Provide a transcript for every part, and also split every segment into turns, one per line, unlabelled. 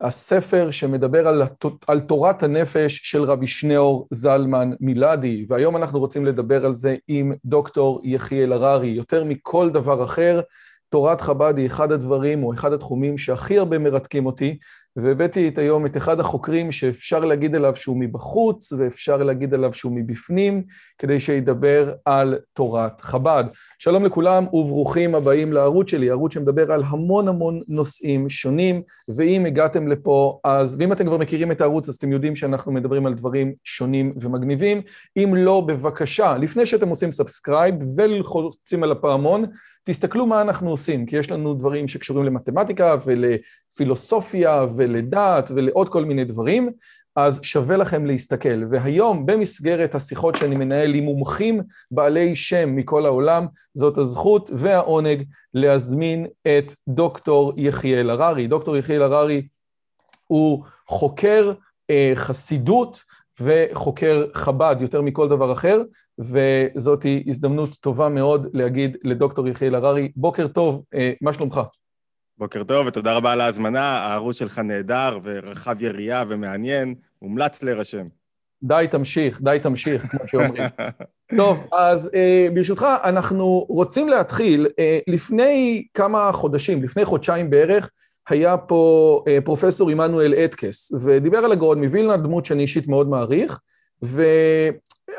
הספר שמדבר על, על תורת הנפש של רבי שניאור זלמן מילדי, והיום אנחנו רוצים לדבר על זה עם דוקטור יחיאל הררי. יותר מכל דבר אחר, תורת חב"ד היא אחד הדברים או אחד התחומים שהכי הרבה מרתקים אותי, והבאתי את היום את אחד החוקרים שאפשר להגיד עליו שהוא מבחוץ ואפשר להגיד עליו שהוא מבפנים, כדי שידבר על תורת חב"ד. שלום לכולם וברוכים הבאים לערוץ שלי, ערוץ שמדבר על המון המון נושאים שונים, ואם הגעתם לפה אז, ואם אתם כבר מכירים את הערוץ אז אתם יודעים שאנחנו מדברים על דברים שונים ומגניבים. אם לא, בבקשה, לפני שאתם עושים subscribe ולוחצים על הפעמון, תסתכלו מה אנחנו עושים, כי יש לנו דברים שקשורים למתמטיקה ולפילוסופיה ולדת ולעוד כל מיני דברים, אז שווה לכם להסתכל. והיום, במסגרת השיחות שאני מנהל עם מומחים בעלי שם מכל העולם, זאת הזכות והעונג להזמין את דוקטור יחיאל הררי. דוקטור יחיאל הררי הוא חוקר אה, חסידות וחוקר חב"ד יותר מכל דבר אחר, וזאת הזדמנות טובה מאוד להגיד לדוקטור יחיאל הררי, בוקר טוב, אה, מה שלומך?
בוקר טוב ותודה רבה על ההזמנה, הערוץ שלך נהדר ורחב יריעה ומעניין, מומלץ להירשם.
די תמשיך, די תמשיך, כמו שאומרים. טוב, אז uh, ברשותך, אנחנו רוצים להתחיל. Uh, לפני כמה חודשים, לפני חודשיים בערך, היה פה uh, פרופסור עמנואל אטקס, ודיבר על הגאון מווילנה, דמות שאני אישית מאוד מעריך,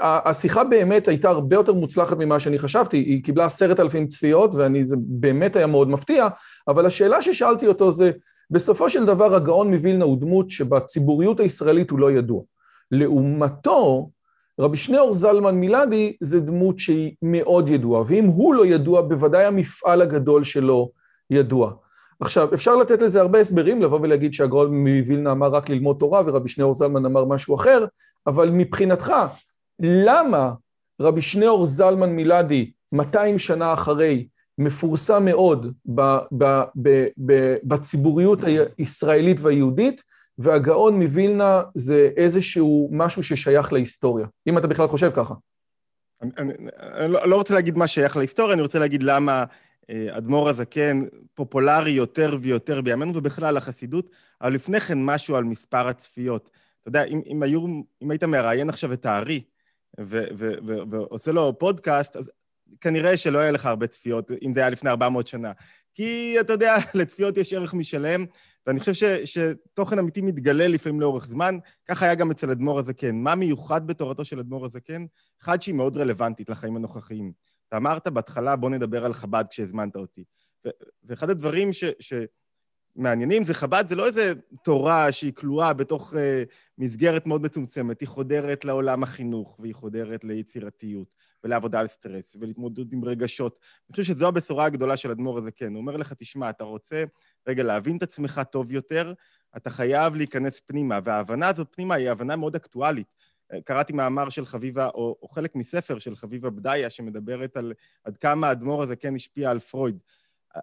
והשיחה באמת הייתה הרבה יותר מוצלחת ממה שאני חשבתי, היא קיבלה עשרת אלפים צפיות, וזה באמת היה מאוד מפתיע, אבל השאלה ששאלתי אותו זה, בסופו של דבר הגאון מווילנה הוא דמות שבציבוריות הישראלית הוא לא ידוע. לעומתו, רבי שניאור זלמן מילדי זה דמות שהיא מאוד ידועה, ואם הוא לא ידוע, בוודאי המפעל הגדול שלו ידוע. עכשיו, אפשר לתת לזה הרבה הסברים, לבוא ולהגיד שהגאון מווילנה אמר רק ללמוד תורה ורבי שניאור זלמן אמר משהו אחר, אבל מבחינתך, למה רבי שניאור זלמן מילדי, 200 שנה אחרי, מפורסם מאוד ב, ב, ב, ב, בציבוריות הישראלית והיהודית, והגאון מווילנה זה איזשהו משהו ששייך להיסטוריה, אם אתה בכלל חושב ככה.
אני, אני, אני לא, לא רוצה להגיד מה שייך להיסטוריה, אני רוצה להגיד למה אה, אדמו"ר הזקן פופולרי יותר ויותר בימינו, ובכלל החסידות, אבל לפני כן משהו על מספר הצפיות. אתה יודע, אם, אם, היו, אם היית מראיין עכשיו את הארי, ועושה לו פודקאסט, אז כנראה שלא יהיה לך הרבה צפיות, אם זה היה לפני 400 שנה. כי אתה יודע, לצפיות יש ערך משלם, ואני חושב ש, שתוכן אמיתי מתגלה לפעמים לאורך זמן, ככה היה גם אצל אדמו"ר הזקן. מה מיוחד בתורתו של אדמו"ר הזקן? אחד, שהיא מאוד רלוונטית לחיים הנוכחיים. אתה אמרת בהתחלה, בוא נדבר על חב"ד כשהזמנת אותי. ואחד הדברים ש... ש- מעניינים זה חב"ד, זה לא איזה תורה שהיא כלואה בתוך uh, מסגרת מאוד מצומצמת, היא חודרת לעולם החינוך, והיא חודרת ליצירתיות, ולעבודה על סטרס, ולהתמודדות עם רגשות. אני חושב שזו הבשורה הגדולה של אדמו"ר הזה, כן. הוא אומר לך, תשמע, אתה רוצה רגע להבין את עצמך טוב יותר, אתה חייב להיכנס פנימה, וההבנה הזאת פנימה היא הבנה מאוד אקטואלית. קראתי מאמר של חביבה, או, או חלק מספר של חביבה בדיה, שמדברת על עד כמה האדמו"ר הזה כן השפיע על פרויד.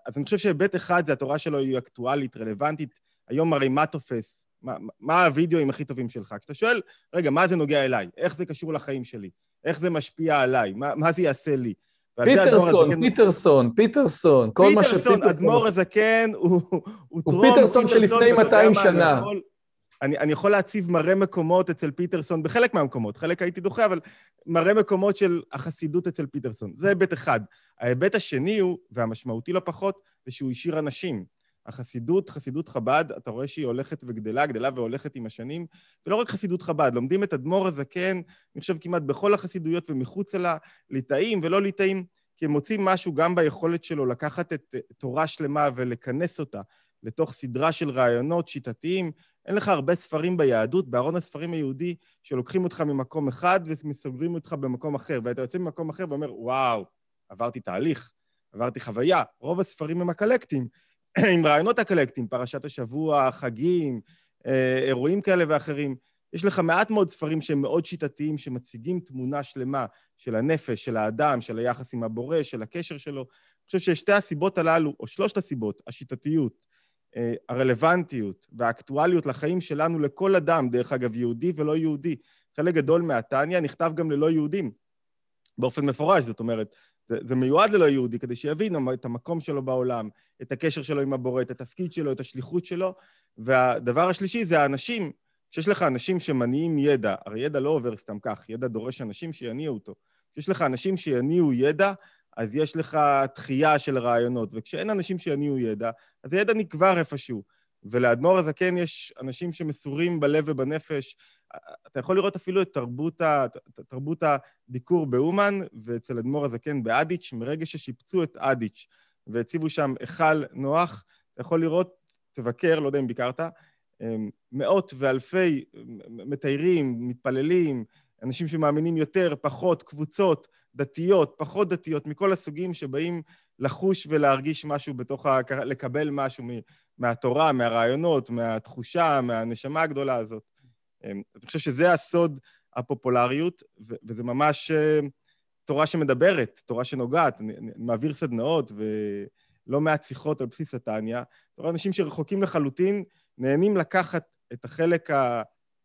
אז אני חושב שהיבט אחד זה התורה שלו היא אקטואלית, רלוונטית. היום הרי מה תופס? מה, מה הווידאוים הכי טובים שלך? כשאתה שואל, רגע, מה זה נוגע אליי? איך זה קשור לחיים שלי? איך זה משפיע עליי? מה, מה זה יעשה לי?
פיטרסון, הזקן... פיטרסון, פיטרסון, כל מה שפיטרסון...
פיטרסון, אדמו"ר הזקן הוא, הוא,
הוא טרום... הוא פיטרסון של לפני 200 שנה.
יכול, אני, אני יכול להציב מראה מקומות אצל פיטרסון, בחלק מהמקומות, חלק הייתי דוחה, אבל מראה מקומות של החסידות אצל פיטרסון. זה היבט אחד. ההיבט השני הוא, והמשמעותי לא פחות, זה שהוא השאיר אנשים. החסידות, חסידות חב"ד, אתה רואה שהיא הולכת וגדלה, גדלה והולכת עם השנים, ולא רק חסידות חב"ד, לומדים את אדמו"ר הזקן, אני חושב כמעט בכל החסידויות ומחוצה לה, ליטאים ולא ליטאים, כי הם מוצאים משהו גם ביכולת שלו לקחת את תורה שלמה ולכנס אותה לתוך סדרה של רעיונות שיטתיים. אין לך הרבה ספרים ביהדות, בארון הספרים היהודי, שלוקחים אותך ממקום אחד ומסוגרים אותך במקום אחר, ואתה יוצא ממקום אחר ואומר, וואו, עברתי תהליך, עברתי חוויה. רוב הספרים הם אקלקטים, עם רעיונות אקלקטים, פרשת השבוע, חגים, אה, אירועים כאלה ואחרים. יש לך מעט מאוד ספרים שהם מאוד שיטתיים, שמציגים תמונה שלמה של הנפש, של האדם, של היחס עם הבורא, של הקשר שלו. אני חושב ששתי הסיבות הללו, או שלושת הסיבות, השיטתיות, הרלוונטיות והאקטואליות לחיים שלנו, לכל אדם, דרך אגב, יהודי ולא יהודי. חלק גדול מהתניא נכתב גם ללא יהודים, באופן מפורש, זאת אומרת, זה, זה מיועד ללא יהודי, כדי שיבין את המקום שלו בעולם, את הקשר שלו עם הבורא, את התפקיד שלו, את השליחות שלו. והדבר השלישי זה האנשים, כשיש לך אנשים שמניעים ידע, הרי ידע לא עובר סתם כך, ידע דורש אנשים שיניעו אותו. כשיש לך אנשים שיניעו ידע, אז יש לך דחייה של רעיונות, וכשאין אנשים שיניעו ידע, אז הידע נקבר איפשהו. ולאדמו"ר הזקן יש אנשים שמסורים בלב ובנפש. אתה יכול לראות אפילו את תרבות, ה, תרבות הביקור באומן, ואצל אדמו"ר הזקן באדיץ', מרגע ששיפצו את אדיץ' והציבו שם היכל נוח, אתה יכול לראות, תבקר, לא יודע אם ביקרת, אמ, מאות ואלפי מתיירים, מתפללים, אנשים שמאמינים יותר, פחות, קבוצות דתיות, פחות דתיות, מכל הסוגים שבאים לחוש ולהרגיש משהו בתוך ה... לקבל משהו מהתורה, מהרעיונות, מהתחושה, מהנשמה הגדולה הזאת. אמ, אני חושב שזה הסוד הפופולריות, וזה ממש אה, תורה שמדברת, תורה שנוגעת. אני, אני מעביר סדנאות ולא מעט שיחות על בסיס התניא. אתה רואה אנשים שרחוקים לחלוטין, נהנים לקחת את החלק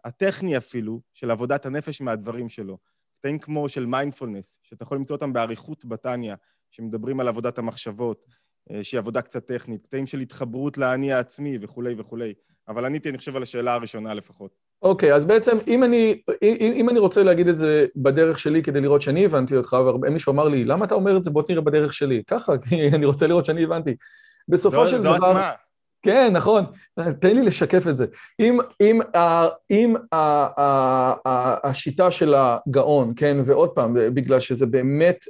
הטכני אפילו של עבודת הנפש מהדברים שלו. קטעים כמו של מיינדפולנס, שאתה יכול למצוא אותם באריכות בתניא, שמדברים על עבודת המחשבות, אה, שהיא עבודה קצת טכנית, קטעים של התחברות לאני העצמי וכולי וכולי. אבל עניתי, אני חושב, על השאלה הראשונה לפחות.
אוקיי, okay, אז בעצם אם אני, אם, אם אני רוצה להגיד את זה בדרך שלי כדי לראות שאני הבנתי אותך, ומישהו אמר לי, למה אתה אומר את זה? בוא תראה בדרך שלי. ככה, כי אני רוצה לראות שאני הבנתי. בסופו זו, של זו דבר... זו עצמה. כן, נכון, תן לי לשקף את זה. אם, אם, אם השיטה של הגאון, כן, ועוד פעם, בגלל שזה באמת,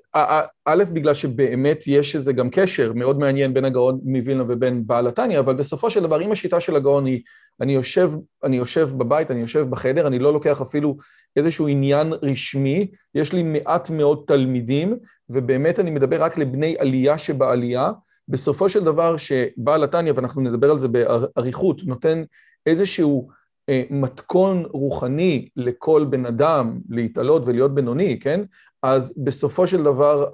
א', בגלל שבאמת יש איזה גם קשר מאוד מעניין בין הגאון מווילנה ובין בעל התניא, אבל בסופו של דבר, אם השיטה של הגאון היא, אני יושב, אני יושב בבית, אני יושב בחדר, אני לא לוקח אפילו איזשהו עניין רשמי, יש לי מעט מאוד תלמידים, ובאמת אני מדבר רק לבני עלייה שבעלייה, בסופו של דבר שבעל התניא, ואנחנו נדבר על זה באריכות, נותן איזשהו אה, מתכון רוחני לכל בן אדם להתעלות ולהיות בינוני, כן? אז בסופו של דבר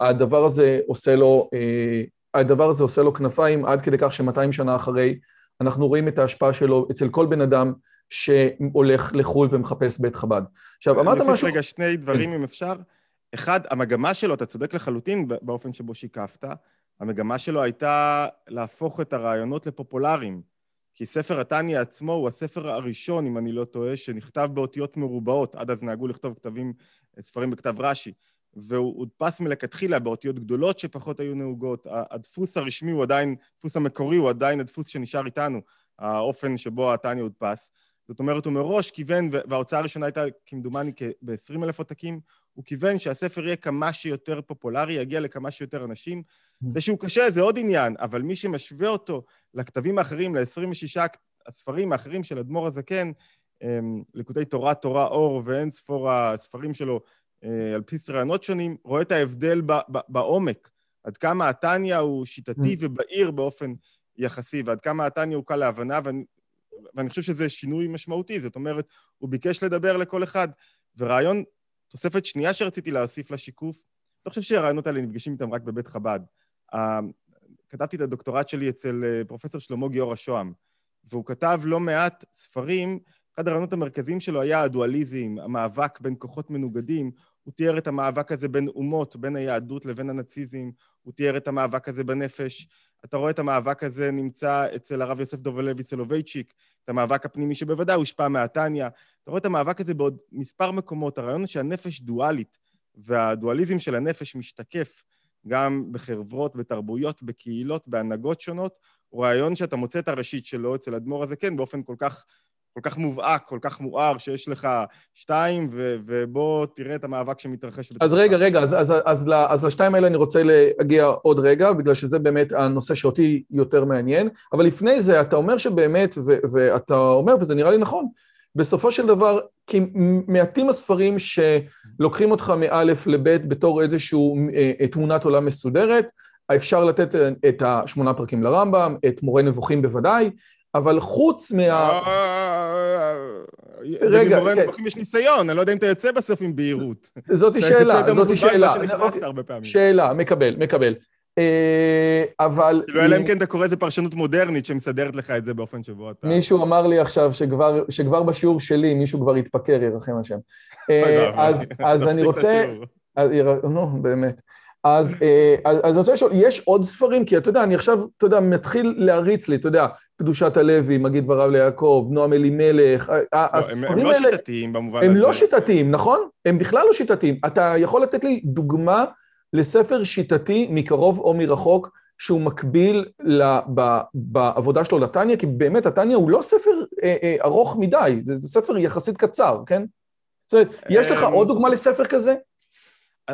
הדבר הזה עושה לו, אה, הדבר הזה עושה לו כנפיים עד כדי כך ש-200 שנה אחרי אנחנו רואים את ההשפעה שלו אצל כל בן אדם שהולך לחו"ל ומחפש בית חב"ד.
עכשיו, אמרת משהו... רגע, שני דברים אם אפשר. אחד, המגמה שלו, אתה צודק לחלוטין באופן שבו שיקפת, המגמה שלו הייתה להפוך את הרעיונות לפופולררים. כי ספר התניא עצמו הוא הספר הראשון, אם אני לא טועה, שנכתב באותיות מרובעות. עד אז נהגו לכתוב כתבים, ספרים בכתב רש"י. והוא הודפס מלכתחילה באותיות גדולות שפחות היו נהוגות. הדפוס הרשמי הוא עדיין, הדפוס המקורי הוא עדיין הדפוס שנשאר איתנו, האופן שבו התניא הודפס. זאת אומרת, הוא מראש כיוון, וההוצאה הראשונה הייתה כמדומני ב-20 אלף עותקים, הוא כיוון שהספר יהיה כמה שיותר פופולרי, יגיע לכמה שיותר אנשים. Mm. זה שהוא קשה זה עוד עניין, אבל מי שמשווה אותו לכתבים האחרים, ל-26 הספרים האחרים של אדמו"ר הזקן, אמ, ליקוטי תורה, תורה, אור ואין ספור הספרים שלו אה, על בסיס רעיונות שונים, רואה את ההבדל בעומק, עד כמה התניא הוא שיטתי mm. ובהיר באופן יחסי, ועד כמה התניא הוא קל להבנה, ואני, ואני חושב שזה שינוי משמעותי, זאת אומרת, הוא ביקש לדבר לכל אחד. ורעיון תוספת שנייה שרציתי להוסיף לשיקוף, לא חושב שהרעיונות האלה נפגשים איתם רק בבית חב"ד. כתבתי את הדוקטורט שלי אצל אה, פרופסור שלמה גיורא שוהם, והוא כתב לא מעט ספרים, אחד הרעיונות המרכזיים שלו היה הדואליזם, המאבק בין כוחות מנוגדים. הוא תיאר את המאבק הזה בין אומות, בין היהדות לבין הנאציזם, הוא תיאר את המאבק הזה בנפש. אתה רואה את המאבק הזה נמצא אצל הרב יוסף דובלוי סולובייצ'יק, את המאבק הפנימי שבוודאי הושפע מהתניא. אתה רואה את המאבק הזה בעוד מספר מקומות. הרעיון הוא שהנפש דואלית, והדואליזם של הנפש משתקף גם בחברות, בתרבויות, בקהילות, בהנהגות שונות, הוא רעיון שאתה מוצא את הראשית שלו אצל אדמו"ר הזה, כן, באופן כל כך כל כך מובהק, כל כך מואר, שיש לך שתיים, ו, ובוא תראה את המאבק שמתרחש.
אז רגע, רגע, אז, אז, אז, אז לשתיים האלה אני רוצה להגיע עוד רגע, בגלל שזה באמת הנושא שאותי יותר מעניין, אבל לפני זה, אתה אומר שבאמת, ו, ואתה אומר, וזה נראה לי נכון, בסופו של דבר, כי מעטים הספרים שלוקחים אותך מאלף לבית בתור איזושהי אה, אה, תמונת עולם מסודרת, אפשר לתת את השמונה פרקים לרמב"ם, את מורה נבוכים בוודאי, אבל חוץ מה...
רגע, במורה כן. נבוכים יש ניסיון, אני לא יודע אם אתה יוצא בסוף עם בהירות.
זאתי שאלה, זאתי שאלה. שאלה, מקבל, מקבל. אה, אבל...
כאילו, אלא אם כן אתה קורא איזה פרשנות מודרנית שמסדרת לך את זה באופן שבו אתה...
מישהו אמר לי עכשיו שכבר בשיעור שלי מישהו כבר התפקר, ירחם השם. אה, אז אני רוצה... נו, באמת. אז אני רוצה לשאול, יש עוד ספרים? כי אתה יודע, אני עכשיו, אתה יודע, מתחיל להריץ לי, אתה יודע, קדושת הלוי, מגיד דבריו ליעקב, נועם אלימלך,
לא, הספרים האלה... הם לא שיטתיים במובן הזה.
הם לא שיטתיים, נכון? הם בכלל לא שיטתיים. אתה יכול לתת לי דוגמה לספר שיטתי מקרוב או מרחוק, שהוא מקביל בעבודה שלו לטניה, כי באמת הטניה הוא לא ספר אה, אה, ארוך מדי, זה, זה ספר יחסית קצר, כן? זאת אומרת, יש לך אמ, עוד דוגמה לספר כזה?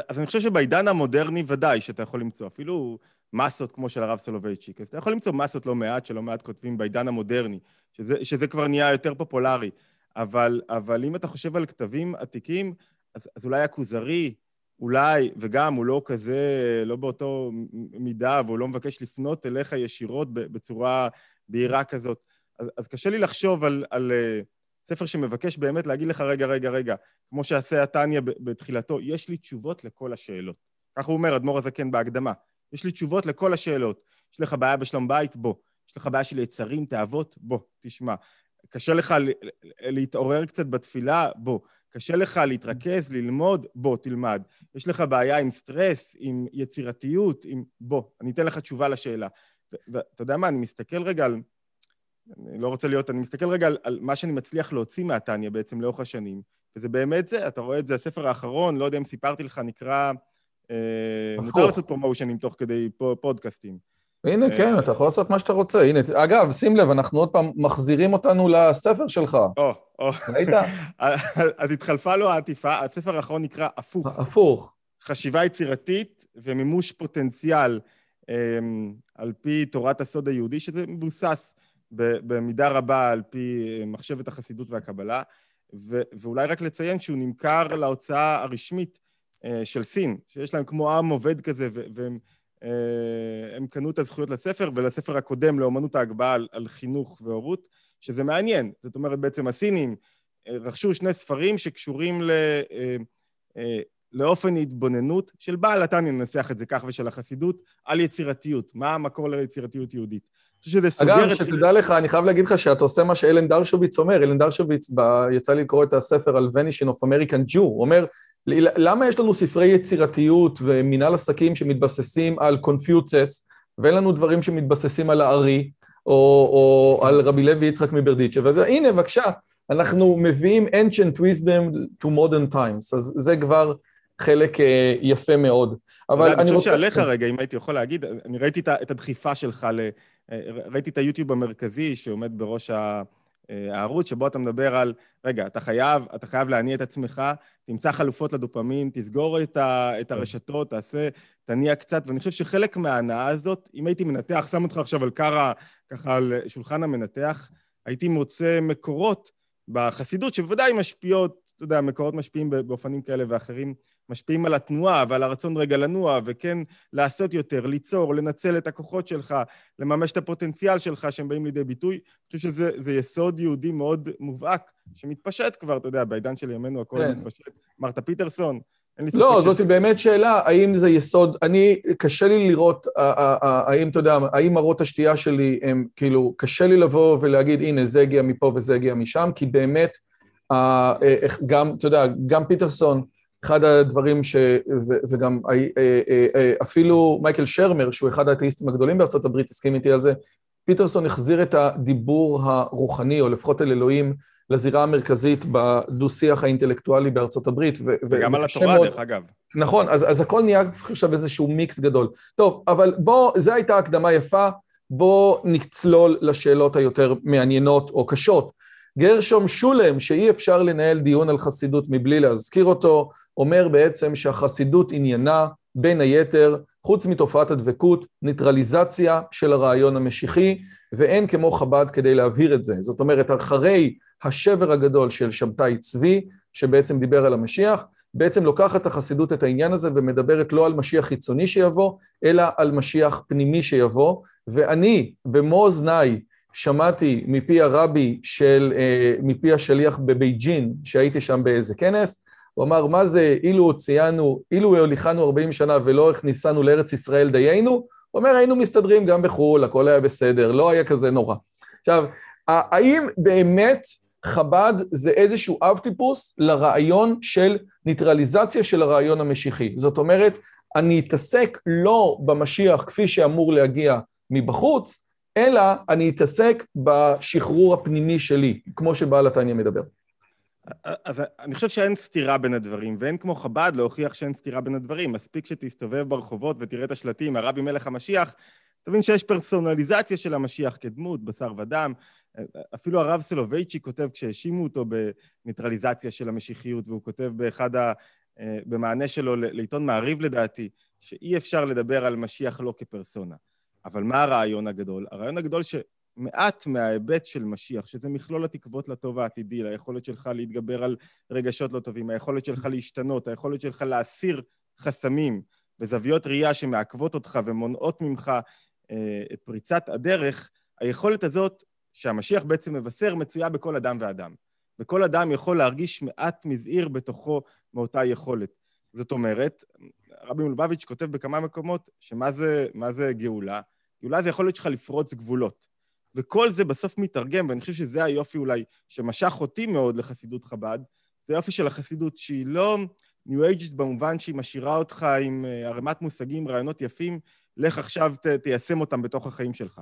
אז אני חושב שבעידן המודרני ודאי שאתה יכול למצוא, אפילו מסות כמו של הרב סולובייצ'יק, אז אתה יכול למצוא מסות לא מעט שלא מעט כותבים בעידן המודרני, שזה, שזה כבר נהיה יותר פופולרי, אבל, אבל אם אתה חושב על כתבים עתיקים, אז, אז אולי הכוזרי, אולי, וגם הוא לא כזה, לא באותו מידה, והוא לא מבקש לפנות אליך ישירות בצורה בהירה כזאת. אז, אז קשה לי לחשוב על, על uh, ספר שמבקש באמת להגיד לך, רגע, רגע, רגע, כמו שעשה התניא בתחילתו, יש לי תשובות לכל השאלות. ככה הוא אומר, אדמו"ר הזקן בהקדמה. יש לי תשובות לכל השאלות. יש לך בעיה בשלום בית? בוא. יש לך בעיה של יצרים, תאוות? בוא, תשמע. קשה לך להתעורר קצת בתפילה? בוא. קשה לך להתרכז, ללמוד? בוא, תלמד. יש לך בעיה עם סטרס, עם יצירתיות, עם... בוא, אני אתן לך תשובה לשאלה. ואתה יודע מה, אני מסתכל רגע על... אני לא רוצה להיות... אני מסתכל רגע על, על מה שאני מצליח להוציא מהטניה בעצם לאורך השנים, וזה באמת זה, אתה רואה את זה, הספר האחרון, לא יודע אם סיפרתי לך, נקרא... אה, מותר לעשות פרומושנים תוך כדי פודקאסטים.
הנה, אה, כן, אתה יכול לעשות מה שאתה רוצה. הנה, אגב, שים לב, אנחנו עוד פעם מחזירים אותנו לספר שלך.
או. ראית? אז התחלפה לו העטיפה, הספר האחרון נקרא הפוך.
הפוך.
חשיבה יצירתית ומימוש פוטנציאל אמ, על פי תורת הסוד היהודי, שזה מבוסס במידה רבה על פי מחשבת החסידות והקבלה, ואולי רק לציין שהוא נמכר להוצאה הרשמית אה, של סין, שיש להם כמו עם עובד כזה, והם אה, הם קנו את הזכויות לספר, ולספר הקודם, לאומנות ההגבהה על, על חינוך והורות, שזה מעניין. זאת אומרת, בעצם הסינים אה, רכשו שני ספרים שקשורים ל... לאופן התבוננות של בעל התניא, ננסח את זה כך, ושל החסידות, על יצירתיות. מה המקור ליצירתיות יהודית?
אגב, שתדע לך, אני חייב להגיד לך שאתה עושה מה שאלן דרשוביץ אומר. אלן דרשוביץ, יצא לי לקרוא את הספר על Vanishing of American Jew, הוא אומר, למה יש לנו ספרי יצירתיות ומנהל עסקים שמתבססים על קונפוציוס, ואין לנו דברים שמתבססים על הארי, או, או על רבי לוי יצחק מברדיצ'ב, והנה, בבקשה, אנחנו מביאים ancient wisdom to modern times, אז זה כבר חלק אה, יפה מאוד.
אבל אני, אני רוצה... חושב שעליך רגע, אם הייתי יכול להגיד, אני ראיתי את הדחיפה שלך, ל... אה, ראיתי את היוטיוב המרכזי שעומד בראש ה... אה, הערוץ שבו אתה מדבר על, רגע, אתה חייב, אתה חייב להניע את עצמך, תמצא חלופות לדופמין, תסגור את, ה, את כן. הרשתות, תעשה, תניע קצת, ואני חושב שחלק מההנאה הזאת, אם הייתי מנתח, שם אותך עכשיו על קרה, ככה על שולחן המנתח, הייתי מוצא מקורות בחסידות, שבוודאי משפיעות, אתה יודע, מקורות משפיעים באופנים כאלה ואחרים, משפיעים על התנועה ועל הרצון רגע לנוע, וכן לעשות יותר, ליצור, לנצל את הכוחות שלך, לממש את הפוטנציאל שלך שהם באים לידי ביטוי. אני חושב שזה יסוד יהודי מאוד מובהק, שמתפשט כבר, אתה יודע, בעידן של ימינו הכל כן. מתפשט. מרתה פיטרסון, אין לי ספק
לא, זאת באמת שאלה, האם זה יסוד, אני, קשה לי לראות, האם, אתה יודע, האם מראות השתייה שלי הם, כאילו, קשה לי לבוא ולהגיד, הנה, זה הגיע מפה וזה הגיע משם, כי באמת, גם, אתה יודע, גם פיטרסון, אחד הדברים ש... ו, וגם אה, אה, אה, אפילו מייקל שרמר, שהוא אחד האתאיסטים הגדולים בארצות הברית, הסכים איתי על זה, פיטרסון החזיר את הדיבור הרוחני, או לפחות אל אלוהים, לזירה המרכזית בדו-שיח האינטלקטואלי בארצות הברית.
ו- וגם על התורה, מאוד... דרך אגב.
נכון, אז, אז הכל נהיה עכשיו איזשהו מיקס גדול. טוב, אבל בוא, זו הייתה הקדמה יפה, בוא נצלול לשאלות היותר מעניינות או קשות. גרשום שולם, שאי אפשר לנהל דיון על חסידות מבלי להזכיר אותו, אומר בעצם שהחסידות עניינה, בין היתר, חוץ מתופעת הדבקות, ניטרליזציה של הרעיון המשיחי, ואין כמו חב"ד כדי להבהיר את זה. זאת אומרת, אחרי השבר הגדול של שבתאי צבי, שבעצם דיבר על המשיח, בעצם לוקחת החסידות את העניין הזה ומדברת לא על משיח חיצוני שיבוא, אלא על משיח פנימי שיבוא. ואני, במו אוזניי, שמעתי מפי הרבי של, אה, מפי השליח בבייג'ין, שהייתי שם באיזה כנס, הוא אמר, מה זה, אילו ציינו, אילו הוליכנו 40 שנה ולא הכניסנו לארץ ישראל דיינו, הוא אומר, היינו מסתדרים גם בחו"ל, הכל היה בסדר, לא היה כזה נורא. עכשיו, האם באמת חב"ד זה איזשהו אב טיפוס לרעיון של ניטרליזציה של הרעיון המשיחי? זאת אומרת, אני אתעסק לא במשיח כפי שאמור להגיע מבחוץ, אלא אני אתעסק בשחרור הפנימי שלי, כמו שבעל התניא מדבר.
אז אני חושב שאין סתירה בין הדברים, ואין כמו חב"ד להוכיח שאין סתירה בין הדברים. מספיק שתסתובב ברחובות ותראה את השלטים, הרבי מלך המשיח, תבין שיש פרסונליזציה של המשיח כדמות, בשר ודם. אפילו הרב סולובייצ'יק כותב, כשהאשימו אותו בניטרליזציה של המשיחיות, והוא כותב באחד ה... במענה שלו לעיתון מעריב לדעתי, שאי אפשר לדבר על משיח לא כפרסונה. אבל מה הרעיון הגדול? הרעיון הגדול שמעט מההיבט של משיח, שזה מכלול התקוות לטוב העתידי, היכולת שלך להתגבר על רגשות לא טובים, היכולת שלך להשתנות, היכולת שלך להסיר חסמים וזוויות ראייה שמעכבות אותך ומונעות ממך אה, את פריצת הדרך, היכולת הזאת שהמשיח בעצם מבשר מצויה בכל אדם ואדם. וכל אדם יכול להרגיש מעט מזעיר בתוכו מאותה יכולת. זאת אומרת, רבי מלובביץ' כותב בכמה מקומות שמה זה, זה גאולה? גאולה זה יכולת שלך לפרוץ גבולות. וכל זה בסוף מתרגם, ואני חושב שזה היופי אולי שמשך אותי מאוד לחסידות חב"ד, זה היופי של החסידות שהיא לא ניו אייג'ית במובן שהיא משאירה אותך עם אה, ערימת מושגים, רעיונות יפים, לך עכשיו ת, תיישם אותם בתוך החיים שלך.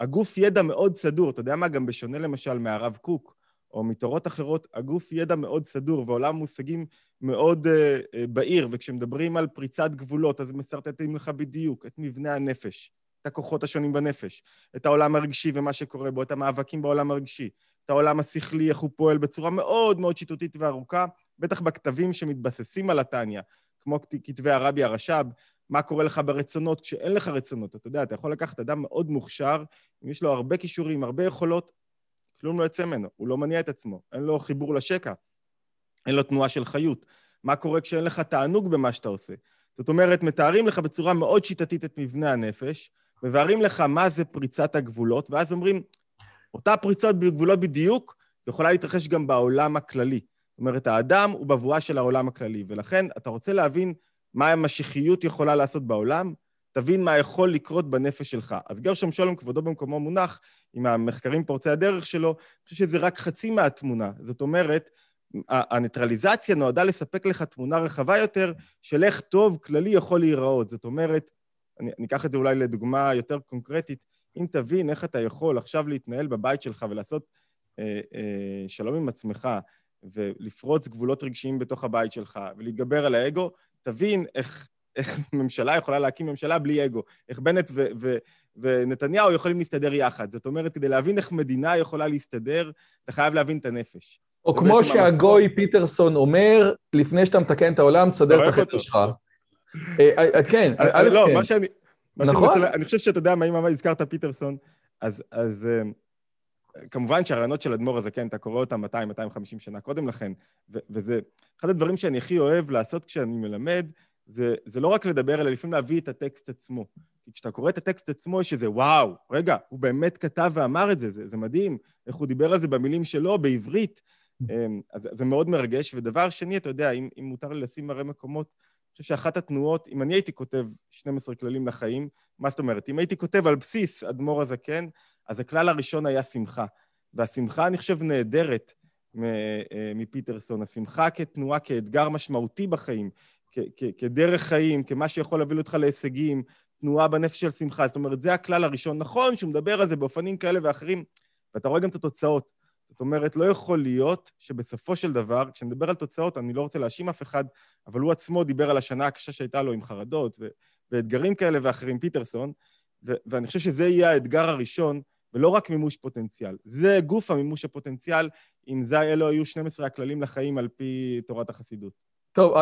הגוף ידע מאוד סדור, אתה יודע מה? גם בשונה למשל מהרב קוק, או מתורות אחרות, הגוף ידע מאוד סדור ועולם מושגים מאוד uh, uh, בהיר, וכשמדברים על פריצת גבולות, אז מסרטטים לך בדיוק את מבנה הנפש, את הכוחות השונים בנפש, את העולם הרגשי ומה שקורה בו, את המאבקים בעולם הרגשי, את העולם השכלי, איך הוא פועל בצורה מאוד מאוד שיטותית וארוכה, בטח בכתבים שמתבססים על התניא, כמו כתבי הרבי הרש"ב, מה קורה לך ברצונות כשאין לך רצונות. אתה יודע, אתה יכול לקחת אדם מאוד מוכשר, אם יש לו הרבה כישורים, הרבה יכולות, כלום לא יוצא ממנו, הוא לא מניע את עצמו, אין לו חיבור לשקע, אין לו תנועה של חיות. מה קורה כשאין לך תענוג במה שאתה עושה? זאת אומרת, מתארים לך בצורה מאוד שיטתית את מבנה הנפש, מבארים לך מה זה פריצת הגבולות, ואז אומרים, אותה פריצת גבולות בדיוק יכולה להתרחש גם בעולם הכללי. זאת אומרת, האדם הוא בבואה של העולם הכללי, ולכן אתה רוצה להבין מה המשיחיות יכולה לעשות בעולם, תבין מה יכול לקרות בנפש שלך. אז גרשום שולם, כבודו במקומו מונח, עם המחקרים פורצי הדרך שלו, אני חושב שזה רק חצי מהתמונה. זאת אומרת, הניטרליזציה נועדה לספק לך תמונה רחבה יותר של איך טוב כללי יכול להיראות. זאת אומרת, אני, אני אקח את זה אולי לדוגמה יותר קונקרטית, אם תבין איך אתה יכול עכשיו להתנהל בבית שלך ולעשות אה, אה, שלום עם עצמך, ולפרוץ גבולות רגשיים בתוך הבית שלך, ולהתגבר על האגו, תבין איך, איך ממשלה יכולה להקים ממשלה בלי אגו, איך בנט ו, ו, ונתניהו יכולים להסתדר יחד. זאת אומרת, כדי להבין איך מדינה יכולה להסתדר, אתה חייב להבין את הנפש.
או כמו שהגוי המקום... פיטרסון אומר, לפני שאתה מתקן את העולם, תסדר את החטא שלך. אה, אה, כן,
א', לא, כן. מה שאני... נכון. אני חושב שאתה יודע מה, אם הזכרת פיטרסון, אז אה, כמובן שהרעיונות של אדמו"ר הזקן, אתה קורא אותם 200-250 שנה קודם לכן, וזה אחד הדברים שאני הכי אוהב לעשות כשאני מלמד, זה, זה לא רק לדבר, אלא לפעמים להביא את הטקסט עצמו. כי כשאתה קורא את הטקסט עצמו, יש איזה, וואו, רגע, הוא באמת כתב ואמר את זה, זה, זה מדהים, איך הוא דיבר על זה במילים שלו, בעברית. אמ, אז זה מאוד מרגש. ודבר שני, אתה יודע, אם, אם מותר לי לשים מראה מקומות, חושב שאחת התנועות, אם אני הייתי כותב 12 כללים לחיים, מה זאת אומרת? אם הייתי כותב על בסיס אדמו"ר הזקן, אז הכלל הראשון היה שמחה. והשמחה, אני חושב, נהדרת אה, מפיטרסון. השמחה כתנועה, כאתגר משמעותי בחיים, כדרך חיים, כמה שיכול להביא אותך להישגים, תנועה בנפש של שמחה. זאת אומרת, זה הכלל הראשון. נכון שהוא מדבר על זה באופנים כאלה ואחרים, ואתה רואה גם את התוצאות. זאת אומרת, לא יכול להיות שבסופו של דבר, כשנדבר על תוצאות, אני לא רוצה להאשים אף אחד, אבל הוא עצמו דיבר על השנה הקשה שהייתה לו עם חרדות ו- ואתגרים כאלה ואחרים, פיטרסון, ו- ואני חושב שזה יהיה האתגר הראשון, ולא רק מימוש פוטנציאל. זה גוף המימוש הפוטנציאל, אם זה אלו היו 12 הכללים לחיים על פי תורת החסידות.
טוב,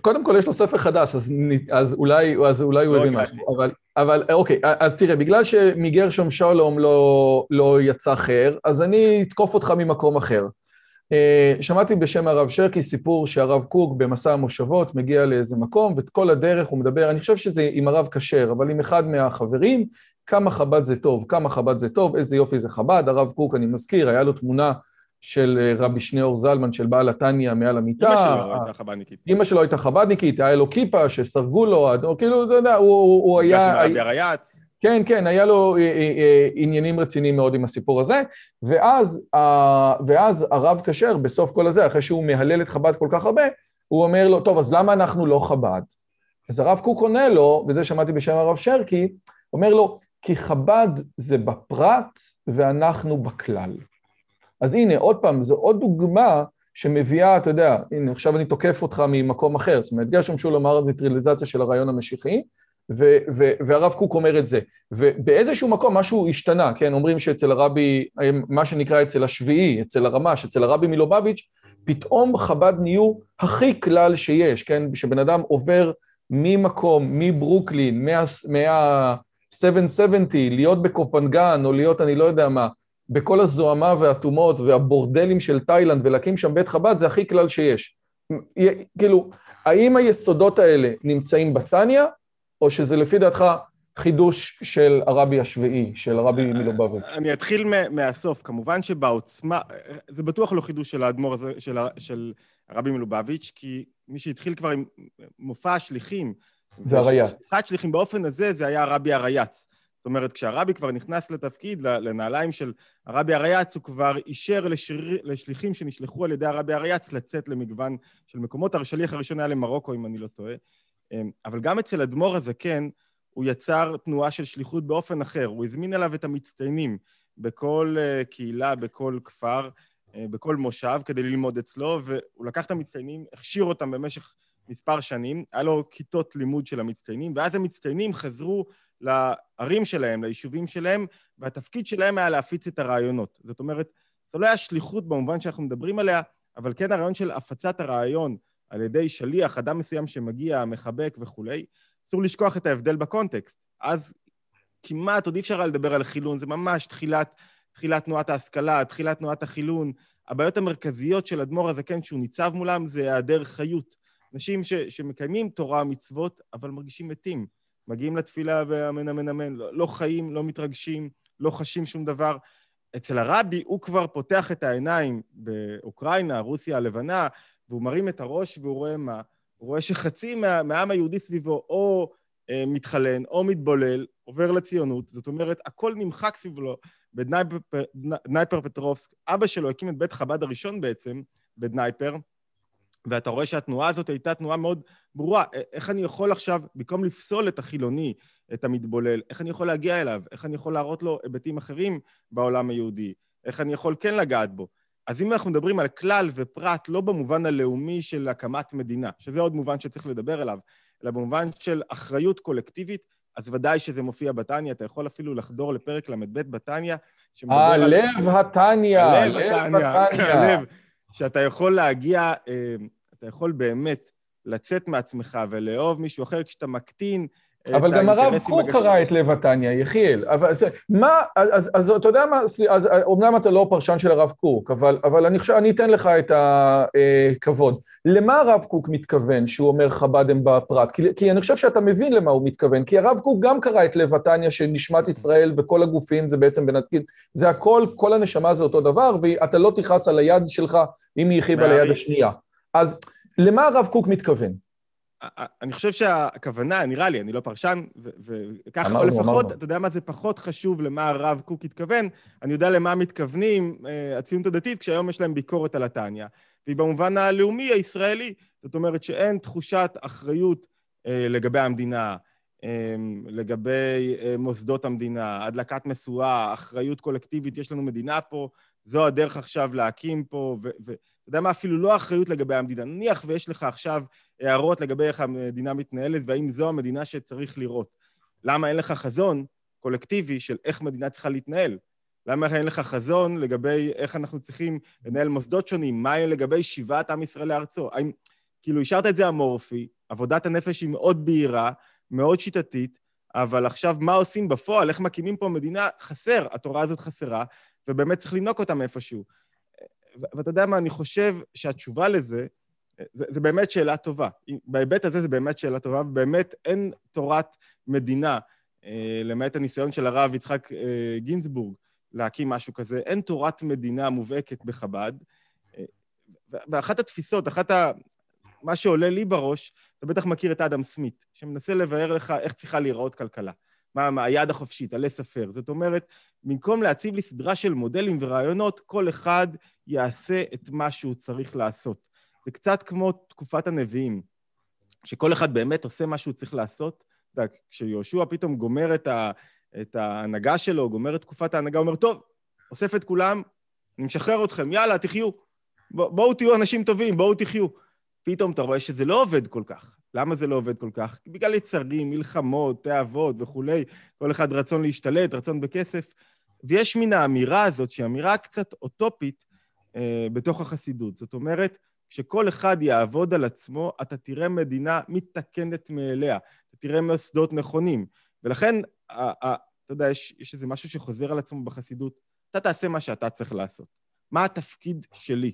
קודם כל יש לו ספר חדש, אז, אז אולי, אז אולי הוא
לא
הבין
הקראתי.
משהו. אבל, אבל אוקיי, אז תראה, בגלל שמגרשום שלום לא, לא יצא חר, אז אני אתקוף אותך ממקום אחר. אה, שמעתי בשם הרב שרקי סיפור שהרב קוק במסע המושבות מגיע לאיזה מקום, ואת כל הדרך הוא מדבר, אני חושב שזה עם הרב כשר, אבל עם אחד מהחברים, כמה חב"ד זה טוב, כמה חב"ד זה טוב, איזה יופי זה חב"ד. הרב קוק, אני מזכיר, היה לו תמונה של אה, רבי שניאור זלמן, של בעל התניא מעל המיטה.
אמא שלו הייתה חב"דניקית.
אימא שלו הייתה חב"דניקית, היה לו כיפה שסרגו לו, או כאילו, אתה יודע, הוא, הוא, הוא
נפגש
היה...
עם רבי הרייץ.
כן, כן, היה לו אה, אה, עניינים רציניים מאוד עם הסיפור הזה, ואז, ואז הרב כשר, בסוף כל הזה, אחרי שהוא מהלל את חב"ד כל כך הרבה, הוא אומר לו, טוב, אז למה אנחנו לא חב"ד? אז הרב קוק עונה לו, וזה שמעתי בשם הרב שרקי, אומר לו, כי חב"ד זה בפרט ואנחנו בכלל. אז הנה, עוד פעם, זו עוד דוגמה שמביאה, אתה יודע, הנה, עכשיו אני תוקף אותך ממקום אחר, זאת אומרת, גרשום שול אמר את זה טריליזציה של הרעיון המשיחי, ו- ו- והרב קוק אומר את זה. ובאיזשהו מקום משהו השתנה, כן? אומרים שאצל הרבי, מה שנקרא אצל השביעי, אצל הרמ"ש, אצל הרבי מלובביץ', פתאום חב"ד נהיו הכי כלל שיש, כן? שבן אדם עובר ממקום, מברוקלין, מה... מה 770, להיות בקופנגן, או להיות אני לא יודע מה, בכל הזוהמה והטומאות והבורדלים של תאילנד ולהקים שם בית חב"ד, זה הכי כלל שיש. כאילו, האם היסודות האלה נמצאים בתניא, או שזה לפי דעתך חידוש של הרבי השביעי, של הרבי מלובביץ'?
אני אתחיל מה- מהסוף. כמובן שבעוצמה, זה בטוח לא חידוש של האדמו"ר הזה, של, של הרבי מלובביץ', כי מי שהתחיל כבר עם מופע השליחים,
זה הריי"צ.
ושליחת שליחים באופן הזה, זה היה הרבי הריי"צ. אומרת, כשהרבי כבר נכנס לתפקיד, לנעליים של הרבי הריי"צ, הוא כבר אישר לשיר, לשליחים שנשלחו על ידי הרבי הריי"צ לצאת למגוון של מקומות. השליח הראשון היה למרוקו, אם אני לא טועה. אבל גם אצל אדמו"ר הזקן, הוא יצר תנועה של שליחות באופן אחר. הוא הזמין אליו את המצטיינים בכל אה, קהילה, בכל כפר, אה, בכל מושב, כדי ללמוד אצלו, והוא לקח את המצטיינים, הכשיר אותם במשך מספר שנים, היה לו כיתות לימוד של המצטיינים, ואז המצטיינים חזרו לערים שלהם, ליישובים שלהם, והתפקיד שלהם היה להפיץ את הרעיונות. זאת אומרת, זו לא היה שליחות במובן שאנחנו מדברים עליה, אבל כן הרעיון של הפצת הרעיון על ידי שליח, אדם מסוים שמגיע, מחבק וכולי, אסור לשכוח את ההבדל בקונטקסט. אז כמעט עוד אי אפשר היה לדבר על חילון, זה ממש תחילת, תחילת תנועת ההשכלה, תחילת תנועת החילון. הבעיות המרכזיות של אדמו"ר הזקן שהוא ניצב מולם זה היעדר חיות. אנשים ש, שמקיימים תורה ומצוות, אבל מרגישים מתים. מגיעים לתפילה ואמן אמן אמן, לא, לא חיים, לא מתרגשים, לא חשים שום דבר. אצל הרבי הוא כבר פותח את העיניים באוקראינה, רוסיה הלבנה, והוא מרים את הראש והוא רואה מה? הוא רואה שחצי מה, מהעם היהודי סביבו או אה, מתחלן או מתבולל, עובר לציונות. זאת אומרת, הכל נמחק סביבו. בדנייפר פטרובסק, אבא שלו הקים את בית חב"ד הראשון בעצם, בדנייפר, ואתה רואה שהתנועה הזאת הייתה תנועה מאוד ברורה. איך אני יכול עכשיו, במקום לפסול את החילוני, את המתבולל, איך אני יכול להגיע אליו? איך אני יכול להראות לו היבטים אחרים בעולם היהודי? איך אני יכול כן לגעת בו? אז אם אנחנו מדברים על כלל ופרט, לא במובן הלאומי של הקמת מדינה, שזה עוד מובן שצריך לדבר עליו, אלא במובן של אחריות קולקטיבית, אז ודאי שזה מופיע בתניא, אתה יכול אפילו לחדור לפרק ל"ב בתניא, שמדבר על...
לב התניא,
הלב
לב
התניא,
התניא.
הלב, שאתה יכול להגיע, אה, אתה יכול באמת לצאת מעצמך ולאהוב מישהו אחר כשאתה מקטין
אבל גם הרב קוק קרא את לב התניא, יחיאל. אבל מה, אז, אז, אז אתה יודע מה, סליחה, אז אומנם אתה לא פרשן של הרב קוק, אבל, אבל אני חושב, אני אתן לך את הכבוד. למה הרב קוק מתכוון שהוא אומר חב"ד הם בפרט? כי, כי אני חושב שאתה מבין למה הוא מתכוון, כי הרב קוק גם קרא את לב התניא שנשמת ישראל וכל הגופים זה בעצם בנתקין, זה הכל, כל הנשמה זה אותו דבר, ואתה לא תכעס על היד שלך אם היא הרחיבה ליד השנייה. אז למה הרב קוק מתכוון?
אני חושב שהכוונה, נראה לי, אני לא פרשן, וככה, או לפחות, אתה יודע מה זה פחות חשוב למה הרב קוק התכוון, אני יודע למה מתכוונים הציונות הדתית, כשהיום יש להם ביקורת על התניא, והיא במובן הלאומי הישראלי, זאת אומרת שאין תחושת אחריות לגבי המדינה, לגבי מוסדות המדינה, הדלקת משואה, אחריות קולקטיבית, יש לנו מדינה פה, זו הדרך עכשיו להקים פה, ואתה יודע מה, אפילו לא אחריות לגבי המדינה. נניח ויש לך עכשיו הערות לגבי איך המדינה מתנהלת, והאם זו המדינה שצריך לראות. למה אין לך חזון קולקטיבי של איך מדינה צריכה להתנהל? למה אין לך חזון לגבי איך אנחנו צריכים לנהל מוסדות שונים? מה לגבי שיבת עם ישראל לארצו? האם, כאילו, השארת את זה אמורפי, עבודת הנפש היא מאוד בהירה, מאוד שיטתית, אבל עכשיו מה עושים בפועל? איך מקימים פה מדינה? חסר, התורה הזאת חסרה, ובאמת צריך לנעוק אותה מאיפשהו. ואתה יודע מה, אני חושב שהתשובה לזה, זה, זה באמת שאלה טובה. בהיבט הזה זה באמת שאלה טובה, ובאמת אין תורת מדינה, אה, למעט הניסיון של הרב יצחק אה, גינזבורג להקים משהו כזה, אין תורת מדינה מובהקת בחב"ד. אה, ואחת התפיסות, אחת ה... מה שעולה לי בראש, אתה בטח מכיר את אדם סמית, שמנסה לבאר לך איך צריכה להיראות כלכלה. מה, מה היד החופשית, עלי ספר. זאת אומרת, במקום להציב לי סדרה של מודלים ורעיונות, כל אחד יעשה את מה שהוא צריך לעשות. זה קצת כמו תקופת הנביאים, שכל אחד באמת עושה מה שהוא צריך לעשות. אתה יודע, כשיהושע פתאום גומר את, ה, את ההנהגה שלו, גומר את תקופת ההנהגה, הוא אומר, טוב, אוסף את כולם, אני משחרר אתכם, יאללה, תחיו. בואו תהיו אנשים טובים, בואו תחיו. פתאום אתה רואה שזה לא עובד כל כך. למה זה לא עובד כל כך? בגלל יצרים, מלחמות, תאוות וכולי, כל אחד רצון להשתלט, רצון בכסף. ויש מן האמירה הזאת, שהיא אמירה קצת אוטופית, אה, בתוך החסידות. זאת אומרת, כשכל אחד יעבוד על עצמו, אתה תראה מדינה מתקנת מאליה, אתה תראה מוסדות נכונים. ולכן, אתה יודע, יש, יש איזה משהו שחוזר על עצמו בחסידות, אתה תעשה מה שאתה צריך לעשות. מה התפקיד שלי?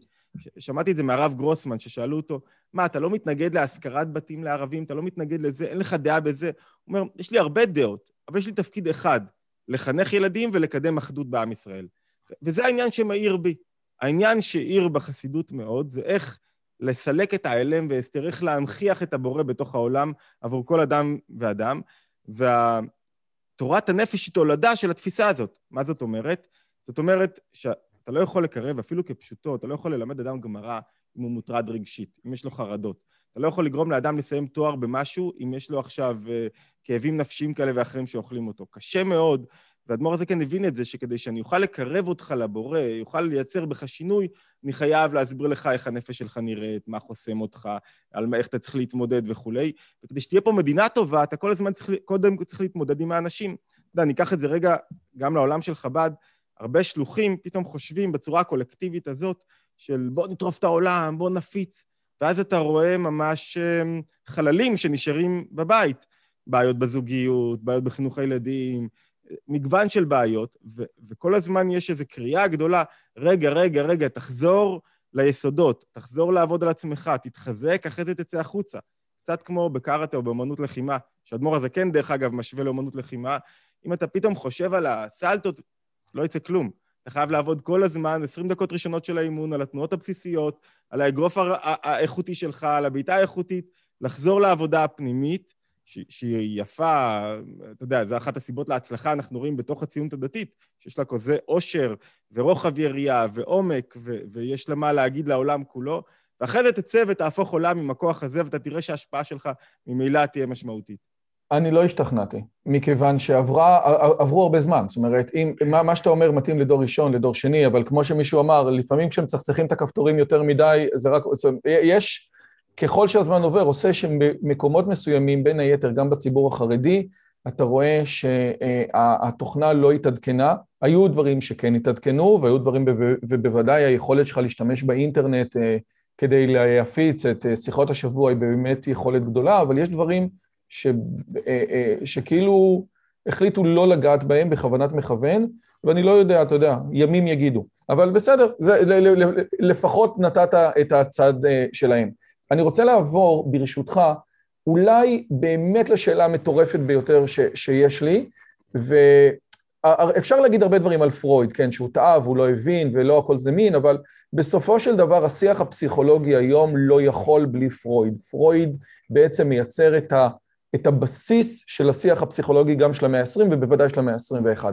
שמעתי את זה מהרב גרוסמן, ששאלו אותו, מה, אתה לא מתנגד להשכרת בתים לערבים? אתה לא מתנגד לזה? אין לך דעה בזה? הוא אומר, יש לי הרבה דעות, אבל יש לי תפקיד אחד, לחנך ילדים ולקדם אחדות בעם ישראל. וזה העניין שמאיר בי. העניין שהאיר בחסידות מאוד זה איך לסלק את ההלם והסתר, איך להנכיח את הבורא בתוך העולם עבור כל אדם ואדם. ותורת הנפש היא תולדה של התפיסה הזאת. מה זאת אומרת? זאת אומרת שאתה לא יכול לקרב, אפילו כפשוטו, אתה לא יכול ללמד אדם גמרא אם הוא מוטרד רגשית, אם יש לו חרדות. אתה לא יכול לגרום לאדם לסיים תואר במשהו אם יש לו עכשיו uh, כאבים נפשיים כאלה ואחרים שאוכלים אותו. קשה מאוד והאדמו"ר הזה כן הבין את זה, שכדי שאני אוכל לקרב אותך לבורא, יוכל לייצר בך שינוי, אני חייב להסביר לך איך הנפש שלך נראית, מה חוסם אותך, על מה, איך אתה צריך להתמודד וכולי. וכדי שתהיה פה מדינה טובה, אתה כל הזמן צריך, קודם צריך להתמודד עם האנשים. אתה יודע, אני אקח את זה רגע גם לעולם של חב"ד, הרבה שלוחים פתאום חושבים בצורה הקולקטיבית הזאת, של בוא נטרוף את העולם, בוא נפיץ, ואז אתה רואה ממש אמ, חללים שנשארים בבית. בעיות בזוגיות, בעיות בחינוך הילדים, מגוון של בעיות, ו- וכל הזמן יש איזו קריאה גדולה, רגע, רגע, רגע, תחזור ליסודות, תחזור לעבוד על עצמך, תתחזק, אחרי זה תצא החוצה. קצת כמו בקארטה או באמנות לחימה, שהאדמו"ר הזה כן, דרך אגב, משווה לאמנות לחימה. אם אתה פתאום חושב על הסלטות, לא יצא כלום. אתה חייב לעבוד כל הזמן, 20 דקות ראשונות של האימון, על התנועות הבסיסיות, על האגרוף האיכותי שלך, על הבעיטה האיכותית, לחזור לעבודה הפנימית, שהיא יפה, אתה יודע, זו אחת הסיבות להצלחה, אנחנו רואים בתוך הציונות הדתית, שיש לה כזה עושר ורוחב יריעה ועומק, ויש לה מה להגיד לעולם כולו, ואחרי זה תצא ותהפוך עולם עם הכוח הזה, ואתה תראה שההשפעה שלך ממילא תהיה משמעותית.
אני לא השתכנעתי, מכיוון שעברו הרבה זמן. זאת אומרת, אם, מה, מה שאתה אומר מתאים לדור ראשון, לדור שני, אבל כמו שמישהו אמר, לפעמים כשמצחצחים את הכפתורים יותר מדי, זה רק... יש... ככל שהזמן עובר, עושה שבמקומות מסוימים, בין היתר גם בציבור החרדי, אתה רואה שהתוכנה לא התעדכנה. היו דברים שכן התעדכנו, והיו דברים, ובוודאי היכולת שלך להשתמש באינטרנט אה, כדי להפיץ את אה, שיחות השבוע היא באמת יכולת גדולה, אבל יש דברים ש, אה, שכאילו החליטו לא לגעת בהם בכוונת מכוון, ואני לא יודע, אתה יודע, ימים יגידו. אבל בסדר, זה, לפחות נתת את הצד שלהם. אני רוצה לעבור, ברשותך, אולי באמת לשאלה המטורפת ביותר ש, שיש לי, ואפשר להגיד הרבה דברים על פרויד, כן, שהוא טעה והוא לא הבין ולא הכל זה מין, אבל בסופו של דבר השיח הפסיכולוגי היום לא יכול בלי פרויד. פרויד בעצם מייצר את, ה, את הבסיס של השיח הפסיכולוגי גם של המאה ה-20 ובוודאי של המאה ה-21.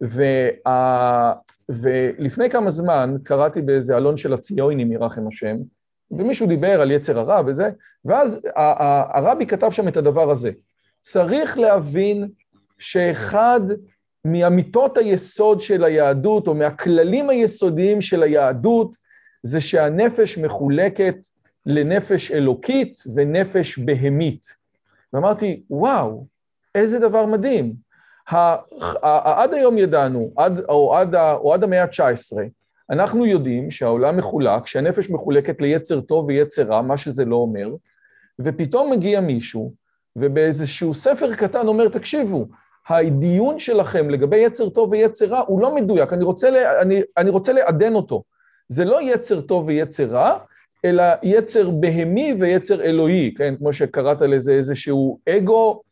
וה... ולפני כמה זמן קראתי באיזה אלון של הציונים, ירחם השם, ומישהו דיבר על יצר הרע וזה, ואז הרבי כתב שם את הדבר הזה. צריך להבין שאחד מאמיתות היסוד של היהדות, או מהכללים היסודיים של היהדות, זה שהנפש מחולקת לנפש אלוקית ונפש בהמית. ואמרתי, וואו, איזה דבר מדהים. עד היום ידענו, עד, או, עד, או עד המאה ה-19, אנחנו יודעים שהעולם מחולק, שהנפש מחולקת ליצר טוב ויצר רע, מה שזה לא אומר, ופתאום מגיע מישהו, ובאיזשהו ספר קטן אומר, תקשיבו, הדיון שלכם לגבי יצר טוב ויצר רע הוא לא מדויק, אני רוצה, אני, אני רוצה לעדן אותו. זה לא יצר טוב ויצר רע, אלא יצר בהמי ויצר אלוהי, כן? כמו שקראת לזה איזשהו אגו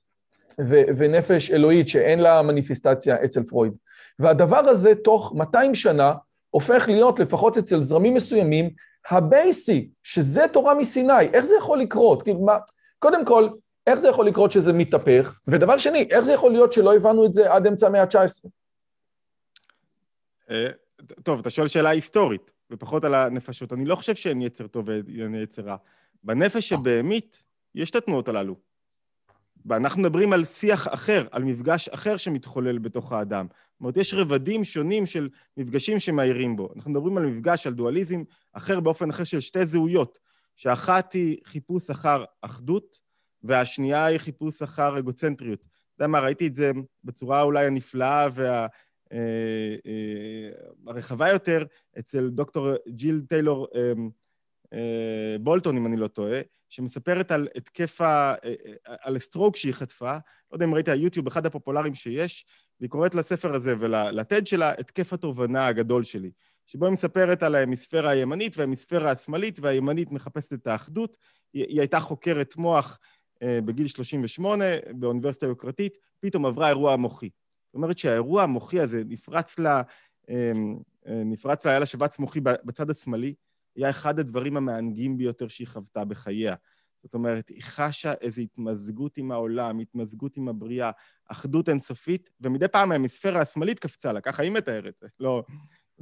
ו- ונפש אלוהית שאין לה מניפיסטציה אצל פרויד. והדבר הזה תוך 200 שנה הופך להיות, לפחות אצל זרמים מסוימים, הבייסי, שזה תורה מסיני. איך זה יכול לקרות? כאילו, מה, קודם כל, איך זה יכול לקרות שזה מתהפך? ודבר שני, איך זה יכול להיות שלא הבנו את זה עד אמצע המאה ה-19?
אה, טוב, אתה שואל שאלה היסטורית, ופחות על הנפשות. אני לא חושב שאין יצר טוב ואין יצר רע. בנפש הבהמית יש את התנועות הללו. ואנחנו מדברים על שיח אחר, על מפגש אחר שמתחולל בתוך האדם. זאת אומרת, יש רבדים שונים של מפגשים שמאירים בו. אנחנו מדברים על מפגש, על דואליזם אחר באופן אחר של שתי זהויות, שאחת היא חיפוש אחר אחדות, והשנייה היא חיפוש אחר אגוצנטריות. אתה יודע מה, ראיתי את זה בצורה אולי הנפלאה והרחבה אה, אה, יותר אצל דוקטור ג'יל טיילור אה, בולטון, אם אני לא טועה, שמספרת על התקף ה... על הסטרוק שהיא חטפה. לא יודע אם ראית, היוטיוב, אחד הפופולריים שיש, והיא קוראת לספר הזה ולטד שלה, התקף התובנה הגדול שלי. שבו היא מספרת על ההמיספירה הימנית וההמיספירה השמאלית, והימנית מחפשת את האחדות. היא, היא הייתה חוקרת מוח בגיל 38 באוניברסיטה היוקרתית, פתאום עברה אירוע מוחי. זאת אומרת שהאירוע המוחי הזה נפרץ לה, אה, אה, נפרץ לה, היה לה שבץ מוחי בצד השמאלי, היה אחד הדברים המענגים ביותר שהיא חוותה בחייה. זאת אומרת, היא חשה איזו התמזגות עם העולם, התמזגות עם הבריאה, אחדות אינסופית, ומדי פעם ההמיספירה השמאלית קפצה לה, ככה היא מתארת, לא...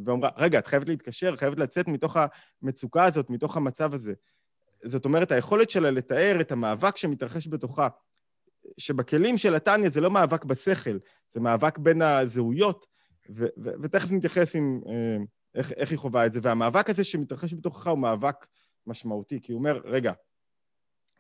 ואומרה, רגע, את חייבת להתקשר, חייבת לצאת מתוך המצוקה הזאת, מתוך המצב הזה. זאת אומרת, היכולת שלה לתאר את המאבק שמתרחש בתוכה, שבכלים של התניא זה לא מאבק בשכל, זה מאבק בין הזהויות, ו- ו- ותכף נתייחס עם אה, איך, איך היא חווה את זה. והמאבק הזה שמתרחש בתוכך הוא מאבק משמעותי, כי הוא אומר, רגע,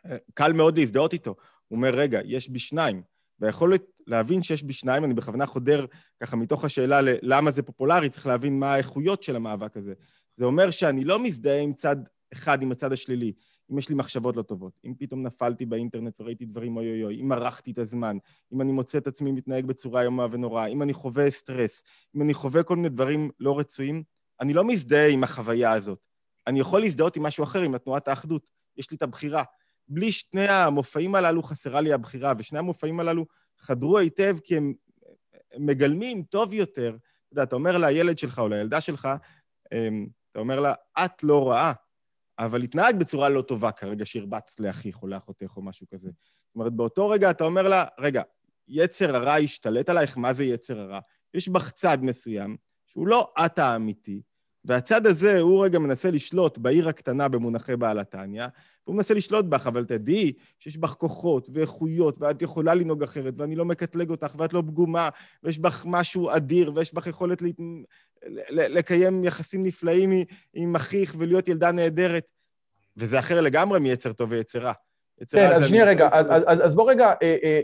אה, קל מאוד להזדהות איתו. הוא אומר, רגע, יש בי שניים. והיכולת להבין שיש בי שניים, אני בכוונה חודר ככה מתוך השאלה ללמה זה פופולרי, צריך להבין מה האיכויות של המאבק הזה. זה אומר שאני לא מזדהה עם צד אחד, עם הצד השלילי. אם יש לי מחשבות לא טובות, אם פתאום נפלתי באינטרנט וראיתי דברים אוי אוי אוי, אם מרחתי את הזמן, אם אני מוצא את עצמי מתנהג בצורה איומה ונוראה, אם אני חווה סטרס, אם אני חווה כל מיני דברים לא רצויים, אני לא מזדהה עם החוויה הזאת. אני יכול להזדהות עם משהו אחר, עם התנועת האחדות. יש לי את הבחירה. בלי שני המופעים הללו חסרה לי הבחירה, ושני המופעים הללו חדרו היטב כי הם מגלמים טוב יותר. אתה יודע, אתה אומר לילד שלך או לילדה שלך, אמ, אתה אומר לה, את לא רעה, אבל התנהג בצורה לא טובה כרגע שהרבצת לאחיך או לאחותך או משהו כזה. זאת אומרת, באותו רגע אתה אומר לה, רגע, יצר הרע השתלט עלייך, מה זה יצר הרע? יש בך צד מסוים, שהוא לא את האמיתי, והצד הזה, הוא רגע מנסה לשלוט בעיר הקטנה במונחי בעל התניא, והוא מנסה לשלוט בך, אבל תדעי שיש בך כוחות ואיכויות, ואת יכולה לנהוג אחרת, ואני לא מקטלג אותך, ואת לא פגומה, ויש בך משהו אדיר, ויש בך יכולת להת... לקיים יחסים נפלאים עם אחיך ולהיות ילדה נהדרת. וזה אחר לגמרי מיצר טוב ויצר רע.
כן, אז שנייה רגע, אז בוא רגע, אה, אה,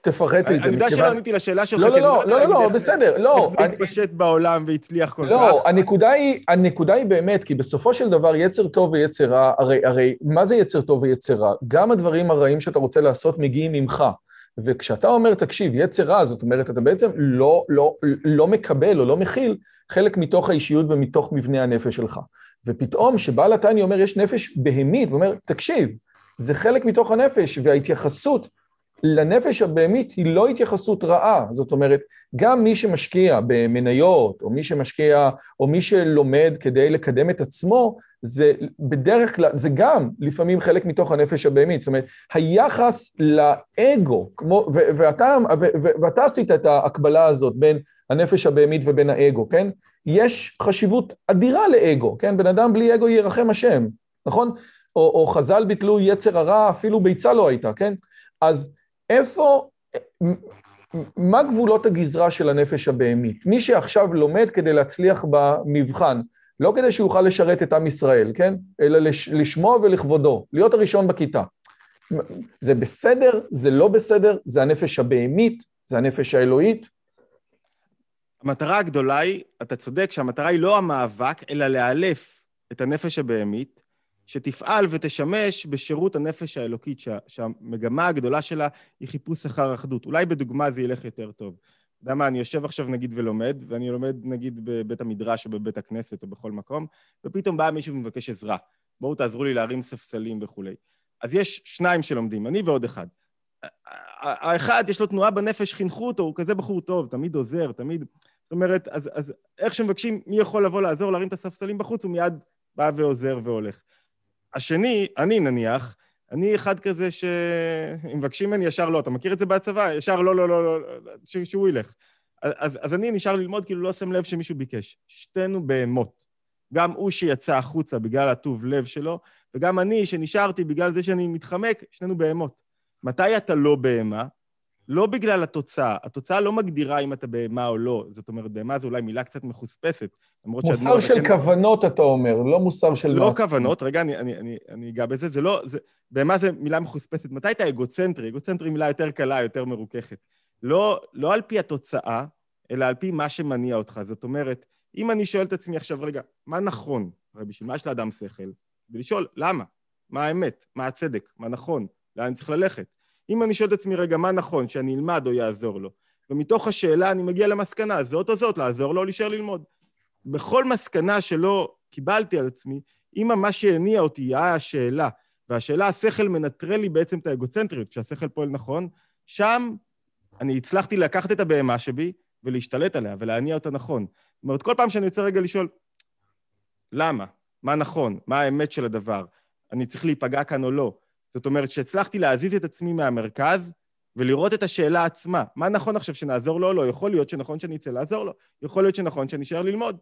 תפרט את זה.
אני יודע שלא עניתי לשאלה שלך,
לא, לא, לא, לא, לא, לא, בסדר, לא.
איך זה התפשט בעולם והצליח כל
לא, כך. לא, הנקודה היא, באמת, כי בסופו של דבר יצר טוב ויצר רע, הרי, מה זה יצר טוב ויצר רע? גם הדברים הרעים שאתה רוצה לעשות מגיעים ממך. וכשאתה אומר, תקשיב, יצר רע, זאת אומרת, אתה בעצם לא, לא, לא מקבל או לא מכיל חלק מתוך האישיות ומתוך מבנה הנפש שלך. ופתאום, כשבעל התניא אומר, יש נפש בהמית, הוא אומר, תקשיב, זה חלק מתוך הנפש, וההתייחסות לנפש הבהמית היא לא התייחסות רעה. זאת אומרת, גם מי שמשקיע במניות, או מי שמשקיע, או מי שלומד כדי לקדם את עצמו, זה בדרך כלל, זה גם לפעמים חלק מתוך הנפש הבהמית. זאת אומרת, היחס לאגו, כמו, ו, ואתה, ו, ו, ואתה עשית את ההקבלה הזאת בין הנפש הבהמית ובין האגו, כן? יש חשיבות אדירה לאגו, כן? בן אדם בלי אגו ירחם השם, נכון? או, או חז"ל ביטלו יצר הרע, אפילו ביצה לא הייתה, כן? אז איפה, מה גבולות הגזרה של הנפש הבהמית? מי שעכשיו לומד כדי להצליח במבחן, לא כדי שיוכל לשרת את עם ישראל, כן? אלא לש, לשמוע ולכבודו, להיות הראשון בכיתה. זה בסדר, זה לא בסדר, זה הנפש הבהמית, זה הנפש האלוהית?
המטרה הגדולה היא, אתה צודק, שהמטרה היא לא המאבק, אלא לאלף את הנפש הבהמית, שתפעל ותשמש בשירות הנפש האלוקית, שה, שהמגמה הגדולה שלה היא חיפוש אחר אחדות. אולי בדוגמה זה ילך יותר טוב. אתה יודע מה, אני יושב עכשיו נגיד ולומד, ואני לומד נגיד בבית המדרש או בבית הכנסת או בכל מקום, ופתאום בא מישהו ומבקש עזרה. בואו תעזרו לי להרים ספסלים וכולי. אז יש שניים שלומדים, אני ועוד אחד. האחד, יש לו תנועה בנפש, חינכו אותו, הוא כזה בחור טוב, תמיד עוזר, תמיד... זאת אומרת, אז, אז איך שמבקשים מי יכול לבוא לעזור להרים את הספסלים בחוץ, הוא מיד בא ועוזר והולך. השני, אני נניח, אני אחד כזה שאם מבקשים ממני ישר לא, אתה מכיר את זה בצבא? ישר לא, לא, לא, לא, ש... שהוא ילך. אז, אז אני נשאר ללמוד כאילו לא שם לב שמישהו ביקש. שתינו בהמות. גם הוא שיצא החוצה בגלל הטוב לב שלו, וגם אני שנשארתי בגלל זה שאני מתחמק, שנינו בהמות. מתי אתה לא בהמה? לא בגלל התוצאה. התוצאה לא מגדירה אם אתה בהמה או לא. זאת אומרת, בהמה זו אולי מילה קצת מחוספסת.
מוסר של כן... כוונות, אתה אומר, לא מוסר של
לא מעשים. כוונות, רגע, אני, אני, אני, אני אגע בזה. זה לא... זה, בהמה זה מילה מחוספסת. מתי אתה אגוצנטרי? אגוצנטרי מילה יותר קלה, יותר מרוככת. לא, לא על פי התוצאה, אלא על פי מה שמניע אותך. זאת אומרת, אם אני שואל את עצמי עכשיו, רגע, מה נכון? הרי בשביל מה יש לאדם שכל? ולשאול, למה? מה האמת? מה הצדק? מה נכון? לאן צריך ללכת? אם אני שואל את עצמי, רגע, מה נכון, שאני אלמד או יעזור לו? ומתוך השאלה אני מגיע למסקנה, זאת או זאת, לעזור לו או להישאר ללמוד. בכל מסקנה שלא קיבלתי על עצמי, אם מה שהניע אותי היה השאלה, והשאלה, השכל מנטרל לי בעצם את האגוצנטריות, כשהשכל פועל נכון, שם אני הצלחתי לקחת את הבהמה שבי ולהשתלט עליה ולהניע אותה נכון. זאת אומרת, כל פעם שאני יוצא רגע לשאול, למה? מה נכון? מה האמת של הדבר? אני צריך להיפגע כאן או לא? זאת אומרת שהצלחתי להזיז את עצמי מהמרכז ולראות את השאלה עצמה. מה נכון עכשיו, שנעזור לו או לא? יכול להיות שנכון שאני אצא לעזור לו, יכול להיות שנכון שאני אשאר ללמוד.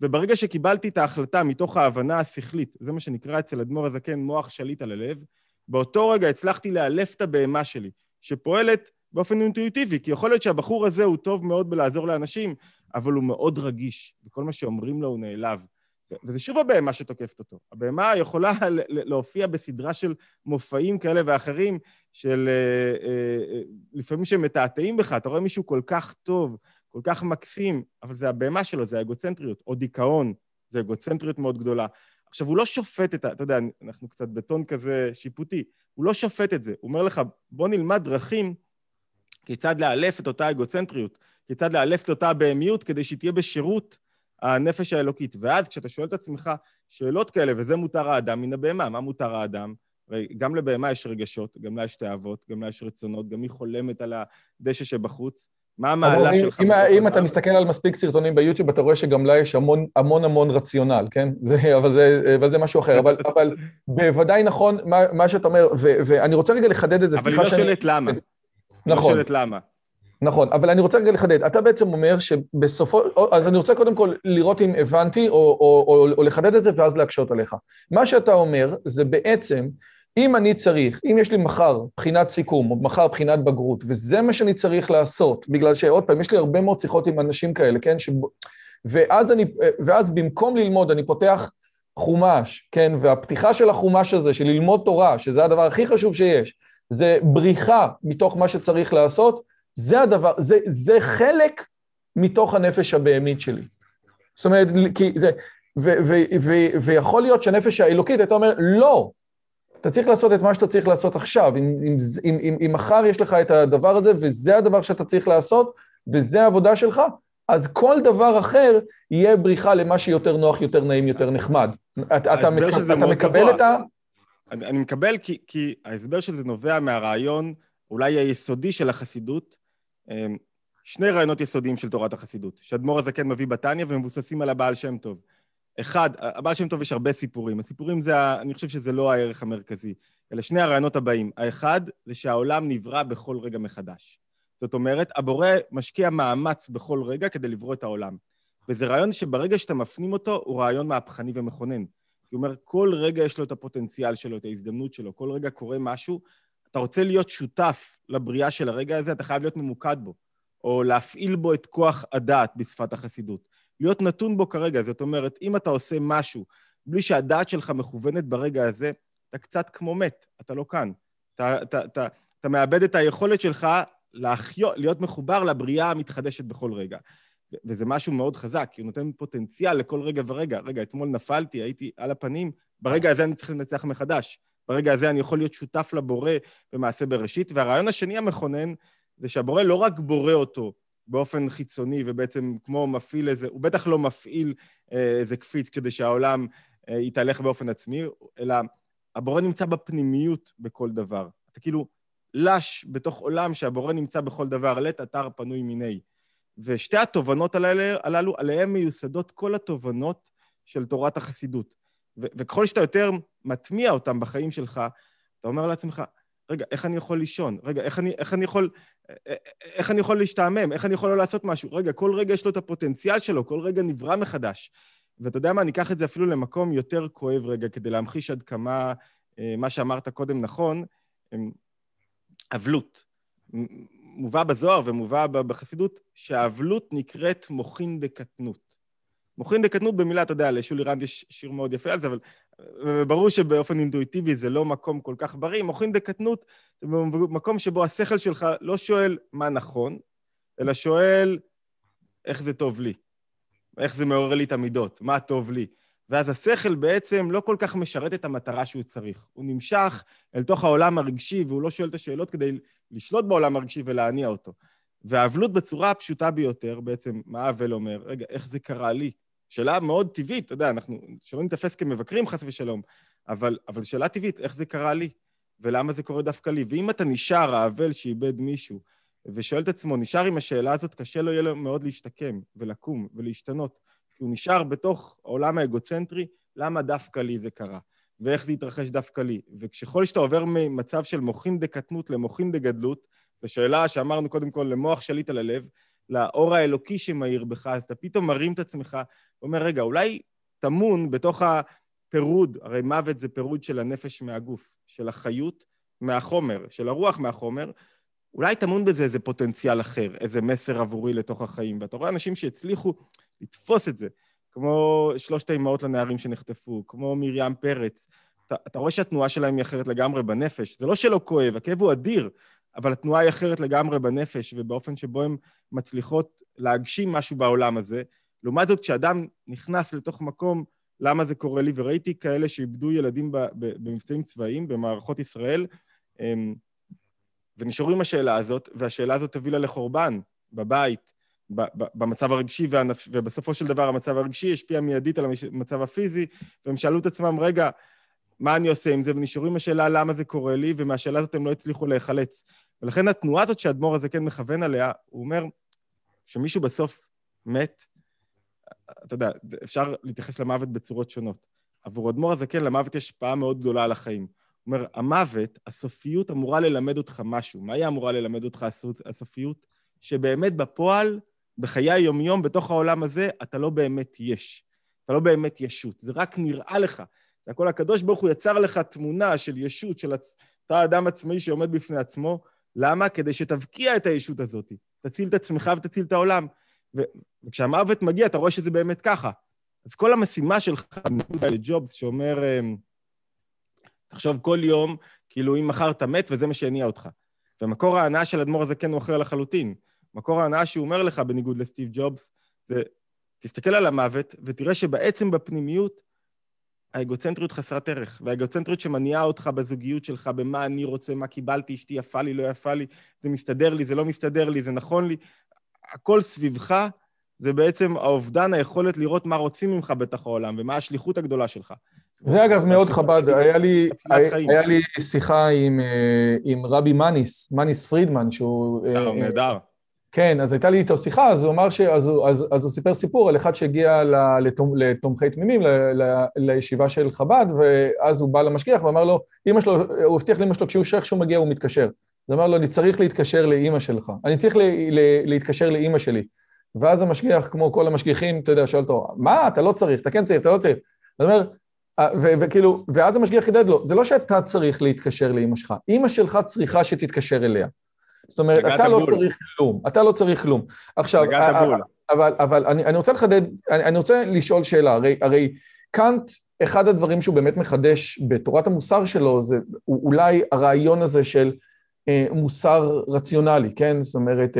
וברגע שקיבלתי את ההחלטה מתוך ההבנה השכלית, זה מה שנקרא אצל אדמו"ר הזקן מוח שליט על הלב, באותו רגע הצלחתי לאלף את הבהמה שלי, שפועלת באופן אינטואיטיבי, כי יכול להיות שהבחור הזה הוא טוב מאוד בלעזור לאנשים, אבל הוא מאוד רגיש, וכל מה שאומרים לו הוא נעלב. וזה שוב הבהמה שתוקפת אותו. הבהמה יכולה להופיע בסדרה של מופעים כאלה ואחרים, של אה, אה, אה, לפעמים שמתעתעים בך, אתה רואה מישהו כל כך טוב, כל כך מקסים, אבל זה הבהמה שלו, זה האגוצנטריות, או דיכאון, זה אגוצנטריות מאוד גדולה. עכשיו, הוא לא שופט את ה... אתה יודע, אנחנו קצת בטון כזה שיפוטי, הוא לא שופט את זה, הוא אומר לך, בוא נלמד דרכים כיצד לאלף את אותה אגוצנטריות, כיצד לאלף את אותה בהמיות כדי שהיא תהיה בשירות הנפש האלוקית. ואז כשאתה שואל את עצמך שאלות כאלה, וזה מותר האדם מן הבהמה, מה מותר האדם? הרי גם לבהמה יש רגשות, גם לה יש תאוות, גם לה יש רצונות, גם היא חולמת על הדשא שבחוץ. מה המעלה שלך?
אם, אם אתה מסתכל על מספיק סרטונים ביוטיוב, אתה רואה שגם לה יש המון המון, המון רציונל, כן? זה, אבל, זה, אבל זה משהו אחר. אבל, אבל בוודאי נכון מה, מה שאתה אומר, ו, ואני רוצה רגע לחדד את זה,
אבל היא לא שואלת למה. נכון. היא לא שואלת למה.
נכון, אבל אני רוצה רגע לחדד. אתה בעצם אומר שבסופו... אז אני רוצה קודם כל לראות אם הבנתי, או, או, או, או לחדד את זה ואז להקשות עליך. מה שאתה אומר זה בעצם, אם אני צריך, אם יש לי מחר בחינת סיכום, או מחר בחינת בגרות, וזה מה שאני צריך לעשות, בגלל שעוד פעם, יש לי הרבה מאוד שיחות עם אנשים כאלה, כן? ש... ואז, אני, ואז במקום ללמוד, אני פותח חומש, כן? והפתיחה של החומש הזה, של ללמוד תורה, שזה הדבר הכי חשוב שיש, זה בריחה מתוך מה שצריך לעשות, זה הדבר, זה, זה חלק מתוך הנפש הבהמית שלי. זאת אומרת, כי זה, ו, ו, ו, ויכול להיות שהנפש האלוקית הייתה אומרת, לא, אתה צריך לעשות את מה שאתה צריך לעשות עכשיו. אם, אם, אם, אם, אם מחר יש לך את הדבר הזה, וזה הדבר שאתה צריך לעשות, וזה העבודה שלך, אז כל דבר אחר יהיה בריחה למה שיותר נוח, יותר נעים, יותר נחמד. אתה, אתה, אתה מקבל את ה...
אני, אני מקבל כי, כי ההסבר של זה נובע מהרעיון אולי היסודי של החסידות, שני רעיונות יסודיים של תורת החסידות, שאדמו"ר הזקן מביא בתניא ומבוססים על הבעל שם טוב. אחד, הבעל שם טוב יש הרבה סיפורים. הסיפורים זה, אני חושב שזה לא הערך המרכזי, אלא שני הרעיונות הבאים. האחד, זה שהעולם נברא בכל רגע מחדש. זאת אומרת, הבורא משקיע מאמץ בכל רגע כדי לברוא את העולם. וזה רעיון שברגע שאתה מפנים אותו, הוא רעיון מהפכני ומכונן. כי הוא אומר, כל רגע יש לו את הפוטנציאל שלו, את ההזדמנות שלו, כל רגע קורה משהו, אתה רוצה להיות שותף לבריאה של הרגע הזה, אתה חייב להיות ממוקד בו, או להפעיל בו את כוח הדעת בשפת החסידות. להיות נתון בו כרגע, זאת אומרת, אם אתה עושה משהו בלי שהדעת שלך מכוונת ברגע הזה, אתה קצת כמו מת, אתה לא כאן. אתה, אתה, אתה, אתה מאבד את היכולת שלך להחיות, להיות מחובר לבריאה המתחדשת בכל רגע. וזה משהו מאוד חזק, כי הוא נותן פוטנציאל לכל רגע ורגע. רגע, אתמול נפלתי, הייתי על הפנים, ברגע הזה אני צריך לנצח מחדש. ברגע הזה אני יכול להיות שותף לבורא במעשה בראשית. והרעיון השני המכונן זה שהבורא לא רק בורא אותו באופן חיצוני ובעצם כמו מפעיל איזה, הוא בטח לא מפעיל אה, איזה קפיץ כדי שהעולם אה, יתהלך באופן עצמי, אלא הבורא נמצא בפנימיות בכל דבר. אתה כאילו לש בתוך עולם שהבורא נמצא בכל דבר, לית אתר פנוי מיני. ושתי התובנות הללו, עליהן מיוסדות כל התובנות של תורת החסידות. וככל שאתה יותר מטמיע אותם בחיים שלך, אתה אומר לעצמך, רגע, איך אני יכול לישון? רגע, איך אני, איך אני יכול... איך אני יכול להשתעמם? איך אני יכול לא לעשות משהו? רגע, כל רגע יש לו את הפוטנציאל שלו, כל רגע נברא מחדש. ואתה יודע מה, אני אקח את זה אפילו למקום יותר כואב רגע, כדי להמחיש עד כמה אה, מה שאמרת קודם נכון, אבלות. מובא בזוהר ומובא בחסידות, שהאבלות נקראת מוחין דקטנות. מוחין דקטנות במילה, אתה יודע, לשולי רנד יש שיר מאוד יפה על זה, אבל ברור שבאופן אינטואיטיבי זה לא מקום כל כך בריא. מוחין דקטנות זה מקום שבו השכל שלך לא שואל מה נכון, אלא שואל איך זה טוב לי, איך זה מעורר לי את המידות, מה טוב לי. ואז השכל בעצם לא כל כך משרת את המטרה שהוא צריך. הוא נמשך אל תוך העולם הרגשי, והוא לא שואל את השאלות כדי לשלוט בעולם הרגשי ולהניע אותו. והאבלות בצורה הפשוטה ביותר, בעצם, מה האבל אומר? רגע, איך זה קרה לי? שאלה מאוד טבעית, אתה יודע, אנחנו, שלא נתפס כמבקרים חס ושלום, אבל, אבל שאלה טבעית, איך זה קרה לי? ולמה זה קורה דווקא לי? ואם אתה נשאר, האבל שאיבד מישהו, ושואל את עצמו, נשאר עם השאלה הזאת, קשה לו יהיה לו מאוד להשתקם ולקום ולהשתנות. כי הוא נשאר בתוך העולם האגוצנטרי, למה דווקא לי זה קרה? ואיך זה התרחש דווקא לי? וככל שאתה עובר ממצב של מוחין דקטנות למוחין דגדלות, לשאלה שאמרנו קודם כל, למוח שליט על הלב, לאור האלוקי שמאיר בך, אז אתה פתאום מרים את עצמך ואומר, רגע, אולי טמון בתוך הפירוד, הרי מוות זה פירוד של הנפש מהגוף, של החיות מהחומר, של הרוח מהחומר, אולי טמון בזה איזה פוטנציאל אחר, איזה מסר עבורי לתוך החיים. ואתה רואה אנשים שהצליחו לתפוס את זה, כמו שלושת האימהות לנערים שנחטפו, כמו מרים פרץ. אתה, אתה רואה שהתנועה שלהם היא אחרת לגמרי בנפש. זה לא שלא כואב, הכאב הוא אדיר, אבל התנועה היא אחרת לגמרי בנפש, ובאופן שבו הן מצליחות להגשים משהו בעולם הזה. לעומת זאת, כשאדם נכנס לתוך מקום, למה זה קורה לי, וראיתי כאלה שאיבדו ילדים במבצעים צבאיים, במערכות ישראל, אמ, ונשארו עם השאלה הזאת, והשאלה הזאת הובילה לחורבן בבית, במצב הרגשי, והנפש, ובסופו של דבר המצב הרגשי השפיע מיידית על המצב הפיזי, והם שאלו את עצמם, רגע, מה אני עושה עם זה? ונשארו עם השאלה למה זה קורה לי, ומהשאלה הזאת הם לא הצליחו להיחלץ. ולכן התנועה הזאת שהאדמו"ר הזה כן מכוון עליה, הוא אומר שמישהו בסוף מת, אתה יודע, אפשר להתייחס למוות בצורות שונות. עבור אדמו"ר הזה כן, למוות יש השפעה מאוד גדולה על החיים. הוא אומר, המוות, הסופיות אמורה ללמד אותך משהו. מה היא אמורה ללמד אותך הסופיות? שבאמת בפועל, בחיי היומיום, בתוך העולם הזה, אתה לא באמת יש. אתה לא באמת ישות. זה רק נראה לך. זה הכל הקדוש ברוך הוא יצר לך תמונה של ישות, של הצ... אתה אדם עצמאי שעומד בפני עצמו. למה? כדי שתבקיע את הישות הזאת. תציל את עצמך ותציל את העולם. ו... וכשהמוות מגיע, אתה רואה שזה באמת ככה. אז כל המשימה שלך, ג'ובס, שאומר, אמ, תחשוב כל יום, כאילו אם מחר אתה מת וזה מה שהניע אותך. ומקור ההנאה של אדמו"ר הזקן הוא אחר לחלוטין. מקור ההנאה שהוא אומר לך, בניגוד לסטיב ג'ובס, זה תסתכל על המוות ותראה שבעצם בפנימיות האגוצנטריות חסרת ערך, והאגוצנטריות שמניעה אותך בזוגיות שלך, במה אני רוצה, מה קיבלתי, אשתי יפה לי, לא יפה לי, זה מסתדר לי, זה לא מסתדר לי, זה נכון לי, הכל סביבך זה בעצם האובדן היכולת לראות מה רוצים ממך בתוך העולם ומה השליחות הגדולה שלך.
זה אגב מאוד חב"ד, היה לי, היה לי שיחה עם, אה, עם רבי מניס, מניס פרידמן, שהוא...
אה, אה, נהדר.
כן, אז הייתה לי איתו שיחה, אז הוא אמר ש... אז הוא, אז, אז הוא סיפר סיפור על אחד שהגיע לתומ, לתומכי תמימים, ל, ל, לישיבה של חב"ד, ואז הוא בא למשגיח ואמר לו, אמא שלו, הוא הבטיח לאמא שלו, כשהוא שייך שהוא מגיע הוא מתקשר. אז אמר לו, אני צריך להתקשר לאימא שלך, אני צריך ל, ל, להתקשר לאימא שלי. ואז המשגיח, כמו כל המשגיחים, אתה יודע, שואל אותו, מה, אתה לא צריך, אתה כן צריך, אתה לא צריך. זאת אומרת, וכאילו, ואז המשגיח חידד לו, זה לא שאתה צריך להתקשר לאימא שלך, אימא שלך צריכה שתתקשר אליה. זאת אומרת, אתה לא צריך כלום, אתה לא צריך כלום. עכשיו, אבל, אבל אני, אני רוצה לחדד, אני, אני רוצה לשאול שאלה, הרי, הרי קאנט, אחד הדברים שהוא באמת מחדש בתורת המוסר שלו, זה אולי הרעיון הזה של מוסר רציונלי, כן? זאת אומרת,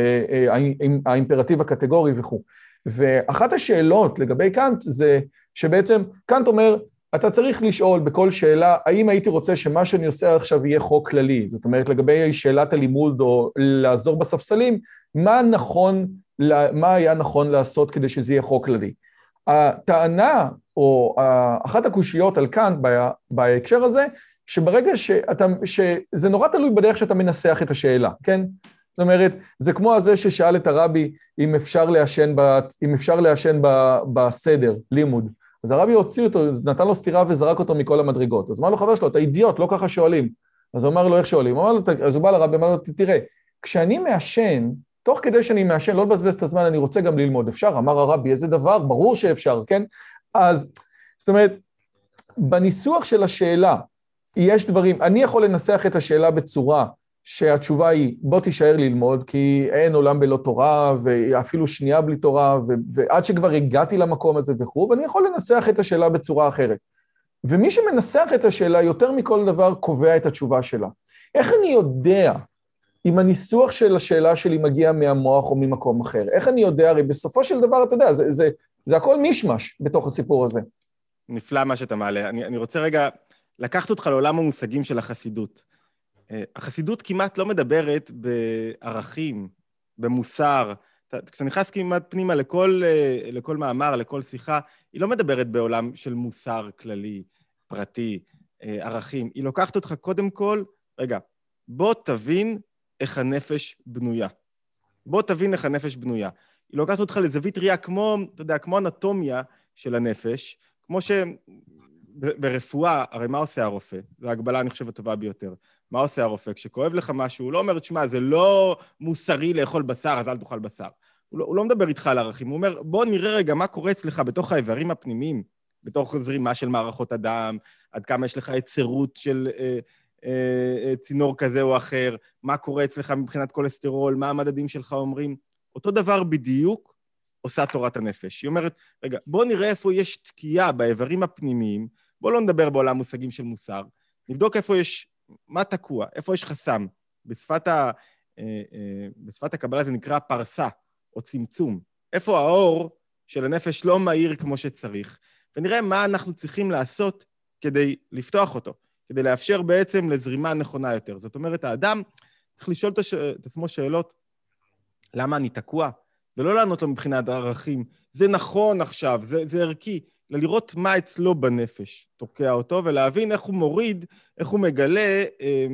האימפרטיב הקטגורי וכו'. ואחת השאלות לגבי קאנט זה שבעצם קאנט אומר, אתה צריך לשאול בכל שאלה, האם הייתי רוצה שמה שאני עושה עכשיו יהיה חוק כללי? זאת אומרת, לגבי שאלת הלימוד או לעזור בספסלים, מה נכון, מה היה נכון לעשות כדי שזה יהיה חוק כללי? הטענה, או אחת הקושיות על קאנט בהקשר הזה, שברגע שאתה, שזה נורא תלוי בדרך שאתה מנסח את השאלה, כן? זאת אומרת, זה כמו הזה ששאל את הרבי אם אפשר לעשן, אם אפשר לעשן בסדר, לימוד. אז הרבי הוציא אותו, נתן לו סטירה וזרק אותו מכל המדרגות. אז אמר לו חבר שלו, אתה אידיוט, לא ככה שואלים. אז הוא אמר לו, איך שואלים? אמר לו, אז הוא בא לרבי, אמר לו, תראה, כשאני מעשן, תוך כדי שאני מעשן, לא לבזבז את הזמן, אני רוצה גם ללמוד. אפשר? אמר הרבי, איזה דבר, ברור שאפשר, כן? אז, זאת אומרת, בניסוח של השאלה, יש דברים, אני יכול לנסח את השאלה בצורה שהתשובה היא, בוא תישאר ללמוד, כי אין עולם בלא תורה, ואפילו שנייה בלי תורה, ו- ועד שכבר הגעתי למקום הזה וכו', ואני יכול לנסח את השאלה בצורה אחרת. ומי שמנסח את השאלה יותר מכל דבר קובע את התשובה שלה. איך אני יודע אם הניסוח של השאלה שלי מגיע מהמוח או ממקום אחר? איך אני יודע? הרי בסופו של דבר, אתה יודע, זה, זה, זה הכל מישמש בתוך הסיפור הזה.
נפלא מה שאתה מעלה. אני, אני רוצה רגע לקחת אותך לעולם המושגים של החסידות. אה, החסידות כמעט לא מדברת בערכים, במוסר. כשאתה נכנס כמעט פנימה לכל, אה, לכל מאמר, לכל שיחה, היא לא מדברת בעולם של מוסר כללי, פרטי, אה, ערכים. היא לוקחת אותך קודם כל, רגע, בוא תבין איך הנפש בנויה. בוא תבין איך הנפש בנויה. היא לוקחת אותך לזווית ראייה כמו, אתה יודע, כמו אנטומיה של הנפש, כמו שברפואה, הרי מה עושה הרופא? זו ההגבלה, אני חושב, הטובה ביותר. מה עושה הרופא? כשכואב לך משהו, הוא לא אומר, תשמע, זה לא מוסרי לאכול בשר, אז אל תאכל בשר. הוא לא, הוא לא מדבר איתך על ערכים, הוא אומר, בוא נראה רגע מה קורה אצלך בתוך האיברים הפנימיים, בתוך זרימה של מערכות הדם, עד כמה יש לך יצירות של אה, אה, אה, צינור כזה או אחר, מה קורה אצלך מבחינת כולסטרול, מה המדדים שלך אומרים. אותו דבר בדיוק עושה תורת הנפש. היא אומרת, רגע, בוא נראה איפה יש תקיעה באיברים הפנימיים, בוא לא נדבר בעולם מושגים של מוסר, נבדוק איפה יש מה תקוע? איפה יש חסם? בשפת, ה, אה, אה, בשפת הקבלה זה נקרא פרסה או צמצום. איפה האור של הנפש לא מהיר כמו שצריך, ונראה מה אנחנו צריכים לעשות כדי לפתוח אותו, כדי לאפשר בעצם לזרימה נכונה יותר. זאת אומרת, האדם צריך לשאול את, עצמו שאלות, למה אני תקוע? ולא לענות לו מבחינת הערכים. זה נכון עכשיו, זה, זה ערכי. אלא לראות מה אצלו בנפש תוקע אותו, ולהבין איך הוא מוריד, איך הוא מגלה אה,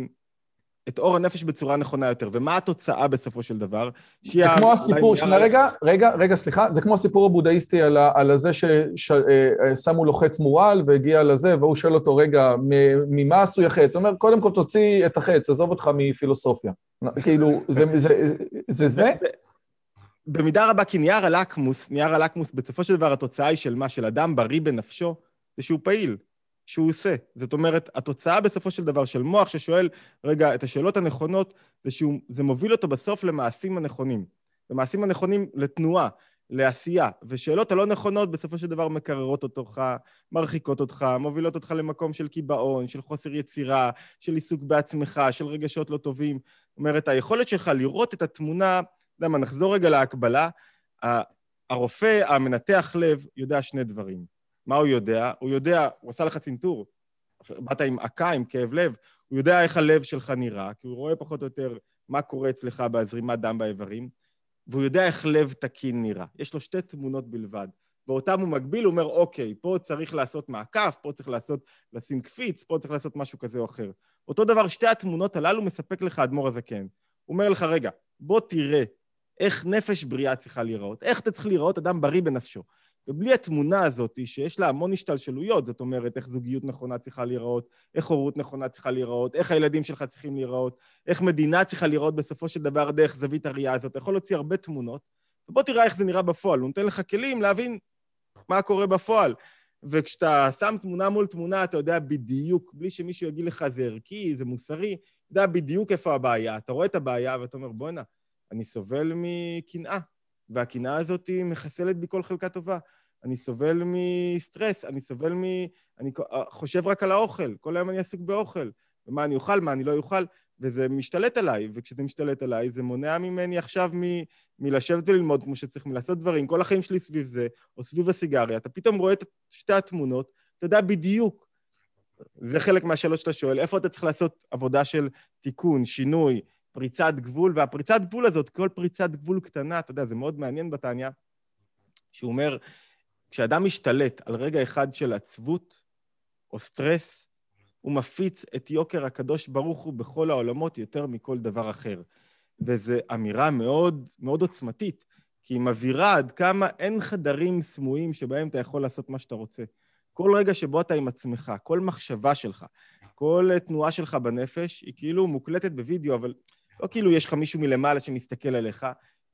את אור הנפש בצורה נכונה יותר, ומה התוצאה בסופו של דבר.
זה כמו הסיפור, שנייה רגע, רגע, רגע, סליחה, זה כמו הסיפור הבודהיסטי על, על הזה ששמו אה, לו חץ מורעל והגיע לזה, והוא שואל אותו, רגע, ממה עשוי החץ? הוא אומר, קודם כל תוציא את החץ, עזוב אותך מפילוסופיה. כאילו, זה זה? זה, זה?
במידה רבה, כי נייר הלקמוס, נייר הלקמוס, בסופו של דבר התוצאה היא של מה? של אדם בריא בנפשו, זה שהוא פעיל, שהוא עושה. זאת אומרת, התוצאה בסופו של דבר של מוח ששואל, רגע, את השאלות הנכונות, זה שזה מוביל אותו בסוף למעשים הנכונים. למעשים הנכונים לתנועה, לעשייה, ושאלות הלא נכונות בסופו של דבר מקררות אותך, מרחיקות אותך, מובילות אותך למקום של קיבעון, של חוסר יצירה, של עיסוק בעצמך, של רגשות לא טובים. זאת אומרת, היכולת שלך לראות את התמונה יודע מה, נחזור רגע להקבלה. הרופא, המנתח לב, יודע שני דברים. מה הוא יודע? הוא יודע, הוא עשה לך צנתור. באת עם עקה, עם כאב לב, הוא יודע איך הלב שלך נראה, כי הוא רואה פחות או יותר מה קורה אצלך בזרימת דם באיברים, והוא יודע איך לב תקין נראה. יש לו שתי תמונות בלבד. ואותם הוא מגביל, הוא אומר, אוקיי, פה צריך לעשות מעקף, פה צריך לעשות, לשים קפיץ, פה צריך לעשות משהו כזה או אחר. אותו דבר, שתי התמונות הללו מספק לך אדמו"ר הזקן. הוא אומר לך, רגע, בוא תראה איך נפש בריאה צריכה להיראות, איך אתה צריך להיראות אדם בריא בנפשו. ובלי התמונה הזאת, שיש לה המון השתלשלויות, זאת אומרת, איך זוגיות נכונה צריכה להיראות, איך הורות נכונה צריכה להיראות, איך הילדים שלך צריכים להיראות, איך מדינה צריכה להיראות בסופו של דבר דרך זווית הראייה הזאת, אתה יכול להוציא הרבה תמונות, ובוא תראה איך זה נראה בפועל, הוא נותן לך כלים להבין מה קורה בפועל. וכשאתה שם תמונה מול תמונה, אתה יודע בדיוק, בלי שמישהו יגיד לך זה ערכי, זה מוסרי, אתה יודע בדיוק איפה הבעיה. אתה רואה את הבעיה ואתה אומר, בואנה, אני סובל מקנאה, והקנאה הזאת מחסלת בי כל חלקה טובה. אני סובל מסטרס, אני סובל מ... אני חושב רק על האוכל, כל היום אני עסוק באוכל. ומה אני אוכל, מה אני לא אוכל. וזה משתלט עליי, וכשזה משתלט עליי, זה מונע ממני עכשיו מ, מלשבת וללמוד כמו שצריך, מלעשות דברים, כל החיים שלי סביב זה, או סביב הסיגריה, אתה פתאום רואה את שתי התמונות, אתה יודע בדיוק, זה חלק מהשאלות שאתה שואל, איפה אתה צריך לעשות עבודה של תיקון, שינוי, פריצת גבול, והפריצת גבול הזאת, כל פריצת גבול קטנה, אתה יודע, זה מאוד מעניין בתניא, שהוא אומר, כשאדם משתלט על רגע אחד של עצבות או סטרס, הוא מפיץ את יוקר הקדוש ברוך הוא בכל העולמות יותר מכל דבר אחר. וזו אמירה מאוד, מאוד עוצמתית, כי היא מבהירה עד כמה אין חדרים סמויים שבהם אתה יכול לעשות מה שאתה רוצה. כל רגע שבו אתה עם עצמך, כל מחשבה שלך, כל תנועה שלך בנפש, היא כאילו מוקלטת בווידאו, אבל לא כאילו יש לך מישהו מלמעלה שמסתכל עליך,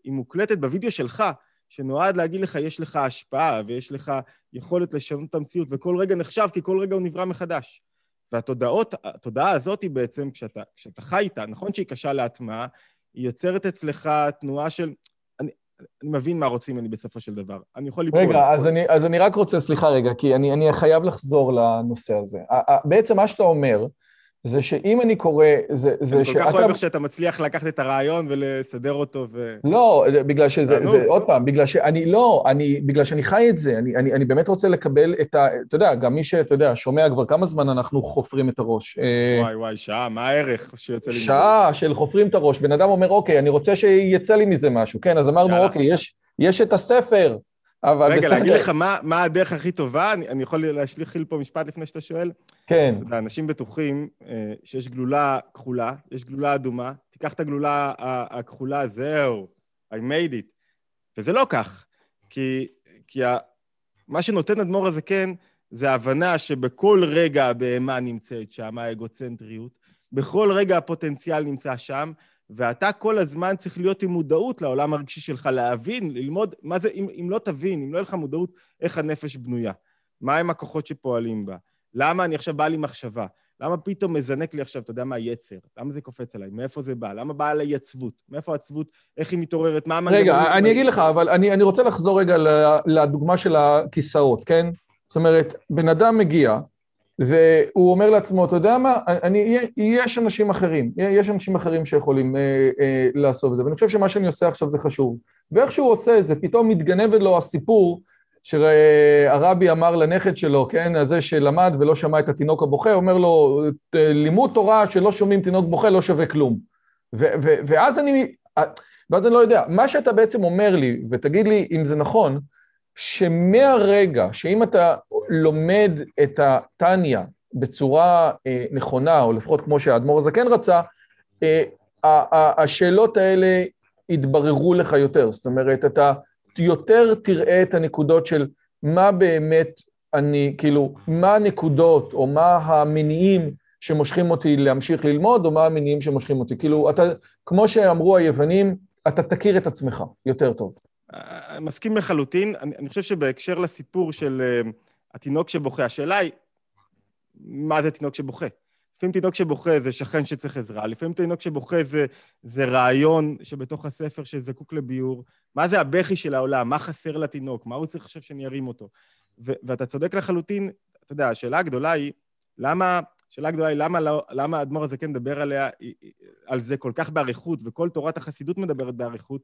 היא מוקלטת בווידאו שלך, שנועד להגיד לך, יש לך השפעה ויש לך יכולת לשנות את המציאות, וכל רגע נחשב כי כל רגע הוא נברא מחדש. והתודעה הזאת היא בעצם, כשאתה, כשאתה חי איתה, נכון שהיא קשה להטמעה, היא יוצרת אצלך תנועה של... אני, אני מבין מה רוצים ממני בסופו של דבר. אני יכול ליפול.
רגע, אז אני, אז אני רק רוצה, סליחה רגע, כי אני, אני חייב לחזור לנושא הזה. בעצם מה שאתה אומר, זה שאם אני קורא, זה, זה
אני כל כך אוהב איך שאתה מצליח לקחת את הרעיון ולסדר אותו ו...
לא, בגלל שזה, זה, עוד פעם, בגלל שאני, לא, אני, בגלל שאני חי את זה, אני, אני, אני באמת רוצה לקבל את ה... אתה יודע, גם מי שאתה יודע, שומע כבר כמה זמן אנחנו חופרים את הראש.
אה, וואי וואי, שעה, מה הערך שיוצא לי?
שעה של חופרים את הראש. בן אדם אומר, אוקיי, אני רוצה שיצא לי מזה משהו. כן, אז אמרנו, אוקיי, יש, יש את הספר, אבל
רגע, בסדר. רגע, להגיד לך מה, מה הדרך הכי טובה? אני, אני יכול להשליך פה משפט לפני שאתה שואל?
כן.
אתה יודע, אנשים בטוחים אה, שיש גלולה כחולה, יש גלולה אדומה, תיקח את הגלולה הכחולה, זהו, I made it. וזה לא כך, כי, כי ה, מה שנותן אדמו"ר הזקן זה ההבנה שבכל רגע הבהמה נמצאת שם, האגוצנטריות, בכל רגע הפוטנציאל נמצא שם, ואתה כל הזמן צריך להיות עם מודעות לעולם הרגשי שלך, להבין, ללמוד, מה זה, אם, אם לא תבין, אם לא יהיה לך מודעות, איך הנפש בנויה, מהם הכוחות שפועלים בה, למה אני עכשיו בא לי מחשבה, למה פתאום מזנק לי עכשיו, אתה יודע מה, יצר? למה זה קופץ עליי? מאיפה זה בא? למה באה עליי עצבות? מאיפה העצבות? איך היא מתעוררת? מה
המנגנון? רגע, אני אגיד לך, אבל אני, אני רוצה לחזור רגע לדוגמה של הכיסאות, כן? זאת אומרת, בן אדם מגיע, והוא אומר לעצמו, אתה יודע מה, אני, יש אנשים אחרים, יש אנשים אחרים שיכולים אה, אה, לעשות את זה, ואני חושב שמה שאני עושה עכשיו זה חשוב. ואיך שהוא עושה את זה, פתאום מתגנבת לו הסיפור שהרבי אמר לנכד שלו, כן, הזה שלמד ולא שמע את התינוק הבוכה, אומר לו, לימוד תורה שלא שומעים תינוק בוכה לא שווה כלום. ו- ו- ואז אני, ואז אני לא יודע, מה שאתה בעצם אומר לי, ותגיד לי אם זה נכון, שמהרגע שאם אתה לומד את הטניה בצורה אה, נכונה, או לפחות כמו שהאדמו"ר הזקן רצה, אה, השאלות האלה יתבררו לך יותר. זאת אומרת, אתה יותר תראה את הנקודות של מה באמת אני, כאילו, מה הנקודות, או מה המניעים שמושכים אותי להמשיך ללמוד, או מה המניעים שמושכים אותי. כאילו, אתה, כמו שאמרו היוונים, אתה תכיר את עצמך יותר טוב.
מסכים לחלוטין. אני, אני חושב שבהקשר לסיפור של uh, התינוק שבוכה, השאלה היא, מה זה תינוק שבוכה? לפעמים תינוק שבוכה זה שכן שצריך עזרה, לפעמים תינוק שבוכה זה, זה רעיון שבתוך הספר שזקוק לביור. מה זה הבכי של העולם? מה חסר לתינוק? מה הוא צריך עכשיו שאני ארים אותו? ו- ואתה צודק לחלוטין, אתה יודע, השאלה הגדולה היא, למה, השאלה הגדולה היא למה, לא, למה האדמו"ר הזה כן מדבר עליה, על זה כל כך באריכות, וכל תורת החסידות מדברת באריכות.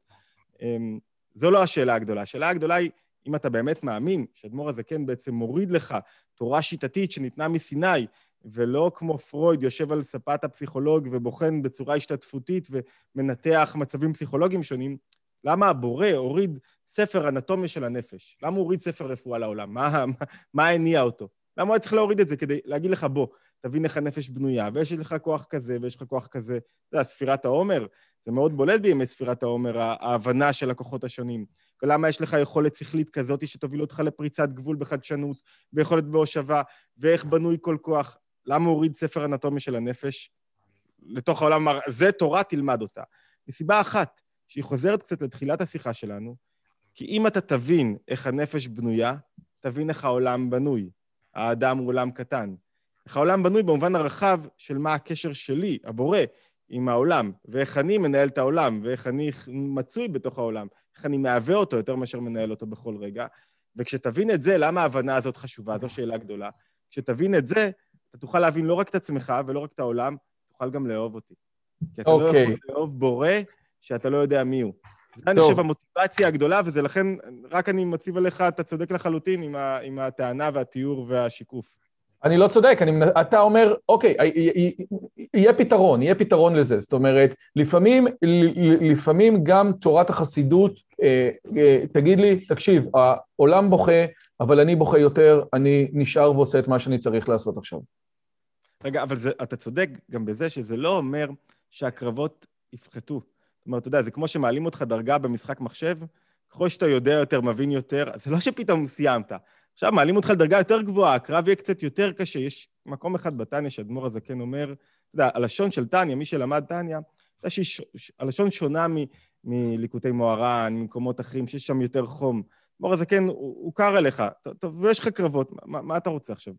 אמ, זו לא השאלה הגדולה. השאלה הגדולה היא, אם אתה באמת מאמין שאדמו"ר הזקן בעצם מוריד לך תורה שיטתית שניתנה מסיני, ולא כמו פרויד יושב על ספת הפסיכולוג ובוחן בצורה השתתפותית ומנתח מצבים פסיכולוגיים שונים, למה הבורא הוריד ספר אנטומיה של הנפש? למה הוא הוריד ספר רפואה לעולם? מה, מה, מה הניע אותו? למה הוא היה צריך להוריד את זה? כדי להגיד לך, בוא, תבין איך הנפש בנויה, ויש לך כוח כזה, ויש לך כוח כזה. אתה יודע, ספירת העומר, זה מאוד בולט בימי ספירת העומר, ההבנה של הכוחות השונים. ולמה יש לך יכולת שכלית כזאת שתוביל אותך לפריצת גבול בחדשנות, ויכולת בהושבה, ואיך בנוי כל כוח. למה הוא הוריד ספר אנטומיה של הנפש לתוך העולם? זה תורה, תלמד אותה. מסיבה אחת, שהיא חוזרת קצת לתחילת השיחה שלנו, כי אם אתה תבין איך הנפש בנויה, תבין איך העולם בנוי. האדם הוא עולם קטן. איך העולם בנוי במובן הרחב של מה הקשר שלי, הבורא, עם העולם, ואיך אני מנהל את העולם, ואיך אני מצוי בתוך העולם, איך אני מהווה אותו יותר מאשר מנהל אותו בכל רגע. וכשתבין את זה, למה ההבנה הזאת חשובה? זו שאלה גדולה. כשתבין את זה, אתה תוכל להבין לא רק את עצמך ולא רק את העולם, תוכל גם לאהוב אותי. כי אתה okay. לא אוקיי. יכול לאהוב בורא שאתה לא יודע מי הוא. זה, טוב. אני חושב, המוטיבציה הגדולה, וזה לכן, רק אני מציב עליך, אתה צודק לחלוטין עם, ה, עם הטענה והתיאור והשיקוף.
אני לא צודק, אני, אתה אומר, אוקיי, יהיה פתרון, יהיה פתרון לזה. זאת אומרת, לפעמים, לפעמים גם תורת החסידות, אה, אה, תגיד לי, תקשיב, העולם בוכה, אבל אני בוכה יותר, אני נשאר ועושה את מה שאני צריך לעשות עכשיו.
רגע, אבל זה, אתה צודק גם בזה שזה לא אומר שהקרבות יפחתו. זאת אומרת, אתה יודע, זה כמו שמעלים אותך דרגה במשחק מחשב, ככל שאתה יודע יותר, מבין יותר, זה לא שפתאום סיימת. עכשיו מעלים אותך לדרגה יותר גבוהה, הקרב יהיה קצת יותר קשה. יש מקום אחד בתניא שאדמו"ר הזקן אומר, אתה יודע, הלשון של טניה, מי שלמד טניה, אתה יודע שהלשון שונה מליקוטי מוהר"ן, ממקומות אחרים, שיש שם יותר חום. אדמו"ר הזקן, הוא, הוא קר אליך, טוב, ויש לך קרבות, מה, מה אתה רוצה עכשיו?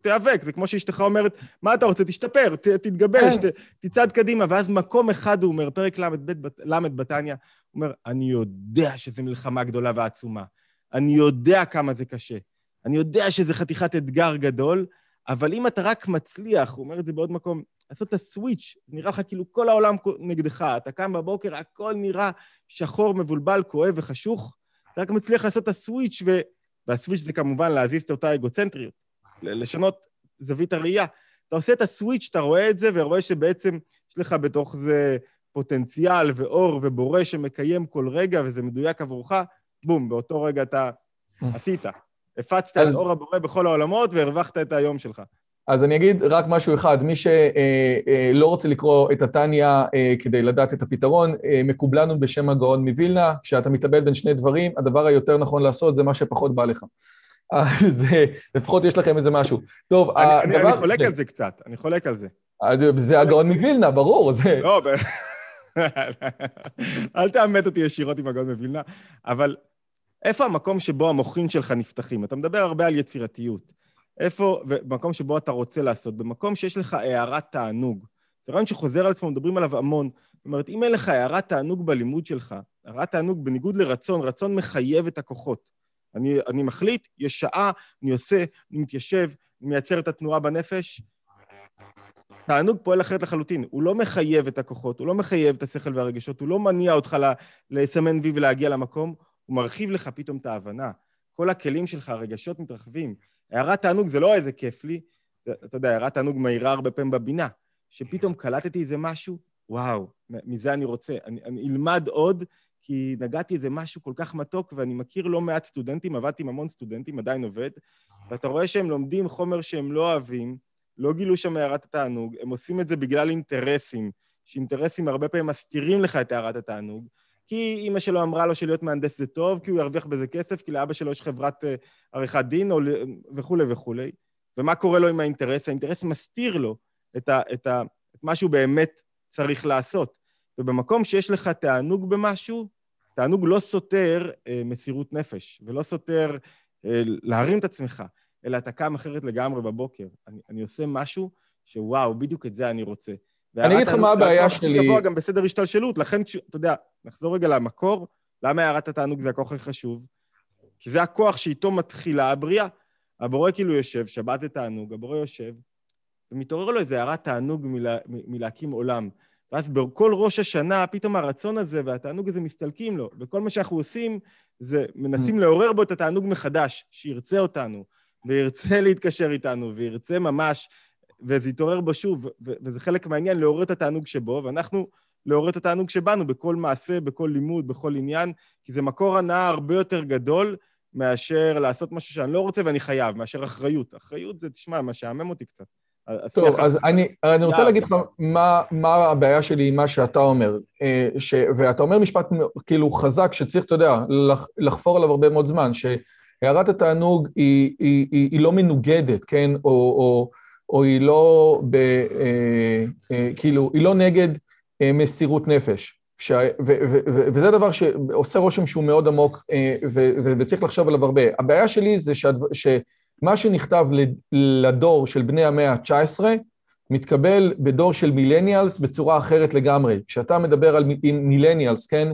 תיאבק, זה כמו שאשתך אומרת, מה אתה רוצה? תשתפר, ת, תתגבש, כן. ת, תצעד קדימה, ואז מקום אחד הוא אומר, פרק ל' בתניא, הוא אומר, אני יודע שזו מלחמה גדולה ועצומה. אני יודע כמה זה קשה. אני יודע שזה חתיכת אתגר גדול, אבל אם אתה רק מצליח, הוא אומר את זה בעוד מקום, לעשות את הסוויץ', זה נראה לך כאילו כל העולם נגדך, אתה קם בבוקר, הכל נראה שחור, מבולבל, כואב וחשוך, אתה רק מצליח לעשות את הסוויץ', ו... והסוויץ' זה כמובן להזיז את אותה אגוצנטריות, לשנות זווית הראייה. אתה עושה את הסוויץ', אתה רואה את זה, ורואה שבעצם יש לך בתוך זה פוטנציאל ואור ובורא שמקיים כל רגע, וזה מדויק עבורך, בום, באותו רגע אתה עשית. הפצת. את אור הבורא בכל העולמות והרווחת את היום שלך.
אז אני אגיד רק משהו אחד, מי שלא אה, אה, רוצה לקרוא את התניא אה, כדי לדעת את הפתרון, מקובלנו בשם הגאון מווילנה, כשאתה מתאבד בין שני דברים, הדבר היותר נכון לעשות זה מה שפחות בא לך. אז לפחות יש לכם איזה משהו. טוב,
אני, הדבר... אני, אני חולק על זה קצת, אני חולק על זה.
זה הגאון מווילנה, ברור. זה...
לא, אל תעמת אותי ישירות עם הגאון מווילנה, אבל איפה המקום שבו המוחין שלך נפתחים? אתה מדבר הרבה על יצירתיות. איפה, במקום שבו אתה רוצה לעשות, במקום שיש לך הערת תענוג. זה רעיון שחוזר על עצמו, מדברים עליו המון. זאת אומרת, אם אין לך הערת תענוג בלימוד שלך, הערת תענוג בניגוד לרצון, רצון מחייב את הכוחות. אני, אני מחליט, יש שעה, אני עושה, אני מתיישב, אני מייצר את התנועה בנפש. תענוג פועל אחרת לחלוטין, הוא לא מחייב את הכוחות, הוא לא מחייב את השכל והרגשות, הוא לא מניע אותך לסמן וי ולהגיע למקום, הוא מרחיב לך פתאום את ההבנה. כל הכלים שלך, הרגשות מתרחבים. הערת תענוג זה לא איזה כיף לי, אתה יודע, הערת תענוג מהירה הרבה פעמים בבינה, שפתאום קלטתי איזה משהו, וואו, מזה אני רוצה. אני, אני אלמד עוד, כי נגעתי איזה משהו כל כך מתוק, ואני מכיר לא מעט סטודנטים, עבדתי עם המון סטודנטים, עדיין עובד, ואתה רואה שהם לומדים חומר שהם לא אוהבים, לא גילו שם הערת התענוג, הם עושים את זה בגלל אינטרסים, שאינטרסים הרבה פעמים מסתירים לך את הערת התענוג, כי אימא שלו אמרה לו שלהיות מהנדס זה טוב, כי הוא ירוויח בזה כסף, כי לאבא שלו יש חברת uh, עריכת דין או, וכולי וכולי. ומה קורה לו עם האינטרס? האינטרס מסתיר לו את, ה, את, ה, את מה שהוא באמת צריך לעשות. ובמקום שיש לך תענוג במשהו, תענוג לא סותר uh, מסירות נפש, ולא סותר uh, להרים את עצמך, אלא אתה קם אחרת לגמרי בבוקר. אני, אני עושה משהו שוואו, בדיוק את זה אני רוצה.
אני אגיד לך מה הבעיה שלי...
גבוה גם בסדר השתלשלות, לכן, אתה יודע, נחזור רגע למקור, למה הערת התענוג זה הכוח הכי חשוב? כי זה הכוח שאיתו מתחילה הבריאה. הבורא כאילו יושב, שבת לתענוג, הבורא יושב, ומתעורר לו איזה הערת תענוג מלה, מלהקים עולם. ואז בכל ראש השנה, פתאום הרצון הזה והתענוג הזה מסתלקים לו, וכל מה שאנחנו עושים זה מנסים mm. לעורר בו את התענוג מחדש, שירצה אותנו, וירצה להתקשר איתנו, וירצה ממש וזה יתעורר בו שוב, וזה חלק מהעניין, לעורר את התענוג שבו, ואנחנו לעורר את התענוג שבנו בכל מעשה, בכל לימוד, בכל עניין, כי זה מקור הנאה הרבה יותר גדול מאשר לעשות משהו שאני לא רוצה ואני חייב, מאשר אחריות. אחריות זה, תשמע, משעמם אותי קצת.
טוב, אז אני, אני רוצה להגיד לך מה, מה הבעיה שלי עם מה שאתה אומר. אה, ש, ואתה אומר משפט כאילו חזק, שצריך, אתה יודע, לח, לחפור עליו הרבה מאוד זמן, שהערת התענוג היא, היא, היא, היא לא מנוגדת, כן? או... או או היא לא, ב, אה, אה, כאילו, היא לא נגד אה, מסירות נפש. ש... ו- ו- ו- וזה דבר שעושה רושם שהוא מאוד עמוק ו- ו- וצריך לחשוב עליו הרבה. הבעיה שלי זה שהדבר, שמה שנכתב לדור של בני המאה ה-19 מתקבל בדור של מילניאלס בצורה אחרת לגמרי. כשאתה מדבר על מילניאלס, כן,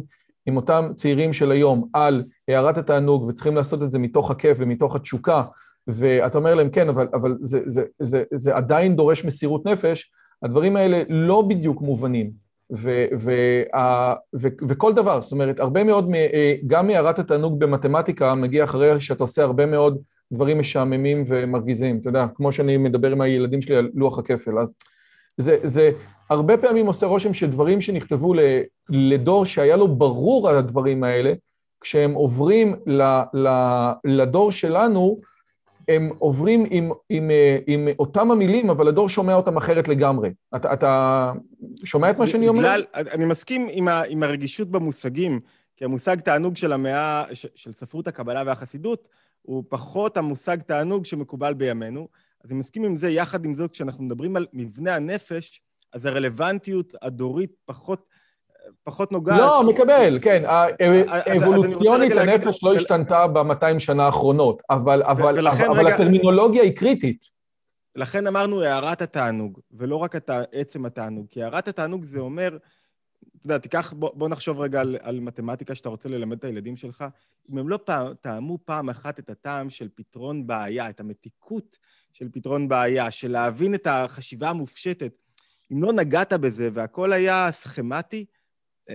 עם אותם צעירים של היום, על הערת התענוג וצריכים לעשות את זה מתוך הכיף ומתוך התשוקה ואתה אומר להם, כן, אבל, אבל זה, זה, זה, זה עדיין דורש מסירות נפש, הדברים האלה לא בדיוק מובנים. ו- ו- ו- ו- וכל דבר, זאת אומרת, הרבה מאוד, גם מהערת התענוג במתמטיקה מגיע אחרי שאתה עושה הרבה מאוד דברים משעממים ומרגיזים, אתה יודע, כמו שאני מדבר עם הילדים שלי על לוח הכפל, אז זה, זה הרבה פעמים עושה רושם שדברים שנכתבו לדור שהיה לו ברור על הדברים האלה, כשהם עוברים ל, ל, לדור שלנו, הם עוברים עם, עם, עם אותם המילים, אבל הדור שומע אותם אחרת לגמרי. אתה, אתה שומע את מה שאני אומר?
בגלל, אני מסכים עם, ה, עם הרגישות במושגים, כי המושג תענוג של המאה, של ספרות הקבלה והחסידות, הוא פחות המושג תענוג שמקובל בימינו. אז אני מסכים עם זה, יחד עם זאת, כשאנחנו מדברים על מבנה הנפש, אז הרלוונטיות הדורית פחות, פחות נוגעת.
לא. מקבל, כן. אבולוציונית הנפש לא השתנתה ב-200 שנה האחרונות, אבל. הטרמינולוגיה היא קריטית.
לכן אמרנו הערת התענוג, ולא רק הת... עצם התענוג, כי הערת התענוג זה אומר, אתה יודע, תיקח, בוא, בוא נחשוב רגע על, על מתמטיקה שאתה רוצה ללמד את הילדים שלך. אם הם לא פעם, טעמו פעם אחת את הטעם של פתרון בעיה, את המתיקות של פתרון בעיה, של להבין את החשיבה המופשטת, אם לא נגעת בזה והכל היה סכמטי,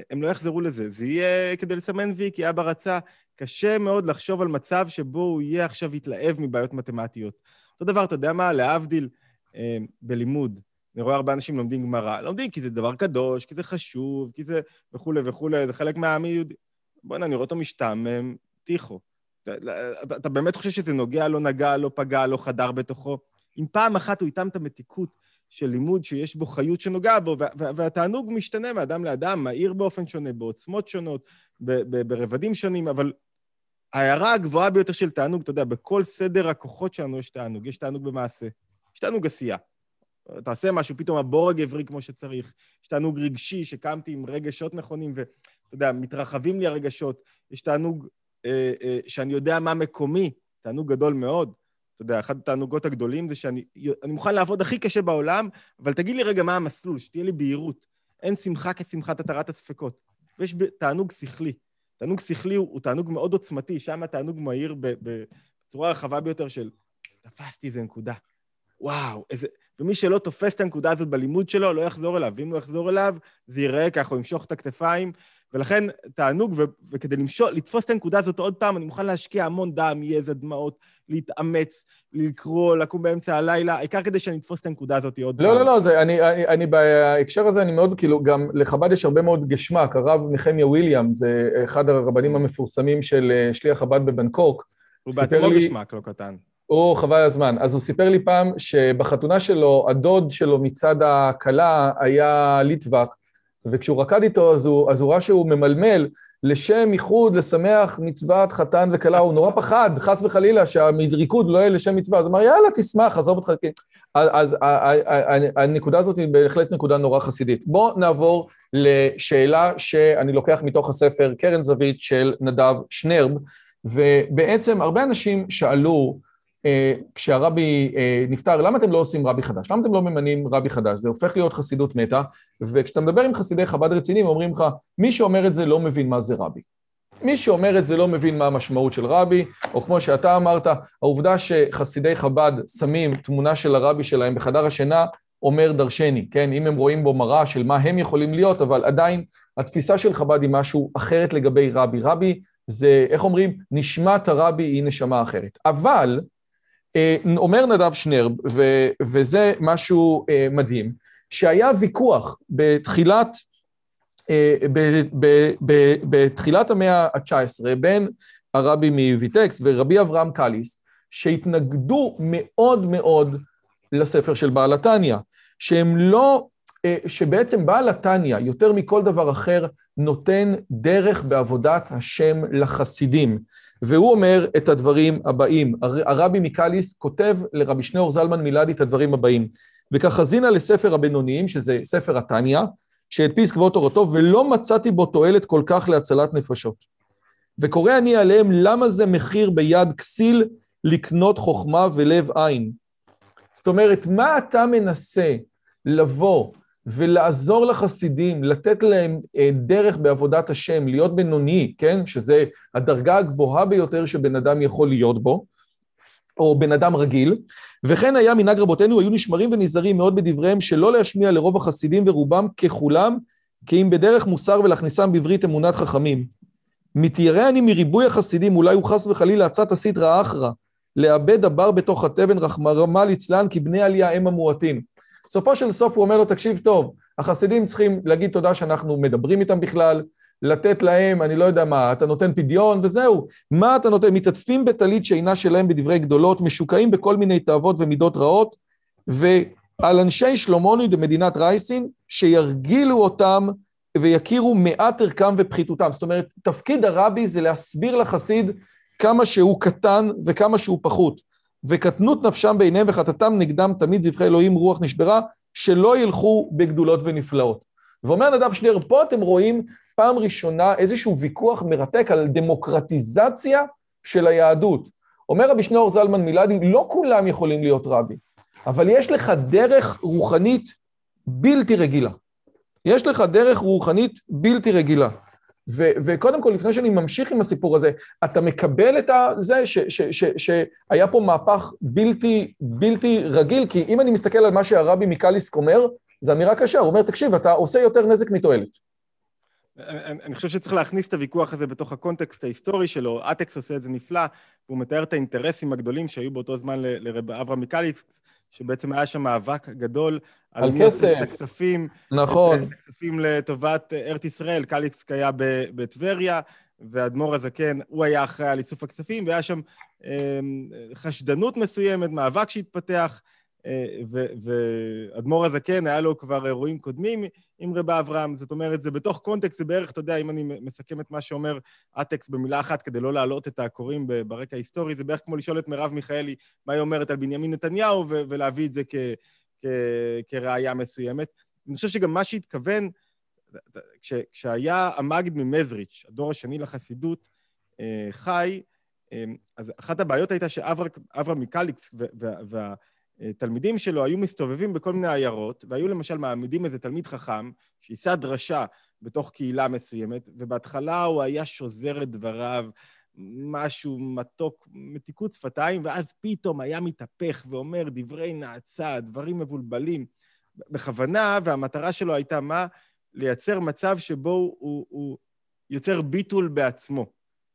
הם לא יחזרו לזה. זה יהיה כדי לסמן וי, כי אבא רצה. קשה מאוד לחשוב על מצב שבו הוא יהיה עכשיו יתלהב מבעיות מתמטיות. אותו דבר, אתה יודע מה? להבדיל, אה, בלימוד, אני רואה הרבה אנשים לומדים גמרא. לומדים כי זה דבר קדוש, כי זה חשוב, כי זה וכולי וכולי, זה חלק מהעמי יהודי. בוא'נה, אני רואה אותו משתעמם, טיחו. אתה, אתה באמת חושב שזה נוגע, לא נגע, לא פגע, לא חדר בתוכו? אם פעם אחת הוא איתם את המתיקות של לימוד שיש בו חיות שנוגעה בו, והתענוג משתנה מאדם לאדם, מהיר באופן שונה, בעוצמות שונות, ברבדים שונים, אבל ההערה הגבוהה ביותר של תענוג, אתה יודע, בכל סדר הכוחות שלנו יש תענוג. יש תענוג במעשה, יש תענוג עשייה. תעשה משהו, פתאום הבורג הבריא כמו שצריך. יש תענוג רגשי, שקמתי עם רגשות נכונים, ואתה יודע, מתרחבים לי הרגשות. יש תענוג אה, אה, שאני יודע מה מקומי, תענוג גדול מאוד. אתה יודע, אחד התענוגות הגדולים זה שאני מוכן לעבוד הכי קשה בעולם, אבל תגיד לי רגע מה המסלול, שתהיה לי בהירות. אין שמחה כשמחת התרת הספקות. ויש תענוג שכלי. תענוג שכלי הוא, הוא תענוג מאוד עוצמתי, שם התענוג מהיר בצורה רחבה ביותר של תפסתי איזה נקודה. וואו, איזה... ומי שלא תופס את הנקודה הזאת בלימוד שלו, לא יחזור אליו. ואם לא יחזור אליו, זה ייראה ככה, הוא ימשוך את הכתפיים. ולכן תענוג, ו- וכדי למשול, לתפוס את הנקודה הזאת עוד פעם, אני מוכן להשקיע המון דם, יזע, דמעות, להתאמץ, לקרוא, לקום באמצע הלילה, העיקר כדי שאני אתפוס את הנקודה הזאת עוד
לא, פעם. לא, לא, לא, אני, אני, אני בהקשר הזה, אני מאוד, כאילו, גם לחב"ד יש הרבה מאוד גשמק, הרב נחמיה וויליאם, זה אחד הרבנים המפורסמים של אה, שליח חב"ד בבנקוק.
הוא בעצמו לי... גשמק לא קטן.
הוא חבל הזמן. אז הוא סיפר לי פעם שבחתונה שלו, הדוד שלו מצד הכלה היה ליטווק, וכשהוא רקד איתו, אז הוא, אז הוא ראה שהוא ממלמל לשם איחוד, לשמח מצוות חתן וכלה, הוא נורא פחד, חס וחלילה, שהריקוד לא יהיה לשם מצווה. אז הוא אמר, יאללה, תשמח, עזוב אותך. אז, אז הנקודה הזאת היא בהחלט נקודה נורא חסידית. בואו נעבור לשאלה שאני לוקח מתוך הספר קרן זווית של נדב שנרב, ובעצם הרבה אנשים שאלו, כשהרבי אה, נפטר, למה אתם לא עושים רבי חדש? למה אתם לא ממנים רבי חדש? זה הופך להיות חסידות מתה, וכשאתה מדבר עם חסידי חב"ד רציניים, אומרים לך, מי שאומר את זה לא מבין מה זה רבי. מי שאומר את זה לא מבין מה המשמעות של רבי, או כמו שאתה אמרת, העובדה שחסידי חב"ד שמים תמונה של הרבי שלהם בחדר השינה, אומר דרשני, כן? אם הם רואים בו מראה של מה הם יכולים להיות, אבל עדיין התפיסה של חב"ד היא משהו אחרת לגבי רבי. רבי זה, איך אומרים? נשמת הרבי היא נשמה אחרת. אבל, אה, אומר נדב שנרב, ו, וזה משהו אה, מדהים, שהיה ויכוח בתחילת, אה, בתחילת המאה ה-19 בין הרבי מוויטקס ורבי אברהם קליס, שהתנגדו מאוד מאוד לספר של בעל התניא, שהם לא, שבעצם בעל התניא, יותר מכל דבר אחר, נותן דרך בעבודת השם לחסידים. והוא אומר את הדברים הבאים. הרבי מקליס כותב לרבי שניאור זלמן מילדי את הדברים הבאים. וכך חזינה לספר הבינוניים, שזה ספר התניא, שהדפיס כבוד תורתו, ולא מצאתי בו תועלת כל כך להצלת נפשות. וקורא אני עליהם, למה זה מחיר ביד כסיל לקנות חוכמה ולב עין? זאת אומרת, מה אתה מנסה לבוא ולעזור לחסידים, לתת להם אה, דרך בעבודת השם, להיות בינוני, כן? שזה הדרגה הגבוהה ביותר שבן אדם יכול להיות בו. או בן אדם רגיל, וכן היה מנהג רבותינו, היו נשמרים ונזהרים מאוד בדבריהם שלא להשמיע לרוב החסידים ורובם ככולם, כי אם בדרך מוסר ולהכניסם בברית אמונת חכמים. מתיירא אני מריבוי החסידים, אולי הוא חס וחלילה עצת הסדרא אחרא, לאבד הבר בתוך התבן, רחמרמה ליצלן, כי בני עלייה הם המועטים. סופו של סוף הוא אומר לו, תקשיב טוב, החסידים צריכים להגיד תודה שאנחנו מדברים איתם בכלל, לתת להם, אני לא יודע מה, אתה נותן פדיון וזהו. מה אתה נותן? מתעטפים בטלית שאינה שלהם בדברי גדולות, משוקעים בכל מיני תאוות ומידות רעות, ועל אנשי שלומוני במדינת רייסין, שירגילו אותם ויכירו מעט ערכם ופחיתותם. זאת אומרת, תפקיד הרבי זה להסביר לחסיד כמה שהוא קטן וכמה שהוא פחות. וקטנות נפשם בעיניהם וחטאתם נגדם תמיד זבחי אלוהים רוח נשברה, שלא ילכו בגדולות ונפלאות. ואומר נדב שנר, פה אתם רואים פעם ראשונה איזשהו ויכוח מרתק על דמוקרטיזציה של היהדות. אומר רבי שניאור זלמן מילדי, לא כולם יכולים להיות רבי, אבל יש לך דרך רוחנית בלתי רגילה. יש לך דרך רוחנית בלתי רגילה. ו- וקודם כל, לפני שאני ממשיך עם הסיפור הזה, אתה מקבל את זה שהיה פה מהפך בלתי, בלתי רגיל, כי אם אני מסתכל על מה שהרבי מקליסק אומר, זו אמירה קשה, הוא אומר, תקשיב, אתה עושה יותר נזק מתועלת.
אני, אני חושב שצריך להכניס את הוויכוח הזה בתוך הקונטקסט ההיסטורי שלו. אטקס עושה את זה נפלא, והוא מתאר את האינטרסים הגדולים שהיו באותו זמן לרב אברהם מקליסק, שבעצם היה שם מאבק גדול
על, על כסף,
את הכספים,
נכון,
את הכספים לטובת ארץ ישראל. קליסק היה בטבריה, ואדמו"ר הזקן, הוא היה אחראי על איסוף הכספים, והיה שם אה, חשדנות מסוימת, מאבק שהתפתח. ואדמו"ר הזקן, היה לו כבר אירועים קודמים עם רבה אברהם, זאת אומרת, זה בתוך קונטקסט, זה בערך, אתה יודע, אם אני מסכם את מה שאומר אטקס במילה אחת כדי לא להעלות את הקוראים ברקע ההיסטורי, זה בערך כמו לשאול את מרב מיכאלי מה היא אומרת על בנימין נתניהו ולהביא את זה כראיה מסוימת. אני חושב שגם מה שהתכוון, כש, כשהיה המגיד ממזריץ', הדור השני לחסידות, אה, חי, אה, אז אחת הבעיות הייתה שאברהם מקליקס וה... תלמידים שלו היו מסתובבים בכל מיני עיירות, והיו למשל מעמידים איזה תלמיד חכם שיישא דרשה בתוך קהילה מסוימת, ובהתחלה הוא היה שוזר את דבריו, משהו מתוק, מתיקות שפתיים, ואז פתאום היה מתהפך ואומר דברי נאצה, דברים מבולבלים, בכוונה, והמטרה שלו הייתה מה? לייצר מצב שבו הוא, הוא, הוא יוצר ביטול בעצמו.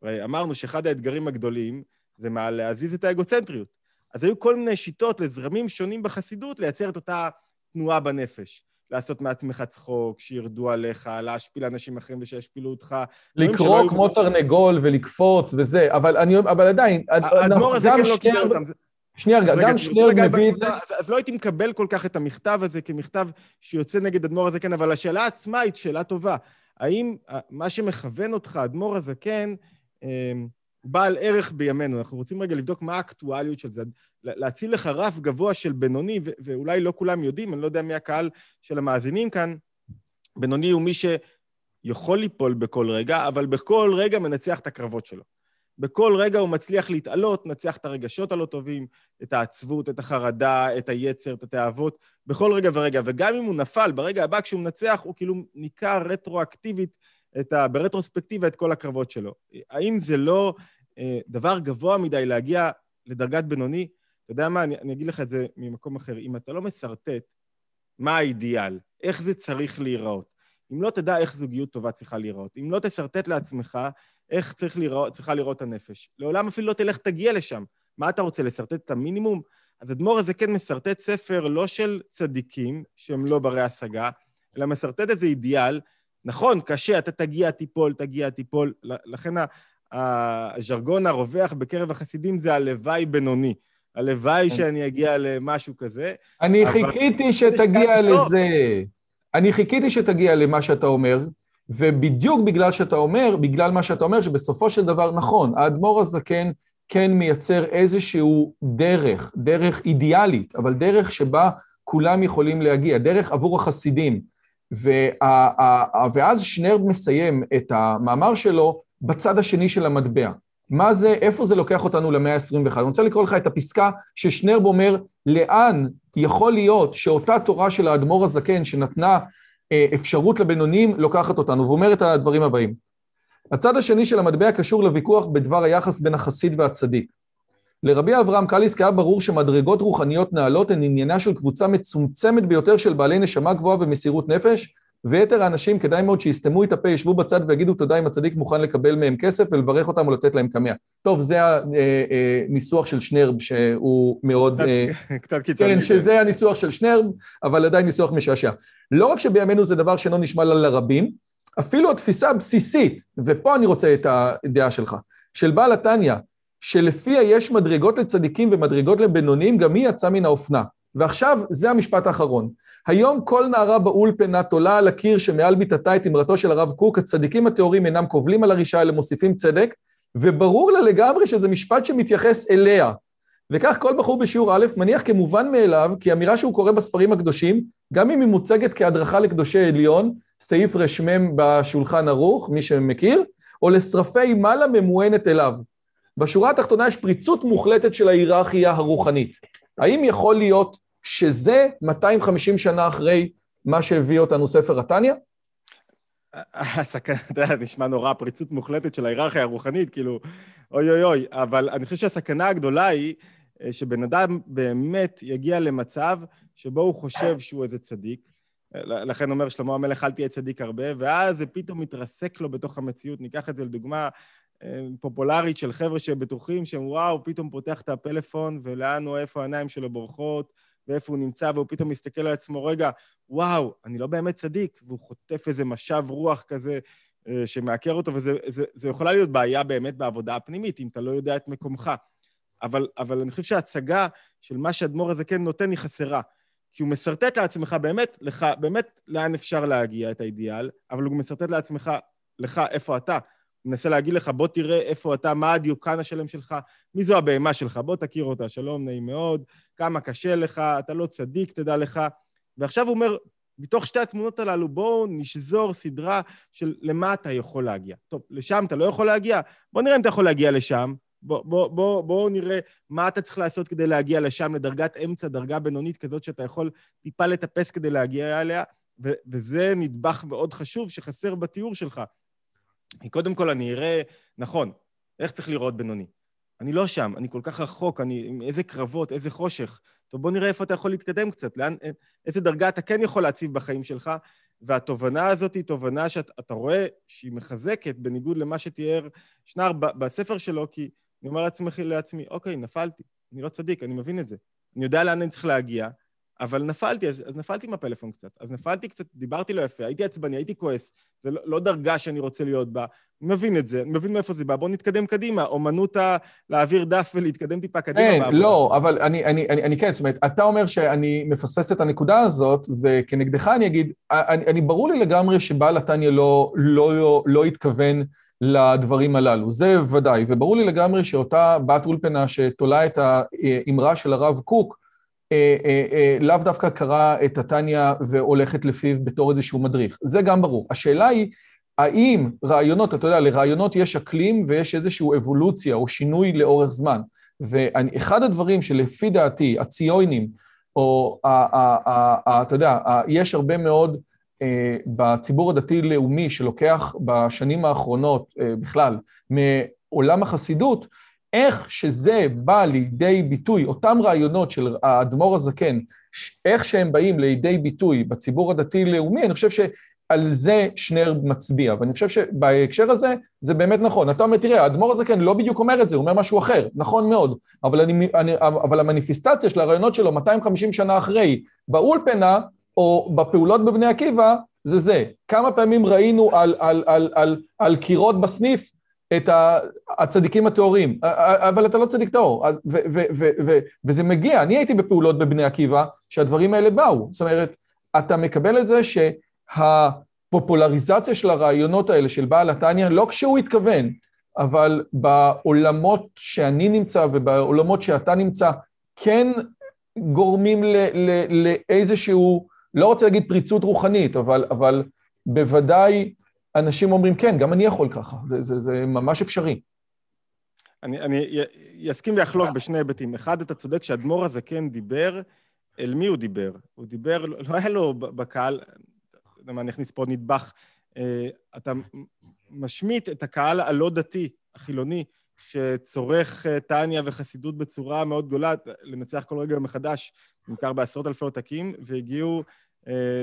הרי אמרנו שאחד האתגרים הגדולים זה מה? להזיז את האגוצנטריות. אז היו כל מיני שיטות לזרמים שונים בחסידות לייצר את אותה תנועה בנפש. לעשות מעצמך צחוק, שירדו עליך, להשפיל אנשים אחרים ושישפילו אותך.
לקרוא כמו היו... תרנגול ולקפוץ וזה, אבל, אני, אבל עדיין...
האדמו"ר הזה כן לא קיבל אותם.
שנייה רגע, גם שנר מביא את זה...
אז לא הייתי מקבל כל כך את המכתב הזה כמכתב שיוצא נגד אדמו"ר הזקן, אבל השאלה עצמה היא שאלה טובה. האם מה שמכוון אותך, אדמו"ר הזקן, בעל ערך בימינו. אנחנו רוצים רגע לבדוק מה האקטואליות של זה. להציל לך רף גבוה של בינוני, ואולי לא כולם יודעים, אני לא יודע מי הקהל של המאזינים כאן, בינוני הוא מי שיכול ליפול בכל רגע, אבל בכל רגע מנצח את הקרבות שלו. בכל רגע הוא מצליח להתעלות, מנצח את הרגשות הלא טובים, את העצבות, את החרדה, את היצר, את התאוות, בכל רגע ורגע. וגם אם הוא נפל, ברגע הבא כשהוא מנצח, הוא כאילו ניכר רטרואקטיבית את ה, ברטרוספקטיבה את כל הקרבות שלו. האם זה לא אה, דבר גבוה מדי להגיע לדרגת בינוני? אתה יודע מה, אני, אני אגיד לך את זה ממקום אחר. אם אתה לא משרטט מה האידיאל, איך זה צריך להיראות, אם לא תדע איך זוגיות טובה צריכה להיראות, אם לא תשרטט לעצמך איך צריך להיראות, צריכה להיראות הנפש, לעולם אפילו לא תלך, תגיע לשם. מה אתה רוצה, לשרטט את המינימום? אז אדמו"ר הזה כן משרטט ספר לא של צדיקים, שהם לא ברי השגה, אלא משרטט איזה אידיאל נכון, קשה, אתה תגיע, תיפול, תגיע, תיפול. לכן הז'רגון הרווח בקרב החסידים זה הלוואי בינוני. הלוואי כן. שאני אגיע למשהו כזה.
אני חיכיתי שתגיע לזה. אני חיכיתי שתגיע למה שאתה אומר, ובדיוק בגלל שאתה אומר, בגלל מה שאתה אומר, שבסופו של דבר, נכון, האדמו"ר הזקן כן מייצר איזשהו דרך, דרך אידיאלית, אבל דרך שבה כולם יכולים להגיע, דרך עבור החסידים. וה, ואז שנר מסיים את המאמר שלו בצד השני של המטבע. מה זה, איפה זה לוקח אותנו למאה ה-21? אני רוצה לקרוא לך את הפסקה ששנרב אומר, לאן יכול להיות שאותה תורה של האדמו"ר הזקן שנתנה אה, אפשרות לבינונים, לוקחת אותנו, והוא אומר את הדברים הבאים. הצד השני של המטבע קשור לוויכוח בדבר היחס בין החסיד והצדיק. לרבי אברהם קליסק היה ברור שמדרגות רוחניות נעלות הן עניינה של קבוצה מצומצמת ביותר של בעלי נשמה גבוהה ומסירות נפש, ויתר האנשים כדאי מאוד שיסתמו את הפה, ישבו בצד ויגידו תודה אם הצדיק מוכן לקבל מהם כסף ולברך אותם או לתת להם קמע. טוב, זה הניסוח של שנרב שהוא מאוד...
קצת קיצוני.
כן, שזה הניסוח של שנרב, אבל עדיין ניסוח משעשע. לא רק שבימינו זה דבר שאינו נשמע לרבים, אפילו התפיסה הבסיסית, ופה אני רוצה את הדעה שלך, של בעל התניא, שלפיה יש מדרגות לצדיקים ומדרגות לבינוניים, גם היא יצאה מן האופנה. ועכשיו, זה המשפט האחרון. היום כל נערה באולפנה תולה על הקיר שמעל ביטתה את אמרתו של הרב קוק, הצדיקים הטהורים אינם קובלים על הרישה, אלא מוסיפים צדק, וברור לה לגמרי שזה משפט שמתייחס אליה. וכך כל בחור בשיעור א' מניח כמובן מאליו, כי אמירה שהוא קורא בספרים הקדושים, גם אם היא מוצגת כהדרכה לקדושי עליון, סעיף רשמם בשולחן ערוך, מי שמכיר, או לשרפי מעלה ממוענת אליו. בשורה התחתונה יש פריצות מוחלטת של ההיררכיה הרוחנית. האם יכול להיות שזה 250 שנה אחרי מה שהביא אותנו ספר התניא?
הסכנה, אתה יודע, נשמע נורא, פריצות מוחלטת של ההיררכיה הרוחנית, כאילו, אוי אוי אוי, אבל אני חושב שהסכנה הגדולה היא אה, שבן אדם באמת יגיע למצב שבו הוא חושב שהוא איזה צדיק, לכן אומר שלמה המלך, אל תהיה צדיק הרבה, ואז זה פתאום מתרסק לו בתוך המציאות. ניקח את זה לדוגמה אה, פופולרית של חבר'ה שבטוחים שהם וואו, פתאום פותח את הפלאפון, ולאן או איפה העיניים שלו בורחות, ואיפה הוא נמצא, והוא פתאום מסתכל על עצמו, רגע, וואו, אני לא באמת צדיק, והוא חוטף איזה משב רוח כזה אה, שמעקר אותו, וזה יכולה להיות בעיה באמת בעבודה הפנימית, אם אתה לא יודע את מקומך. אבל, אבל אני חושב שההצגה של מה שאדמו"ר הזה כן נותן היא חסרה. כי הוא משרטט לעצמך באמת, לך, באמת לאן אפשר להגיע את האידיאל, אבל הוא משרטט לעצמך, לך, איפה אתה. מנסה להגיד לך, בוא תראה איפה אתה, מה הדיוקן השלם שלך, מי זו הבהמה שלך, בוא תכיר אותה, שלום, נעים מאוד, כמה קשה לך, אתה לא צדיק, תדע לך. ועכשיו הוא אומר, מתוך שתי התמונות הללו, בואו נשזור סדרה של למה אתה יכול להגיע. טוב, לשם אתה לא יכול להגיע? בוא נראה אם אתה יכול להגיע לשם. בואו בוא, בוא, בוא נראה מה אתה צריך לעשות כדי להגיע לשם, לדרגת אמצע, דרגה בינונית כזאת שאתה יכול טיפה לטפס כדי להגיע אליה, ו- וזה נדבך מאוד חשוב שחסר בתיאור שלך. קודם כל אני אראה, נכון, איך צריך לראות בינוני? אני לא שם, אני כל כך רחוק, אני, איזה קרבות, איזה חושך. טוב, בוא נראה איפה אתה יכול להתקדם קצת, לאן, איזה דרגה אתה כן יכול להציב בחיים שלך, והתובנה הזאת היא תובנה שאתה רואה שהיא מחזקת, בניגוד למה שתיאר שנר בספר שלו, כי אני אומר לעצמי, לעצמי, אוקיי, נפלתי, אני לא צדיק, אני מבין את זה. אני יודע לאן אני צריך להגיע, אבל נפלתי, אז, אז נפלתי עם הפלאפון קצת. אז נפלתי קצת, דיברתי לא יפה, הייתי עצבני, הייתי כועס. זה לא, לא דרגה שאני רוצה להיות בה. מבין את זה, מבין מאיפה זה בא. בואו נתקדם קדימה. אומנות ה... להעביר דף ולהתקדם טיפה קדימה.
אין, לא, שלי. אבל אני, אני, אני, אני כן, זאת אומרת, אתה אומר שאני מפספס את הנקודה הזאת, וכנגדך אני אגיד, אני, אני ברור לי לגמרי שבעל התניא לא, לא, לא, לא התכוון לדברים הללו, זה ודאי, וברור לי לגמרי שאותה בת אולפנה שתולה את האמרה של הרב קוק, אה, אה, אה, לאו דווקא קרא את התניא והולכת לפיו בתור איזשהו מדריך. זה גם ברור. השאלה היא, האם רעיונות, אתה יודע, לרעיונות יש אקלים ויש איזושהי אבולוציה או שינוי לאורך זמן. ואחד הדברים שלפי דעתי, הציונים, או אתה יודע, יש הרבה מאוד בציבור הדתי-לאומי שלוקח בשנים האחרונות בכלל מעולם החסידות, איך שזה בא לידי ביטוי, אותם רעיונות של האדמו"ר הזקן, איך שהם באים לידי ביטוי בציבור הדתי-לאומי, אני חושב שעל זה שנר מצביע, ואני חושב שבהקשר הזה זה באמת נכון. אתה אומר, תראה, האדמו"ר הזקן לא בדיוק אומר את זה, הוא אומר משהו אחר, נכון מאוד, אבל, אני, אני, אבל המניפיסטציה של הרעיונות שלו 250 שנה אחרי, באולפנה, או בפעולות בבני עקיבא, זה זה. כמה פעמים ראינו על, על, על, על, על קירות בסניף את הצדיקים הטהורים, אבל אתה לא צדיק טהור, וזה מגיע, אני הייתי בפעולות בבני עקיבא, שהדברים האלה באו, זאת אומרת, אתה מקבל את זה שהפופולריזציה של הרעיונות האלה של בעל התניא, לא כשהוא התכוון, אבל בעולמות שאני נמצא ובעולמות שאתה נמצא, כן גורמים לאיזשהו, לא רוצה להגיד פריצות רוחנית, אבל, אבל בוודאי אנשים אומרים, כן, גם אני יכול ככה, זה, זה, זה ממש אפשרי.
אני, אני אסכים ואחלוק בשני היבטים. אחד, אתה צודק שהאדמו"ר הזה כן דיבר, אל מי הוא דיבר? הוא דיבר, לא היה לו בקהל, אתה יודע מה, נכניס פה נדבך, אה, אתה משמיט את הקהל הלא דתי, החילוני, שצורך טניה וחסידות בצורה מאוד גדולה, לנצח כל רגע מחדש, נמכר בעשרות אלפי עותקים, והגיעו,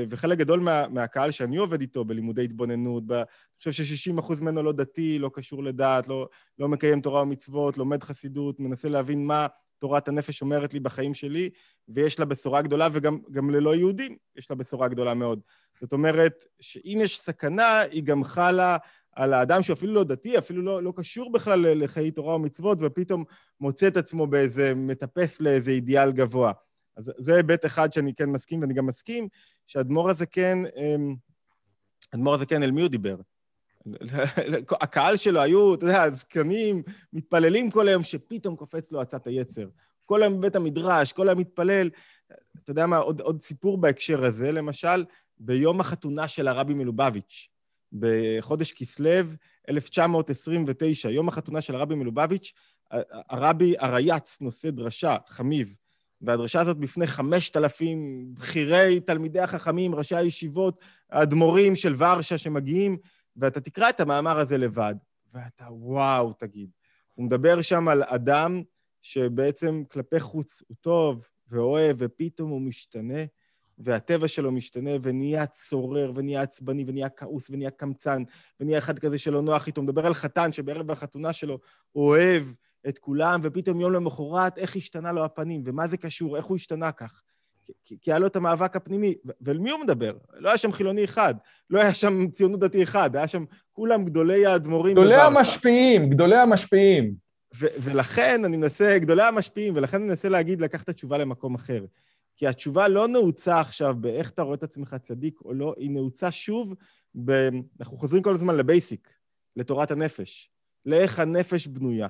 וחלק גדול מה, מהקהל שאני עובד איתו בלימודי התבוננות, אני חושב ש-60% ממנו לא דתי, לא קשור לדת, לא, לא מקיים תורה ומצוות, לומד חסידות, מנסה להבין מה תורת הנפש אומרת לי בחיים שלי, ויש לה בשורה גדולה, וגם ללא יהודים יש לה בשורה גדולה מאוד. זאת אומרת, שאם יש סכנה, היא גם חלה על האדם שהוא אפילו לא דתי, אפילו לא, לא קשור בכלל לחיי תורה ומצוות, ופתאום מוצא את עצמו באיזה, מטפס לאיזה אידיאל גבוה. אז זה היבט אחד שאני כן מסכים, ואני גם מסכים שהאדמו"ר הזה כן, אמ, האדמו"ר הזה כן, אל מי הוא דיבר? הקהל שלו היו, אתה יודע, זקנים, מתפללים כל היום, שפתאום קופץ לו עצת היצר. כל היום בבית המדרש, כל היום מתפלל. אתה יודע מה, עוד, עוד סיפור בהקשר הזה, למשל, ביום החתונה של הרבי מלובביץ', בחודש כסלו 1929, יום החתונה של הרבי מלובביץ', הרבי הרייץ נושא דרשה, חמיב, והדרשה הזאת בפני חמשת אלפים בכירי תלמידי החכמים, ראשי הישיבות, האדמו"רים של ורשה שמגיעים, ואתה תקרא את המאמר הזה לבד, ואתה וואו, תגיד. הוא מדבר שם על אדם שבעצם כלפי חוץ הוא טוב ואוהב, ופתאום הוא משתנה, והטבע שלו משתנה, ונהיה צורר, ונהיה עצבני, ונהיה כעוס, ונהיה קמצן, ונהיה אחד כזה שלא נוח איתו. הוא מדבר על חתן שבערב החתונה שלו הוא אוהב את כולם, ופתאום יום למחרת, איך השתנה לו הפנים, ומה זה קשור, איך הוא השתנה כך. כי, כי היה לו את המאבק הפנימי. ואל מי הוא מדבר? לא היה שם חילוני אחד, לא היה שם ציונות דתי אחד, היה שם כולם גדולי האדמו"רים.
גדולי המשפיעים, גדולי המשפיעים.
ולכן אני מנסה, גדולי המשפיעים, ולכן אני מנסה להגיד, לקח את התשובה למקום אחר. כי התשובה לא נעוצה עכשיו באיך אתה רואה את עצמך צדיק או לא, היא נעוצה שוב, ב... אנחנו חוזרים כל הזמן לבייסיק, לתורת הנפש, לאיך הנפש בנויה.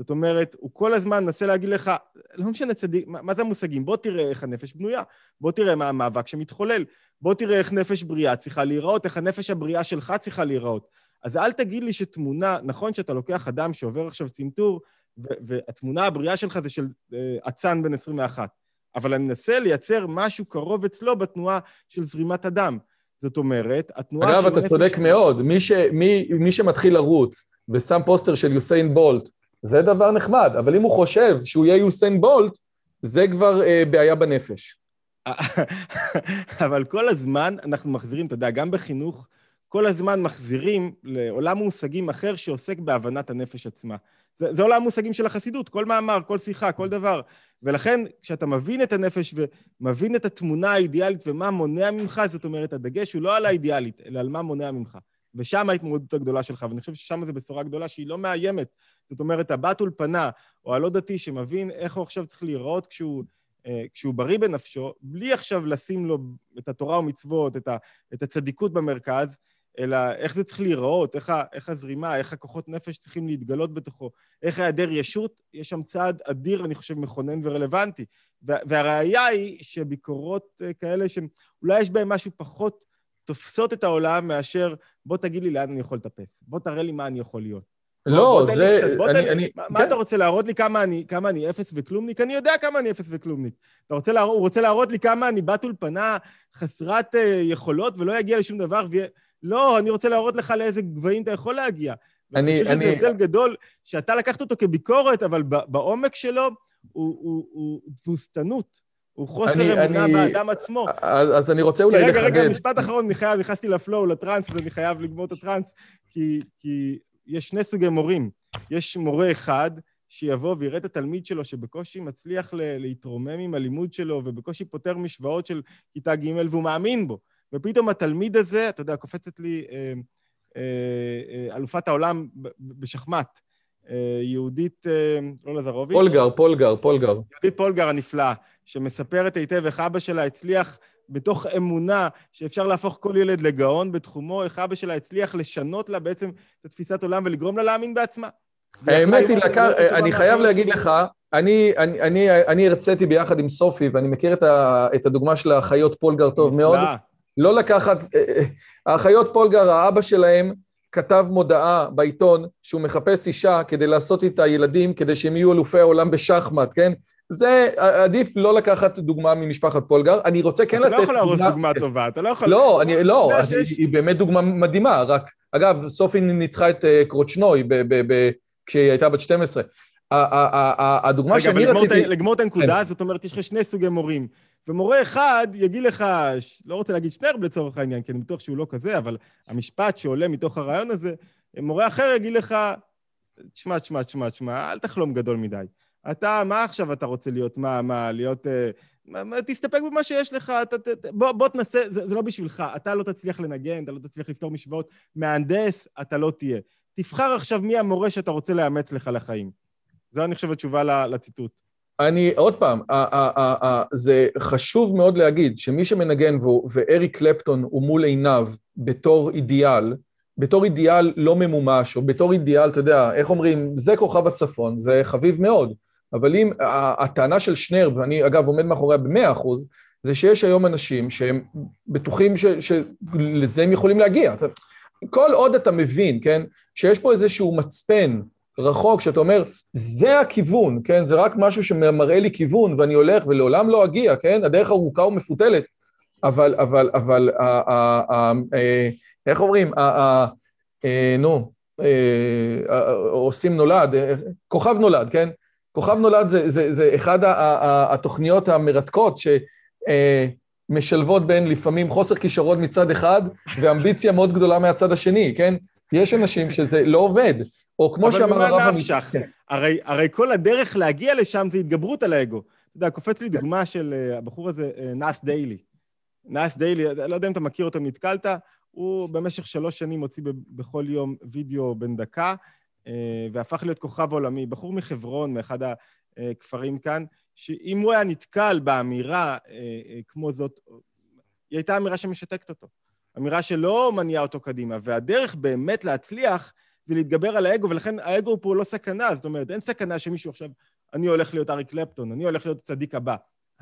זאת אומרת, הוא כל הזמן מנסה להגיד לך, לא משנה צדיק, מה, מה זה המושגים? בוא תראה איך הנפש בנויה, בוא תראה מה המאבק שמתחולל, בוא תראה איך נפש בריאה צריכה להיראות, איך הנפש הבריאה שלך צריכה להיראות. אז אל תגיד לי שתמונה, נכון שאתה לוקח אדם שעובר עכשיו צנתור, והתמונה הבריאה שלך זה של אה, אצן בן 21, אבל אני מנסה לייצר משהו קרוב אצלו בתנועה של זרימת הדם. זאת אומרת, התנועה
אגב, של... אגב, אתה צודק מאוד. מי, ש, מי, מי שמתחיל לרוץ ושם פוסטר של יוסיין בולט, זה דבר נחמד, אבל אם הוא חושב שהוא יהיה יוסיין בולט, זה כבר אה, בעיה בנפש.
אבל כל הזמן אנחנו מחזירים, אתה יודע, גם בחינוך, כל הזמן מחזירים לעולם מושגים אחר שעוסק בהבנת הנפש עצמה. זה, זה עולם המושגים של החסידות, כל מאמר, כל שיחה, כל דבר. ולכן, כשאתה מבין את הנפש ומבין את התמונה האידיאלית ומה מונע ממך, זאת אומרת, הדגש הוא לא על האידיאלית, אלא על מה מונע ממך. ושם ההתמודדות הגדולה שלך, ואני חושב ששם זו בשורה גדולה שהיא לא מאיימת. זאת אומרת, הבת אולפנה, או הלא דתי, שמבין איך הוא עכשיו צריך להיראות כשהוא, אה, כשהוא בריא בנפשו, בלי עכשיו לשים לו את התורה ומצוות, את, ה, את הצדיקות במרכז, אלא איך זה צריך להיראות, איך, ה, איך הזרימה, איך הכוחות נפש צריכים להתגלות בתוכו, איך היעדר ישות, יש שם צעד אדיר, אני חושב, מכונן ורלוונטי. והראיה היא שביקורות אה, כאלה, שאולי יש בהן משהו פחות תופסות את העולם מאשר בוא תגיד לי לאן אני יכול לטפס, בוא תראה לי מה אני יכול להיות.
לא, בוא, זה...
בוא אני, תן, אני, מה, כן. מה אתה רוצה להראות לי כמה אני, כמה אני אפס וכלומניק? אני יודע כמה אני אפס וכלומניק. אתה רוצה להראות, הוא רוצה להראות לי כמה אני בת אולפנה חסרת uh, יכולות ולא יגיע לשום דבר, ו... לא, אני רוצה להראות לך לאיזה גבהים אתה יכול להגיע. אני... אני חושב שזה הבדל גדול, שאתה לקחת אותו כביקורת, אבל בעומק שלו הוא, הוא, הוא תבוסתנות. הוא חוסר אני, אמונה אני, באדם עצמו.
אז, אז אני רוצה אולי
לחדד. רגע, רגע, משפט אחרון, אני חייב, נכנסתי לפלואו, לטראנס, אז אני חייב לגמור את הטראנס, כי, כי יש שני סוגי מורים. יש מורה אחד שיבוא ויראה את התלמיד שלו שבקושי מצליח להתרומם עם הלימוד שלו ובקושי פותר משוואות של כיתה ג' והוא מאמין בו. ופתאום התלמיד הזה, אתה יודע, קופצת לי אה, אה, אה, אלופת העולם בשחמט, אה, יהודית, אה, לא לזרוביץ'.
פולגר, פולגר, פולגר.
יהודית פולגר הנפלאה, שמספרת היטב איך אבא שלה הצליח בתוך אמונה שאפשר להפוך כל ילד לגאון בתחומו, איך אבא שלה הצליח לשנות לה בעצם את תפיסת עולם ולגרום לה להאמין בעצמה.
האמת היא, לקר... אני חייב להגיד לך, אני, אני, אני, אני הרציתי ביחד עם סופי, ואני מכיר את, ה, את הדוגמה של האחיות פולגר טוב מאוד. לא לקחת... אה, אה, האחיות פולגר, האבא שלהם, כתב מודעה בעיתון שהוא מחפש אישה כדי לעשות איתה ילדים, כדי שהם יהיו אלופי העולם בשחמט, כן? זה עדיף לא לקחת דוגמה ממשפחת פולגר. אני רוצה כן לתת...
אתה לא יכול להרוס דוגמה טובה, אתה לא יכול...
לא, אני, לא, היא באמת דוגמה מדהימה, רק... אגב, סופי ניצחה את אה, קרוצ'נוי כשהיא הייתה בת 12. הדוגמה שאני רציתי...
רגע, לגמור את הנקודה, כן. זאת אומרת, יש לך שני סוגי מורים. ומורה אחד יגיד לך, לא רוצה להגיד שנרב לצורך העניין, כי אני בטוח שהוא לא כזה, אבל המשפט שעולה מתוך הרעיון הזה, מורה אחר יגיד לך, תשמע, תשמע, תשמע, תשמע, אל תחלום גדול מדי. אתה, מה עכשיו אתה רוצה להיות? מה, מה, להיות... אה, תסתפק במה שיש לך, אתה, ת, בוא, בוא תנסה, זה, זה לא בשבילך. אתה לא תצליח לנגן, אתה לא תצליח לפתור משוואות. מהנדס, אתה לא תהיה. תבחר עכשיו מי המורה שאתה רוצה לאמץ לך לחיים. זו, אני חושב, התשובה לציטוט.
אני, עוד פעם, זה חשוב מאוד להגיד שמי שמנגן, ואריק קלפטון הוא מול עיניו בתור אידיאל, בתור אידיאל לא ממומש, או בתור אידיאל, אתה יודע, איך אומרים, זה כוכב הצפון, זה חביב מאוד, אבל אם הטענה של שנר, ואני אגב עומד מאחוריה במאה אחוז, זה שיש היום אנשים שהם בטוחים שלזה הם יכולים להגיע. כל עוד אתה מבין, כן, שיש פה איזשהו מצפן רחוק, שאתה אומר, זה הכיוון, כן, זה רק משהו שמראה לי כיוון, ואני הולך ולעולם לא אגיע, כן, הדרך ארוכה ומפותלת, אבל, אבל, אבל, אה, איך אומרים, אה, נו, אה, עושים נולד, כוכב נולד, כן? כוכב נולד זה, זה, זה אחד התוכניות המרתקות שמשלבות בין לפעמים חוסר כישרון מצד אחד ואמביציה מאוד גדולה מהצד השני, כן? יש אנשים שזה לא עובד. או כמו שאמר הרב...
אבל ממה נפשך? כן. הרי, הרי כל הדרך להגיע לשם זה התגברות על האגו. אתה יודע, קופץ לי כן. דוגמה של uh, הבחור הזה, uh, נאס דיילי. נאס דיילי, לא יודע אם אתה מכיר אותו, נתקלת, הוא במשך שלוש שנים הוציא בכל יום וידאו בן דקה, והפך להיות כוכב עולמי. בחור מחברון, מאחד הכפרים כאן, שאם הוא היה נתקל באמירה uh, uh, כמו זאת, היא הייתה אמירה שמשתקת אותו. אמירה שלא מניעה אותו קדימה, והדרך באמת להצליח זה להתגבר על האגו, ולכן האגו פה לא סכנה, זאת אומרת, אין סכנה שמישהו עכשיו, אני הולך להיות אריק קלפטון, אני הולך להיות צדיק הבא.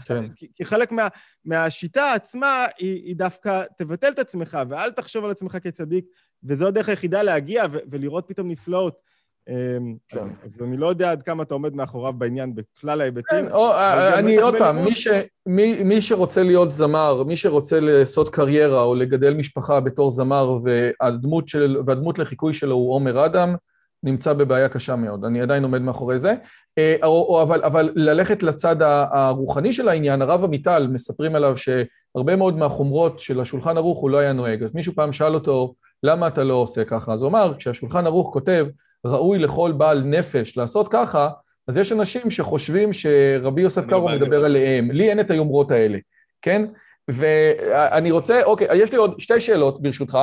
כן. כי, כי חלק מה, מהשיטה עצמה היא, היא דווקא תבטל את עצמך, ואל תחשוב על עצמך כצדיק, וזו הדרך היחידה להגיע ו- ולראות פתאום נפלאות. אמ, כן. אז, אז אני לא יודע עד כמה אתה עומד מאחוריו בעניין בכלל ההיבטים. כן,
או, אני עוד פעם, מי, ש, מי, מי שרוצה להיות זמר, מי שרוצה לעשות קריירה או לגדל משפחה בתור זמר והדמות, של, והדמות לחיקוי שלו הוא עומר אדם, נמצא בבעיה קשה מאוד. אני עדיין עומד מאחורי זה. אה, אבל, אבל ללכת לצד הרוחני של העניין, הרב עמיטל, מספרים עליו שהרבה מאוד מהחומרות של השולחן ערוך הוא לא היה נוהג. אז מישהו פעם שאל אותו, למה אתה לא עושה ככה? אז הוא אמר, כשהשולחן ערוך כותב, ראוי לכל בעל נפש לעשות ככה, אז יש אנשים שחושבים שרבי יוסף קארו מדבר עליהם. לי אין את היומרות האלה, כן? ואני רוצה, אוקיי, יש לי עוד שתי שאלות ברשותך.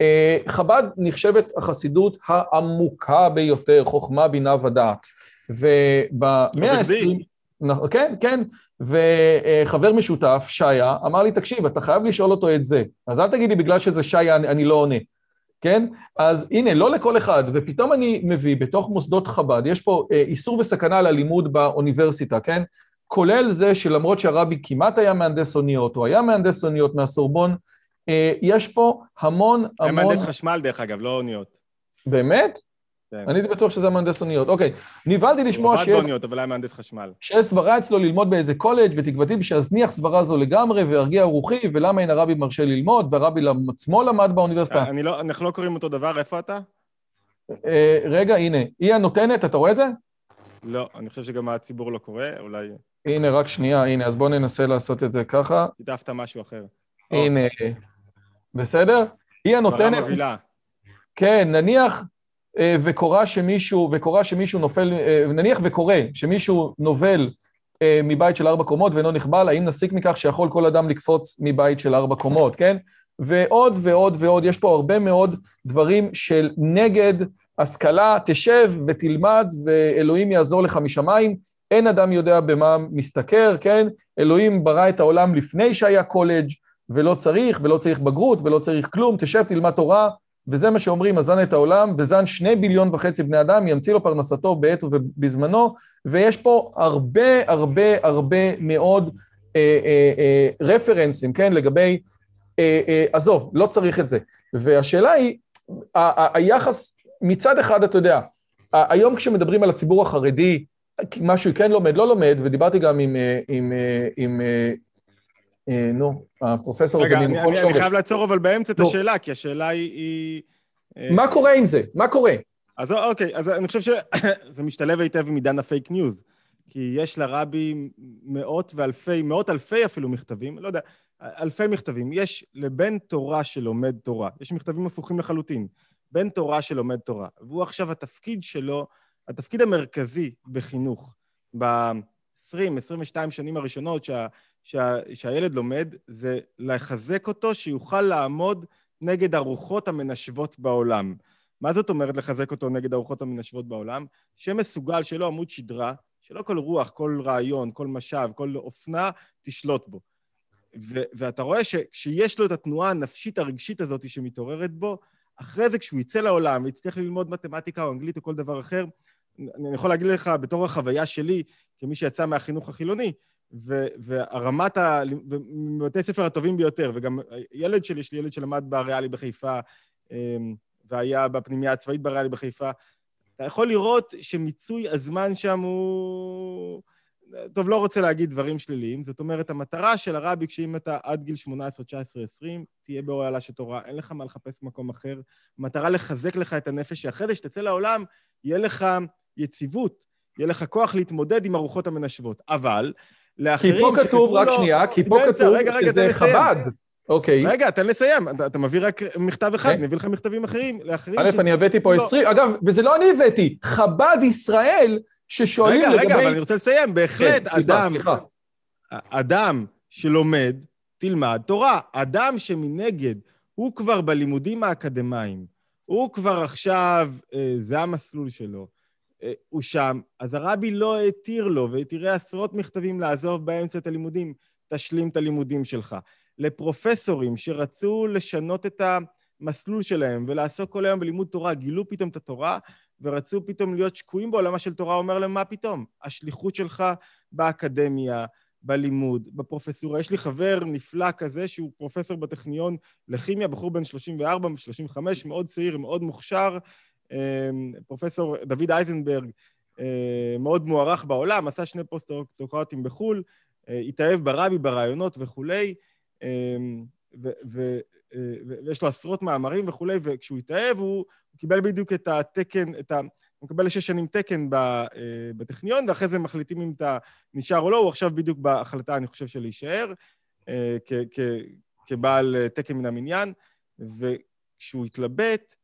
אה, חב"ד נחשבת החסידות העמוקה ביותר, חוכמה, בינה ודעת. ובמאה ה-20... כן, כן, וחבר משותף, שעיה, אמר לי, תקשיב, אתה חייב לשאול אותו את זה. אז אל תגיד לי, בגלל שזה שעיה, אני, אני לא עונה. כן? אז הנה, לא לכל אחד, ופתאום אני מביא בתוך מוסדות חב"ד, יש פה אה, איסור וסכנה על הלימוד באוניברסיטה, כן? כולל זה שלמרות שהרבי כמעט היה מהנדס אוניות, או היה מהנדס אוניות מהסורבון, אה, יש פה המון המון...
היה מהנדס חשמל, דרך אגב, לא אוניות.
באמת? כן. אני הייתי בטוח שזה מהנדס אוניות. אוקיי, נבהלתי לשמוע שיש...
הוא עבד באוניות, אבל היה מהנדס חשמל.
שיש סברה אצלו ללמוד באיזה קולג' ותקוותי שאזניח סברה זו לגמרי וירגיע רוחי, ולמה אין הרבי מרשה ללמוד, והרבי עצמו למד באוניברסיטה.
אני לא, אנחנו לא קוראים אותו דבר, איפה אתה?
אה, רגע, הנה, היא הנותנת, אתה רואה את זה?
לא, אני חושב שגם הציבור לא קורא, אולי...
הנה, רק שנייה, הנה, אז בואו ננסה לעשות את זה ככה.
שיתפת משהו אחר.
הנה, בסדר? היא הנותנת... כן, נניח וקורה שמישהו, וקורה שמישהו נופל, אה, נניח וקורה שמישהו נובל אה, מבית של ארבע קומות ואינו נכבל, האם נסיק מכך שיכול כל אדם לקפוץ מבית של ארבע קומות, כן? ועוד ועוד ועוד, יש פה הרבה מאוד דברים של נגד השכלה, תשב ותלמד ואלוהים יעזור לך משמיים, אין אדם יודע במה מסתכר, כן? אלוהים ברא את העולם לפני שהיה קולג' ולא צריך, ולא צריך בגרות, ולא צריך כלום, תשב, תלמד תורה, וזה מה שאומרים, אזן את העולם, וזן שני ביליון וחצי בני אדם, ימציא לו פרנסתו בעת ובזמנו, ויש פה הרבה הרבה הרבה מאוד אה, אה, אה, רפרנסים, כן, לגבי, אה, אה, עזוב, לא צריך את זה. והשאלה היא, ה- ה- היחס, מצד אחד, אתה יודע, היום כשמדברים על הציבור החרדי, מה שהוא כן לומד, לא לומד, ודיברתי גם עם, אה, עם, אה, עם, עם אה, נו, הפרופסור הזה
ממכון שורש. רגע, אני חייב לעצור אבל באמצע את השאלה, כי השאלה היא...
מה קורה עם זה? מה קורה?
אז אוקיי, אז אני חושב שזה משתלב היטב עם עידן הפייק ניוז. כי יש לרבי מאות ואלפי, מאות אלפי אפילו מכתבים, לא יודע, אלפי מכתבים. יש לבן תורה שלומד תורה, יש מכתבים הפוכים לחלוטין, בן תורה שלומד תורה. והוא עכשיו, התפקיד שלו, התפקיד המרכזי בחינוך, ב-20-22 שנים הראשונות שה, שה, שהילד לומד, זה לחזק אותו שיוכל לעמוד נגד הרוחות המנשבות בעולם. מה זאת אומרת לחזק אותו נגד הרוחות המנשבות בעולם? שמסוגל, לו עמוד שדרה, שלא כל רוח, כל רעיון, כל משב, כל אופנה תשלוט בו. ו- ואתה רואה שכשיש לו את התנועה הנפשית הרגשית הזאת שמתעוררת בו, אחרי זה כשהוא יצא לעולם ויצטרך ללמוד מתמטיקה או אנגלית או כל דבר אחר, אני יכול להגיד לך, בתור החוויה שלי, כמי שיצא מהחינוך החילוני, ו- והרמת ה... מבתי ספר הטובים ביותר, וגם ילד שלי, יש לי ילד שלמד בריאלי בחיפה, אמ, והיה בפנימייה הצבאית בריאלי בחיפה, אתה יכול לראות שמיצוי הזמן שם הוא... טוב, לא רוצה להגיד דברים שליליים. זאת אומרת, המטרה של הרבי, כשאם אתה עד גיל 18, 19, 20, תהיה באוהלה של תורה, אין לך מה לחפש מקום אחר. מטרה לחזק לך את הנפש, שאחרי זה, שתצא לעולם, יהיה לך יציבות, יהיה לך כוח להתמודד עם הרוחות המנשבות. אבל, לאחרים
שכתבו לו... כי פה כתוב, רק שנייה, כי פה כתוב שזה חב"ד.
אוקיי. רגע, תן לסיים. אתה, אתה מביא רק מכתב אחד, אני אביא לך מכתבים אחרים, לאחרים...
א', אני הבאתי פה 20, לא. אגב, וזה לא אני הבאתי, חב"ד ישראל, ששואלים
רגע,
לגבי...
רגע, רגע, אבל אני רוצה לסיים. בהחלט, כן, אדם... סליחה. אדם שלומד, תלמד תורה. אדם שמנגד, הוא כבר בלימודים האקדמיים, הוא כבר עכשיו, אה, זה המסלול שלו, הוא שם, אז הרבי לא התיר לו, ותראה עשרות מכתבים לעזוב באמצע את הלימודים, תשלים את הלימודים שלך. לפרופסורים שרצו לשנות את המסלול שלהם ולעסוק כל היום בלימוד תורה, גילו פתאום את התורה ורצו פתאום להיות שקועים בעולמה של תורה, אומר להם, מה פתאום? השליחות שלך באקדמיה, בלימוד, בפרופסורה. יש לי חבר נפלא כזה שהוא פרופסור בטכניון לכימיה, בחור בן 34, 35, מאוד צעיר, מאוד מוכשר. אמ, פרופסור דוד אייזנברג, אה, מאוד מוערך בעולם, עשה שני פוסט-דוקטורטים בחו"ל, אה, התאהב ברבי, ברעיונות וכולי. אמ, אה, ויש לו עשרות מאמרים וכולי, וכשהוא התאהב הוא, הוא קיבל בדיוק את התקן, את ה... הוא מקבל לשש שנים תקן בטכניון, ואחרי זה מחליטים אם אתה נשאר או לא, הוא עכשיו בדיוק בהחלטה, אני חושב, של להישאר כבעל תקן מן המניין, וכשהוא התלבט,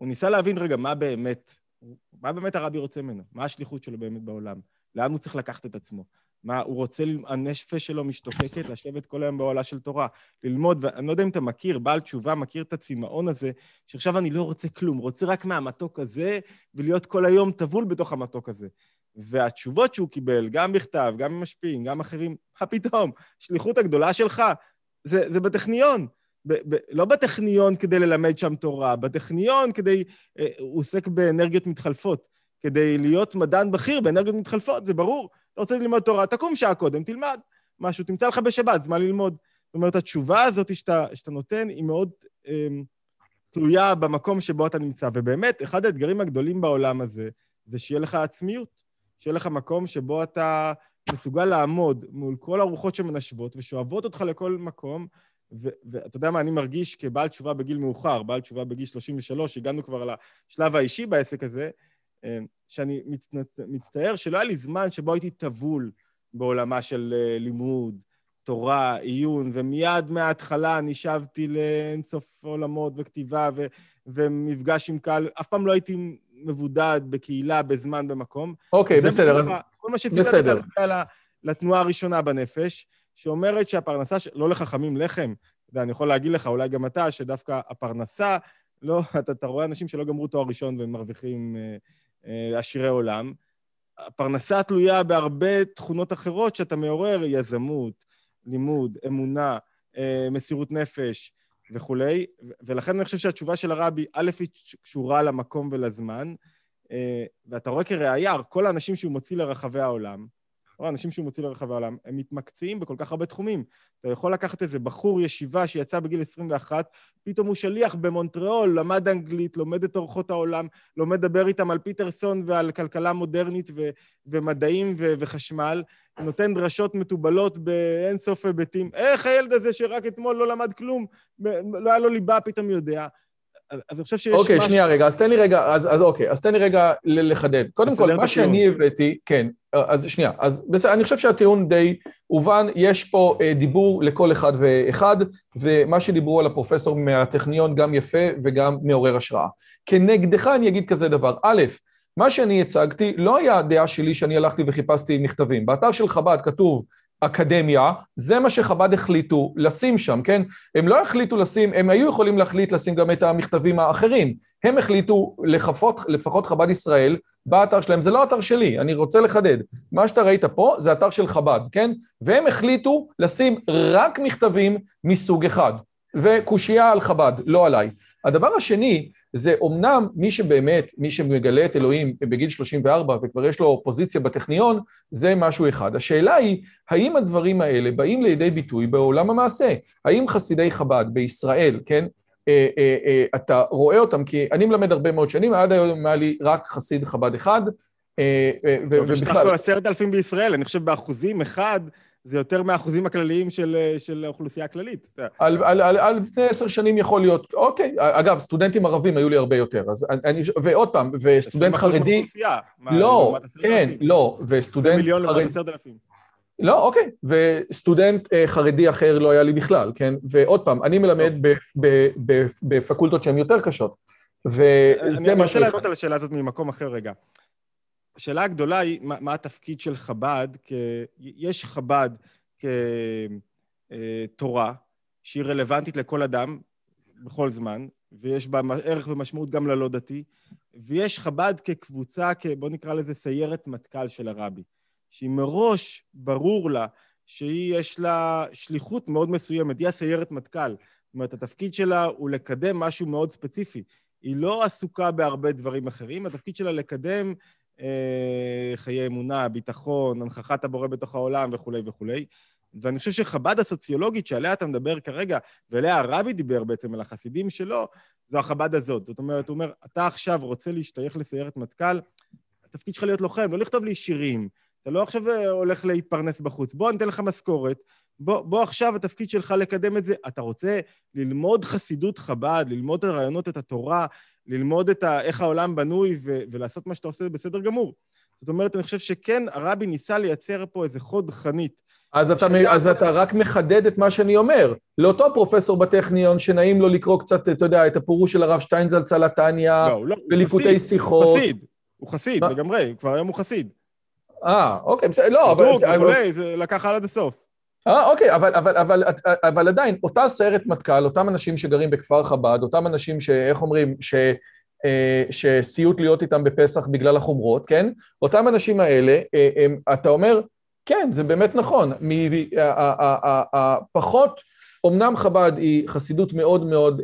הוא ניסה להבין, רגע, מה באמת, מה באמת הרבי רוצה ממנו? מה השליחות שלו באמת בעולם? לאן הוא צריך לקחת את עצמו? מה, הוא רוצה, הנפש שלו משתוקקת לשבת כל היום באוהלה של תורה, ללמוד, ואני לא יודע אם אתה מכיר, בעל תשובה מכיר את הצמאון הזה, שעכשיו אני לא רוצה כלום, רוצה רק מהמתוק הזה, ולהיות כל היום טבול בתוך המתוק הזה. והתשובות שהוא קיבל, גם בכתב, גם ממשפיעים, גם אחרים, מה פתאום? השליחות הגדולה שלך זה, זה בטכניון. ב, ב, לא בטכניון כדי ללמד שם תורה, בטכניון כדי... אה, הוא עוסק באנרגיות מתחלפות. כדי להיות מדען בכיר באנרגיות מתחלפות, זה ברור. אתה רוצה ללמוד תורה, תקום שעה קודם, תלמד משהו, תמצא לך בשבת זמן ללמוד. זאת אומרת, התשובה הזאת שאתה, שאתה נותן היא מאוד אה, תלויה במקום שבו אתה נמצא. ובאמת, אחד האתגרים הגדולים בעולם הזה, זה שיהיה לך עצמיות, שיהיה לך מקום שבו אתה מסוגל לעמוד מול כל הרוחות שמנשבות ושואבות אותך לכל מקום, ואתה יודע מה, אני מרגיש כבעל תשובה בגיל מאוחר, בעל תשובה בגיל 33, הגענו כבר לשלב האישי בעסק הזה, אמ, שאני מצטער שלא היה לי זמן שבו הייתי טבול בעולמה של אה, לימוד, תורה, עיון, ומיד מההתחלה נשאבתי לאינסוף עולמות וכתיבה ו- ומפגש עם קהל. אף פעם לא הייתי מבודד בקהילה, בזמן, במקום.
אוקיי, okay, בסדר.
אז... כל מה שציטטת נוגע לתנועה הראשונה בנפש, שאומרת שהפרנסה, ש... לא לחכמים לחם, אני יכול להגיד לך, אולי גם אתה, שדווקא הפרנסה, לא, אתה, אתה רואה אנשים שלא גמרו תואר ראשון והם מרוויחים... אה, אה, עשירי עולם. הפרנסה תלויה בהרבה תכונות אחרות שאתה מעורר, יזמות, לימוד, אמונה, אה, מסירות נפש וכולי, ולכן אני חושב שהתשובה של הרבי, א', היא קשורה למקום ולזמן, אה, ואתה רואה כראיה, כל האנשים שהוא מוציא לרחבי העולם, האנשים שהוא מוציא לרחבי העולם, הם מתמקצעים בכל כך הרבה תחומים. אתה יכול לקחת איזה בחור ישיבה שיצא בגיל 21, פתאום הוא שליח במונטריאול, למד אנגלית, לומד את אורחות העולם, לומד לדבר איתם על פיטרסון ועל כלכלה מודרנית ו- ומדעים ו- וחשמל, נותן דרשות מתובלות באינסוף היבטים. איך הילד הזה שרק אתמול לא למד כלום, לא היה לו ליבה, פתאום יודע. אז אני חושב שיש
אוקיי, משהו... שנייה רגע, אז תן לי רגע, אז, אז אוקיי, אז תן לי רגע לחדד. קודם כל, מה שאני הבאתי, כן, אז שנייה, אז בסדר, אני חושב שהטיעון די הובן, יש פה אה, דיבור לכל אחד ואחד, ומה שדיברו על הפרופסור מהטכניון גם יפה וגם מעורר השראה. כנגדך אני אגיד כזה דבר, א', מה שאני הצגתי לא היה הדעה שלי שאני הלכתי וחיפשתי מכתבים. באתר של חב"ד כתוב אקדמיה, זה מה שחב"ד החליטו לשים שם, כן? הם לא החליטו לשים, הם היו יכולים להחליט לשים גם את המכתבים האחרים. הם החליטו, לפחות, לפחות חב"ד ישראל, באתר שלהם, זה לא אתר שלי, אני רוצה לחדד. מה שאתה ראית פה זה אתר של חב"ד, כן? והם החליטו לשים רק מכתבים מסוג אחד. וקושייה על חב"ד, לא עליי. הדבר השני, זה אומנם מי שבאמת, מי שמגלה את אלוהים בגיל 34 וכבר יש לו פוזיציה בטכניון, זה משהו אחד. השאלה היא, האם הדברים האלה באים לידי ביטוי בעולם המעשה? האם חסידי חב"ד בישראל, כן, אה, אה, אה, אתה רואה אותם, כי אני מלמד הרבה מאוד שנים, עד היום היה לי רק חסיד חב"ד אחד,
ובכלל... יש סך הכל עשרת אלפים בישראל, אני חושב באחוזים אחד, זה יותר מהאחוזים הכלליים של, של האוכלוסייה הכללית.
על, על, על, על פני עשר שנים יכול להיות, אוקיי, אגב, סטודנטים ערבים היו לי הרבה יותר, אז אני, ועוד פעם, וסטודנט חרדי... לא, כן, לא, וסטודנט חרדי... מיליון לעומת עשרת אלפים. לא, אוקיי, וסטודנט אה, חרדי אחר לא היה לי בכלל, כן? ועוד פעם, אני מלמד בפקולטות שהן יותר קשות, וזה מה ש...
אני רוצה לענות על השאלה הזאת ממקום אחר רגע. השאלה הגדולה היא, מה, מה התפקיד של חב"ד? כ... יש חב"ד כתורה, אה, שהיא רלוונטית לכל אדם בכל זמן, ויש בה ערך ומשמעות גם ללא דתי, ויש חב"ד כקבוצה, כ... בוא נקרא לזה סיירת מטכ"ל של הרבי, שהיא מראש ברור לה שהיא יש לה שליחות מאוד מסוימת, היא הסיירת מטכ"ל. זאת אומרת, התפקיד שלה הוא לקדם משהו מאוד ספציפי. היא לא עסוקה בהרבה דברים אחרים, התפקיד שלה לקדם חיי אמונה, ביטחון, הנכחת הבורא בתוך העולם וכולי וכולי. ואני חושב שחב"ד הסוציולוגית שעליה אתה מדבר כרגע, ועליה הרבי דיבר בעצם על החסידים שלו, זו החב"ד הזאת. זאת אומרת, הוא אומר, אתה עכשיו רוצה להשתייך לסיירת מטכ"ל, התפקיד שלך להיות לוחם, לא לכתוב לי שירים. אתה לא עכשיו אה, הולך להתפרנס בחוץ. בוא, אני אתן לך משכורת. בוא, בוא עכשיו התפקיד שלך לקדם את זה. אתה רוצה ללמוד חסידות חב"ד, ללמוד את הרעיונות, את התורה, ללמוד את ה, איך העולם בנוי ו, ולעשות מה שאתה עושה בסדר גמור. זאת אומרת, אני חושב שכן, הרבי ניסה לייצר פה איזה חוד חנית.
אז אתה, מ... אז אתה רק מחדד את מה שאני אומר. לאותו פרופסור בטכניון שנעים לו לקרוא קצת, אתה יודע, את הפירוש של הרב שטיינזלץ על התניא, לא, לא, וליקוטי שיחות.
הוא חסיד, הוא חסיד, לגמרי, כבר היום הוא חסיד.
אה, אוקיי, בסדר, לא,
אבל... וכולי, זה לקח עד הסוף.
אה, אוקיי, אבל, אבל, אבל, אבל עדיין, אותה סיירת מטכ"ל, אותם אנשים שגרים בכפר חב"ד, אותם אנשים שאיך אומרים, ש, אה, שסיוט להיות איתם בפסח בגלל החומרות, כן? אותם אנשים האלה, אה, הם, אתה אומר, כן, זה באמת נכון. פחות, אמנם חב"ד היא חסידות מאוד מאוד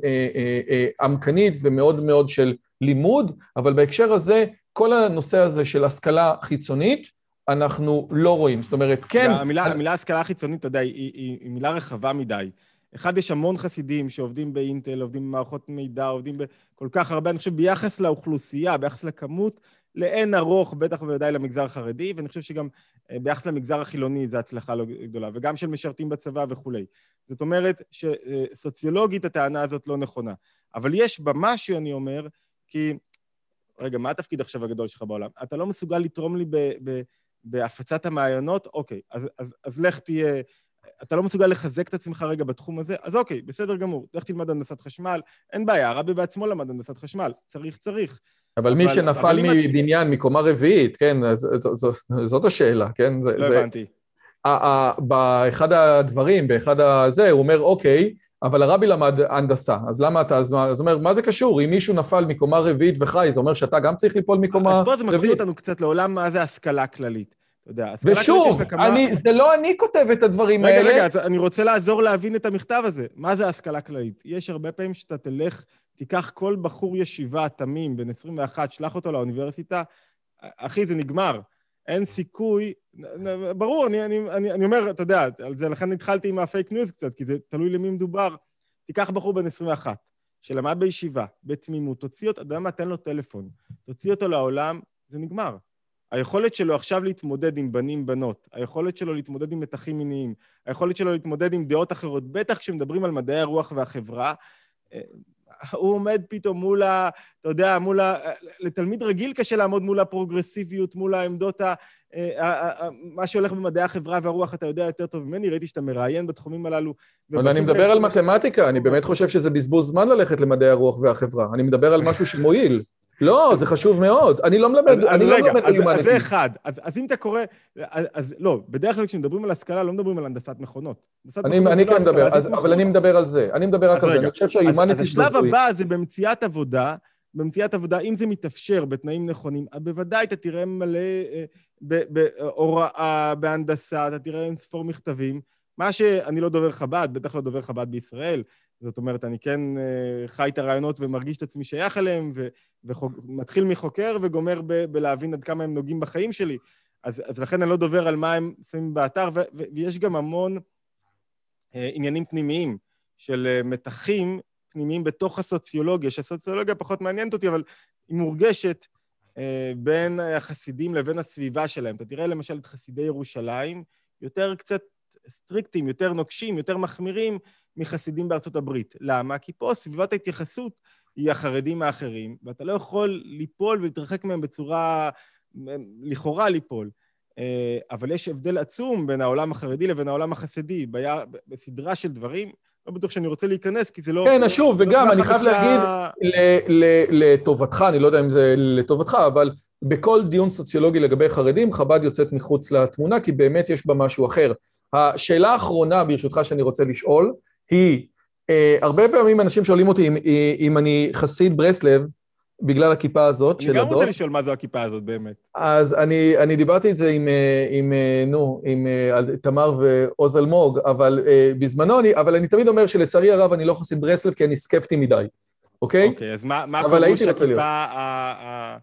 עמקנית ומאוד מאוד של לימוד, אבל בהקשר הזה, כל הנושא הזה של השכלה חיצונית, אנחנו לא רואים. זאת אומרת, כן...
המילה, המילה השכלה חיצונית, אתה יודע, היא, היא, היא מילה רחבה מדי. אחד, יש המון חסידים שעובדים באינטל, עובדים במערכות מידע, עובדים בכל כך הרבה, אני חושב, ביחס לאוכלוסייה, ביחס לכמות, לאין ארוך, בטח ובוודאי למגזר החרדי, ואני חושב שגם אה, ביחס למגזר החילוני זו הצלחה לא גדולה, וגם של משרתים בצבא וכולי. זאת אומרת שסוציולוגית הטענה הזאת לא נכונה. אבל יש בה משהו, אני אומר, כי... רגע, מה התפקיד עכשיו הגדול שלך בעולם? אתה לא מסוגל לתרום לי ב... ב בהפצת המעיינות, אוקיי, אז, אז, אז לך תהיה... אתה לא מסוגל לחזק את עצמך רגע בתחום הזה, אז אוקיי, בסדר גמור, לך תלמד הנדסת חשמל, אין בעיה, הרבי בעצמו למד הנדסת חשמל, צריך, צריך.
אבל, אבל מי שנפל אבל מבניין, את... מקומה רביעית, כן, זאת השאלה, כן?
זה, לא זה... הבנתי.
באחד הדברים, באחד הזה, הוא אומר, אוקיי, אבל הרבי למד הנדסה, אז למה אתה, אז הוא אומר, מה זה קשור? אם מישהו נפל מקומה רביעית וחי, זה אומר שאתה גם צריך ליפול מקומה רביעית?
אז פה זה מחזיר אותנו קצת לעולם מה זה השכלה כללית. אתה יודע,
ושוב, כמה... אני, זה לא אני כותב את הדברים
רגע,
האלה.
רגע, רגע, אני רוצה לעזור להבין את המכתב הזה. מה זה השכלה כללית? יש הרבה פעמים שאתה תלך, תיקח כל בחור ישיבה תמים, בן 21, שלח אותו לאוניברסיטה, אחי, זה נגמר. אין סיכוי, ברור, אני, אני, אני, אני אומר, אתה יודע, על זה, לכן התחלתי עם הפייק ניוז קצת, כי זה תלוי למי מדובר. תיקח בחור בן 21, שלמד בישיבה, בתמימות, תוציא אותו, אתה יודע מה, תן לו טלפון, תוציא אותו לעולם, זה נגמר. היכולת שלו עכשיו להתמודד עם בנים-בנות, היכולת שלו להתמודד עם מתחים מיניים, היכולת שלו להתמודד עם דעות אחרות, בטח כשמדברים על מדעי הרוח והחברה, אה, הוא עומד פתאום מול ה... אתה יודע, מול ה... לתלמיד רגיל קשה לעמוד מול הפרוגרסיביות, מול העמדות ה... מה שהולך במדעי החברה והרוח, אתה יודע יותר טוב ממני, ראיתי שאתה מראיין בתחומים הללו.
אבל אני מדבר על מתמטיקה, אני באמת חושב שזה בזבוז זמן ללכת למדעי הרוח והחברה. אני מדבר על משהו שמועיל. לא, זה חשוב מאוד. אני לא מלמד, אני לא מלמד
מיומנטי. אז זה אחד. אז אם אתה קורא... אז לא, בדרך כלל כשמדברים על השכלה, לא מדברים על הנדסת מכונות.
אני כן מדבר, אבל אני מדבר על זה. אני מדבר רק על זה. אני חושב שהיומנטי...
אז השלב הבא זה במציאת עבודה. במציאת עבודה, אם זה מתאפשר בתנאים נכונים, בוודאי אתה תראה מלא אה, בהוראה, בהנדסה, אתה תראה אין ספור מכתבים. מה שאני לא דובר חב"ד, בטח לא דובר חב"ד בישראל, זאת אומרת, אני כן אה, חי את הרעיונות ומרגיש את עצמי שייך אליהם, ומתחיל מחוקר וגומר ב- בלהבין עד כמה הם נוגעים בחיים שלי. אז, אז לכן אני לא דובר על מה הם שמים באתר, ו- ויש גם המון אה, עניינים פנימיים של אה, מתחים פנימיים בתוך הסוציולוגיה, שהסוציולוגיה פחות מעניינת אותי, אבל היא מורגשת אה, בין החסידים לבין הסביבה שלהם. אתה תראה למשל את חסידי ירושלים, יותר קצת סטריקטים, יותר נוקשים, יותר מחמירים מחסידים בארצות הברית. למה? כי פה סביבת ההתייחסות היא החרדים האחרים, ואתה לא יכול ליפול ולהתרחק מהם בצורה, לכאורה ליפול. אה, אבל יש הבדל עצום בין העולם החרדי לבין העולם החסידי, בסדרה של דברים. לא בטוח שאני רוצה להיכנס, כי זה לא...
כן, שוב, לא וגם, אני חייב להגיד, לטובתך, אני לא יודע אם זה לטובתך, אבל בכל דיון סוציולוגי לגבי חרדים, חב"ד יוצאת מחוץ לתמונה, כי באמת יש בה משהו אחר. השאלה האחרונה, ברשותך, שאני רוצה לשאול, היא, הרבה פעמים אנשים שואלים אותי אם, אם אני חסיד ברסלב, בגלל הכיפה הזאת
של הדוד. אני גם רוצה לשאול מה זו הכיפה הזאת באמת.
אז אני, אני דיברתי את זה עם, אה, עם אה, נו, עם תמר ועוז אלמוג, אבל בזמנו אני, אבל אני תמיד אומר שלצערי הרב אני לא חסיד ברסלב כי אני סקפטי מדי, אוקיי?
אוקיי, אז מה, מה פירוש הכיפה ה...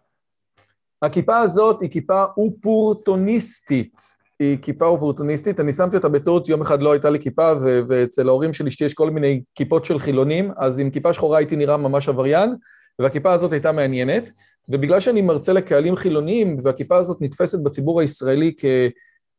הכיפה הזאת היא כיפה אופורטוניסטית. היא כיפה אופורטוניסטית, אני שמתי אותה בטעות, יום אחד לא הייתה לי כיפה, ו- ואצל ההורים של אשתי יש כל מיני כיפות של חילונים, אז עם כיפה שחורה הייתי נראה ממש עבריין, והכיפה הזאת הייתה מעניינת, ובגלל שאני מרצה לקהלים חילוניים, והכיפה הזאת נתפסת בציבור הישראלי כ...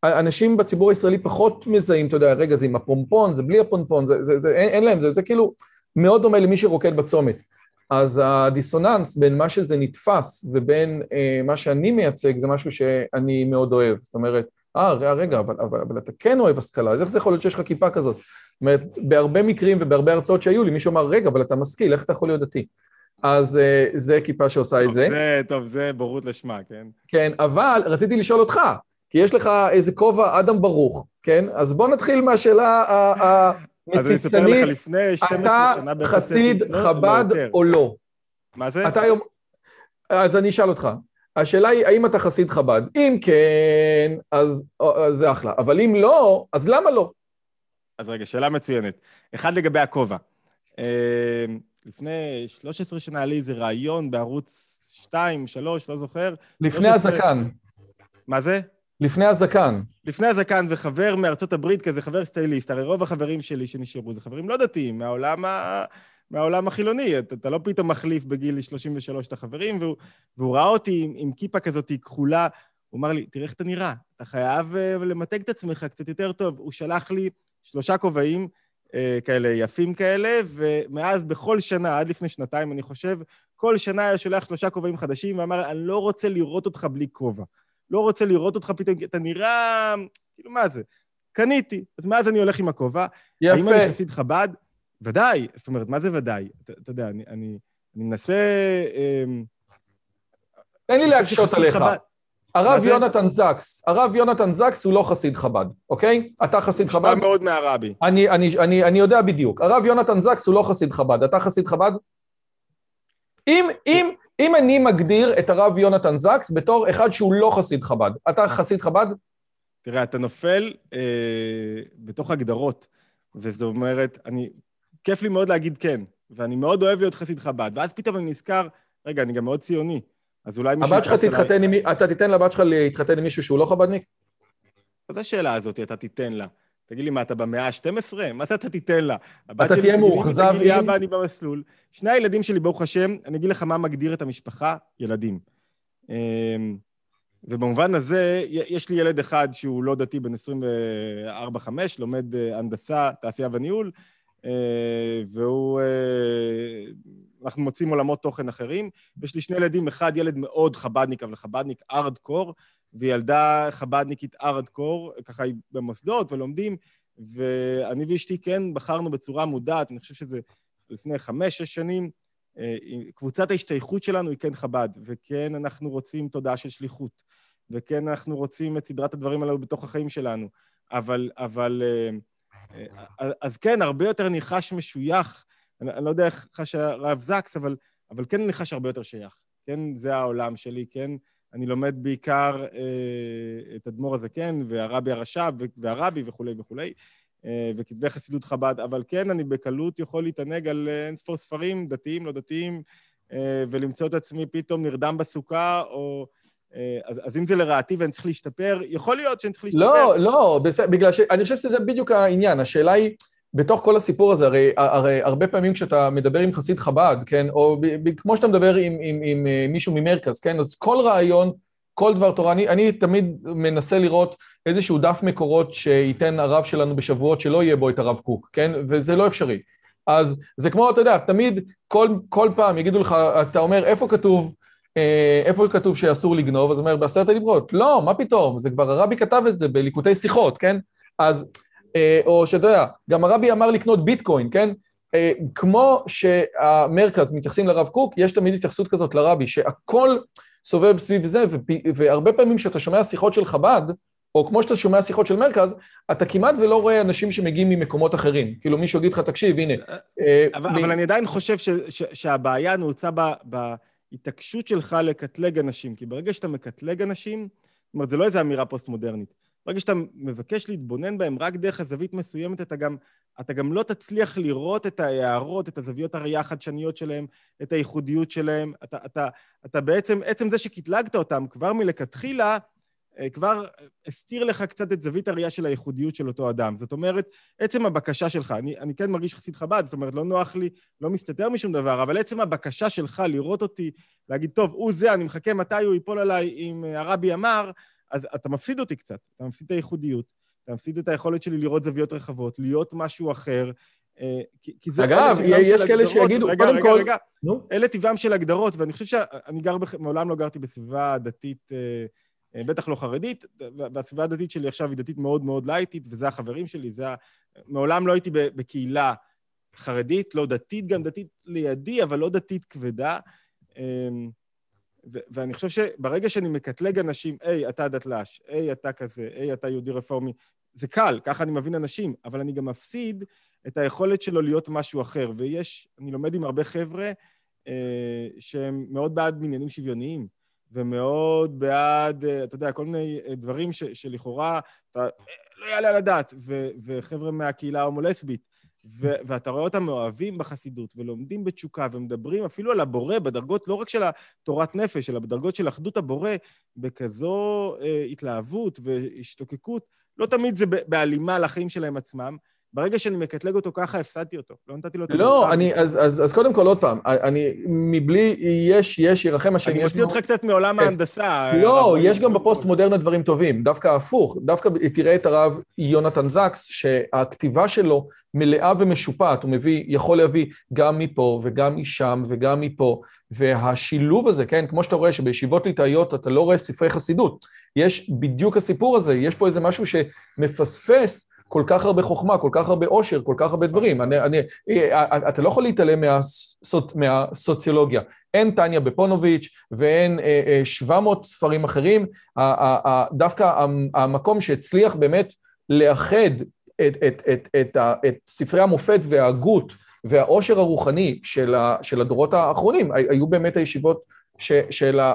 אנשים בציבור הישראלי פחות מזהים, אתה יודע, רגע, זה עם הפומפון, זה בלי הפומפון, זה, זה, זה, אין, אין להם, זה, זה כאילו מאוד דומה למי שרוקד בצומת. אז הדיסוננס בין מה שזה נתפס ובין אה, מה שאני מייצג זה משהו שאני מאוד אוהב. זאת אומרת, אה, רגע, אבל, אבל, אבל אתה כן אוהב השכלה, אז איך זה יכול להיות שיש לך כיפה כזאת? זאת אומרת, בהרבה מקרים ובהרבה הרצאות שהיו לי, מישהו אמר, רגע, אבל אתה משכיל, איך אתה יכול להיות דתי? אז uh, זה כיפה שעושה
טוב,
את זה.
זה. טוב, זה בורות לשמה, כן?
כן, אבל רציתי לשאול אותך, כי יש לך איזה כובע אדם ברוך, כן? אז בוא נתחיל מהשאלה המציצנית. אז אני אספר לך
לפני 12 שנה
אתה חסיד חב"ד או לא?
מה זה?
אתה היום... אז אני אשאל אותך. השאלה היא, האם אתה חסיד חב"ד? אם כן, אז, אז זה אחלה. אבל אם לא, אז למה לא?
אז רגע, שאלה מצוינת. אחד לגבי הכובע. אה, לפני 13 שנה היה לי איזה ראיון בערוץ 2, 3, לא זוכר.
לפני 13... הזקן.
מה זה?
לפני הזקן.
לפני הזקן, וחבר מארצות הברית כזה, חבר סטייליסט. הרי רוב החברים שלי שנשארו זה חברים לא דתיים, מהעולם ה... מהעולם החילוני, אתה, אתה לא פתאום מחליף בגיל 33 את החברים, והוא, והוא ראה אותי עם, עם כיפה כזאת כחולה, הוא אמר לי, תראה איך אתה נראה, אתה חייב uh, למתג את עצמך קצת יותר טוב. הוא שלח לי שלושה כובעים uh, כאלה יפים כאלה, ומאז בכל שנה, עד לפני שנתיים, אני חושב, כל שנה היה שולח שלושה כובעים חדשים, ואמר, אני לא רוצה לראות אותך בלי כובע. לא רוצה לראות אותך פתאום, אתה נראה... כאילו, מה זה? קניתי. אז מאז אני הולך עם הכובע. יפה. האם אני חסיד חב"ד? ודאי, זאת אומרת, מה זה ודאי? אתה, יודע, אני, אני, אני מנסה... אמ,
תן לי להקשות עליך. חב"ד. הרב יונתן זקס, הרב יונתן זקס הוא לא חסיד חב"ד, אוקיי? אתה חסיד חב"ד?
נשמע מאוד מהרבי.
אני, אני, אני, אני יודע בדיוק. הרב יונתן זקס הוא לא חסיד חב"ד. אתה חסיד חב"ד? אם, אם, אם אני מגדיר את הרב יונתן זקס בתור אחד שהוא לא חסיד חב"ד, אתה חסיד חב"ד?
תראה, אתה נופל אה, בתוך הגדרות, וזאת אומרת, אני כיף לי מאוד להגיד כן, ואני מאוד אוהב להיות חסיד חב"ד, ואז פתאום אני נזכר, רגע, אני גם מאוד ציוני, אז אולי
מישהו... הבת שלך תתחתן עם... אתה תיתן לבת שלך להתחתן עם מישהו שהוא לא חב"דניק?
אז השאלה הזאת, אתה תיתן לה. תגיד לי, מה, אתה במאה ה-12? מה זה אתה תיתן לה?
אתה תהיה מאוכזב
אם... תגיד לי, אבא, אני במסלול. שני הילדים שלי, ברוך השם, אני אגיד לך מה מגדיר את המשפחה, ילדים. אמ, ובמובן הזה, יש לי ילד אחד שהוא לא דתי, בן 24-5, לומד אה, הנדסה, תעשייה וניהול, והוא... אנחנו מוצאים עולמות תוכן אחרים. יש לי שני ילדים, אחד ילד מאוד חבדניק, אבל חבדניק ארדקור, וילדה חבדניקית ארדקור, ככה היא במוסדות ולומדים, ואני ואשתי כן בחרנו בצורה מודעת, אני חושב שזה לפני חמש-שש שנים, אה, קבוצת ההשתייכות שלנו היא כן חב"ד, וכן אנחנו רוצים תודעה של שליחות, וכן אנחנו רוצים את סדרת הדברים הללו בתוך החיים שלנו, אבל, אבל, אה, אה, אז כן, הרבה יותר אני חש משוייך, אני, אני לא יודע איך חש הרב זקס, אבל, אבל כן אני חש הרבה יותר שייך. כן, זה העולם שלי, כן, אני לומד בעיקר אה, את אדמו"ר הזקן והרבי הרש"ב והרבי וכולי וכולי, אה, וכתבי חסידות חב"ד, אבל כן, אני בקלות יכול להתענג על אה, אין ספור ספרים, דתיים, לא דתיים, אה, ולמצוא את עצמי פתאום נרדם בסוכה, או... אה, אז, אז אם זה לרעתי ואני צריך להשתפר, יכול להיות שאני צריך להשתפר.
לא, לא, בסדר, בגלל ש... אני חושב שזה בדיוק העניין. השאלה היא, בתוך כל הסיפור הזה, הרי, הרי הרבה פעמים כשאתה מדבר עם חסיד חב"ד, כן, או ב, ב, כמו שאתה מדבר עם, עם, עם אה, מישהו ממרכז, כן, אז כל רעיון, כל דבר תורה, אני, אני תמיד מנסה לראות איזשהו דף מקורות שייתן הרב שלנו בשבועות שלא יהיה בו את הרב קוק, כן, וזה לא אפשרי. אז זה כמו, אתה יודע, תמיד, כל, כל פעם יגידו לך, אתה אומר, איפה כתוב, איפה כתוב שאסור לגנוב? אז הוא אומר, בעשרת הדיברות. לא, מה פתאום, זה כבר הרבי כתב את זה בליקוטי שיחות, כן? אז אה, או שאתה יודע, גם הרבי אמר לקנות ביטקוין, כן? אה, כמו שהמרכז מתייחסים לרב קוק, יש תמיד התייחסות כזאת לרבי, שהכל סובב סביב זה, והרבה פעמים כשאתה שומע שיחות של חב"ד, או כמו שאתה שומע שיחות של מרכז, אתה כמעט ולא רואה אנשים שמגיעים ממקומות אחרים. כאילו מישהו יגיד לך, תקשיב, הנה.
אה, אבל, אבל אני עדיין חושב ש, ש, שהבעיה נעוצה בהתעקשות שלך לקטלג אנשים, כי ברגע שאתה מקטלג אנשים, זאת אומרת, זה לא איזו אמירה פוסט-מודרנית. ברגע שאתה מבקש להתבונן בהם רק דרך הזווית מסוימת, אתה גם, אתה גם לא תצליח לראות את ההערות, את הזוויות הראייה החדשניות שלהם, את הייחודיות שלהם. אתה, אתה, אתה בעצם, עצם זה שקטלגת אותם כבר מלכתחילה, כבר הסתיר לך קצת את זווית הראייה של הייחודיות של אותו אדם. זאת אומרת, עצם הבקשה שלך, אני, אני כן מרגיש חסיד חב"ד, זאת אומרת, לא נוח לי, לא מסתתר משום דבר, אבל עצם הבקשה שלך לראות אותי, להגיד, טוב, הוא זה, אני מחכה מתי הוא ייפול עליי אם אה, הרבי אמר, אז אתה מפסיד אותי קצת, אתה מפסיד את הייחודיות, אתה מפסיד את היכולת שלי לראות זוויות רחבות, להיות משהו אחר. אה,
כי זה אגב, יש כאלה שיגידו,
רגע, קודם רגע, כל... רגע, רגע, אלה טבעם של הגדרות, ואני חושב שאני גר, בח... מעולם לא גרתי בסביבה דתית, אה, אה, בטח לא חרדית, והסביבה הדתית שלי עכשיו היא דתית מאוד מאוד לייטית, וזה החברים שלי, זה ה... מעולם לא הייתי בקהילה חרדית, לא דתית, גם דתית לידי, אבל לא דתית כבדה. אמ, ואני חושב שברגע שאני מקטלג אנשים, היי, אתה דתל"ש, היי, אתה כזה, היי, אתה יהודי רפורמי, זה קל, ככה אני מבין אנשים, אבל אני גם מפסיד את היכולת שלו להיות משהו אחר. ויש, אני לומד עם הרבה חבר'ה אה, שהם מאוד בעד מניינים שוויוניים, ומאוד בעד, אה, אתה יודע, כל מיני אה, דברים ש, שלכאורה אתה, אה, לא יעלה על הדעת, ו, וחבר'ה מהקהילה ההומו-לסבית. ואתה רואה אותם מאוהבים בחסידות, ולומדים בתשוקה, ומדברים אפילו על הבורא, בדרגות לא רק של התורת נפש, אלא בדרגות של אחדות הבורא, בכזו אה, התלהבות והשתוקקות. לא תמיד זה בהלימה לחיים שלהם עצמם, ברגע שאני מקטלג אותו ככה, הפסדתי אותו. לא נתתי לו את
המרחב. לא, אני, אז, אז, אז קודם כל, עוד פעם, אני, מבלי, יש, יש, ירחם השם,
יש... אני מוציא אותך קצת מעולם כן. ההנדסה.
לא, יש גם בפוסט-מודרנה דברים טובים, דווקא הפוך. דווקא תראה את הרב יונתן זקס, שהכתיבה שלו מלאה ומשופעת, הוא מביא, יכול להביא גם מפה וגם משם וגם מפה, והשילוב הזה, כן, כמו שאתה רואה שבישיבות ליטאיות אתה לא רואה ספרי חסידות. יש בדיוק הסיפור הזה, יש פה איזה משהו שמפספס, כל כך הרבה חוכמה, כל כך הרבה עושר, כל כך הרבה דברים. אני, אני, אה, אתה לא יכול להתעלם מהסוצ, מהסוציולוגיה. אין טניה בפונוביץ' ואין 700 אה, אה, ספרים אחרים. דווקא המקום שהצליח באמת לאחד את, את, את, את, את ספרי המופת וההגות והעושר הרוחני של, ה, של הדורות האחרונים, היו באמת הישיבות, ש, של ה,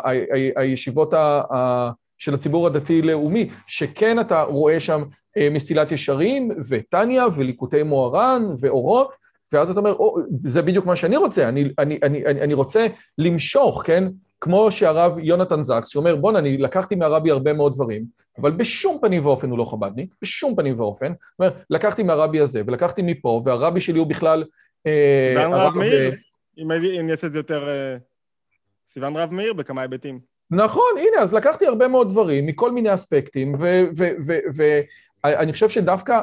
הישיבות ה, ה, של הציבור הדתי-לאומי, שכן אתה רואה שם אה, מסילת ישרים, וטניה, וליקוטי מוהר"ן, ואורות, ואז אתה אומר, או, זה בדיוק מה שאני רוצה, אני, אני, אני, אני, אני רוצה למשוך, כן? כמו שהרב יונתן זקס, שאומר, בואנה, אני לקחתי מהרבי הרבה מאוד דברים, אבל בשום פנים ואופן הוא לא חב"דניק, בשום פנים ואופן. זאת אומרת, לקחתי מהרבי הזה, ולקחתי מפה, והרבי שלי הוא בכלל...
אה, סיוון רב מאיר, אם אני אעשה את זה יותר... אה, סיוון רב מאיר בכמה היבטים.
נכון, הנה, אז לקחתי הרבה מאוד דברים מכל מיני אספקטים, אני חושב שדווקא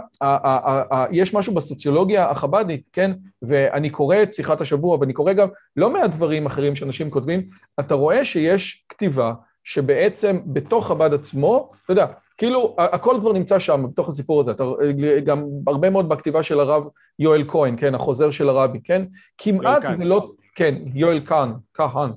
יש משהו בסוציולוגיה החב"דית, כן? ואני קורא את שיחת השבוע, ואני קורא גם לא מעט דברים אחרים שאנשים כותבים, אתה רואה שיש כתיבה שבעצם בתוך חב"ד עצמו, אתה יודע, כאילו הכל כבר נמצא שם, בתוך הסיפור הזה, אתה, גם הרבה מאוד בכתיבה של הרב יואל כהן, כן? החוזר של הרבי, כן? כמעט ולא... כן, יואל כהן, כהן.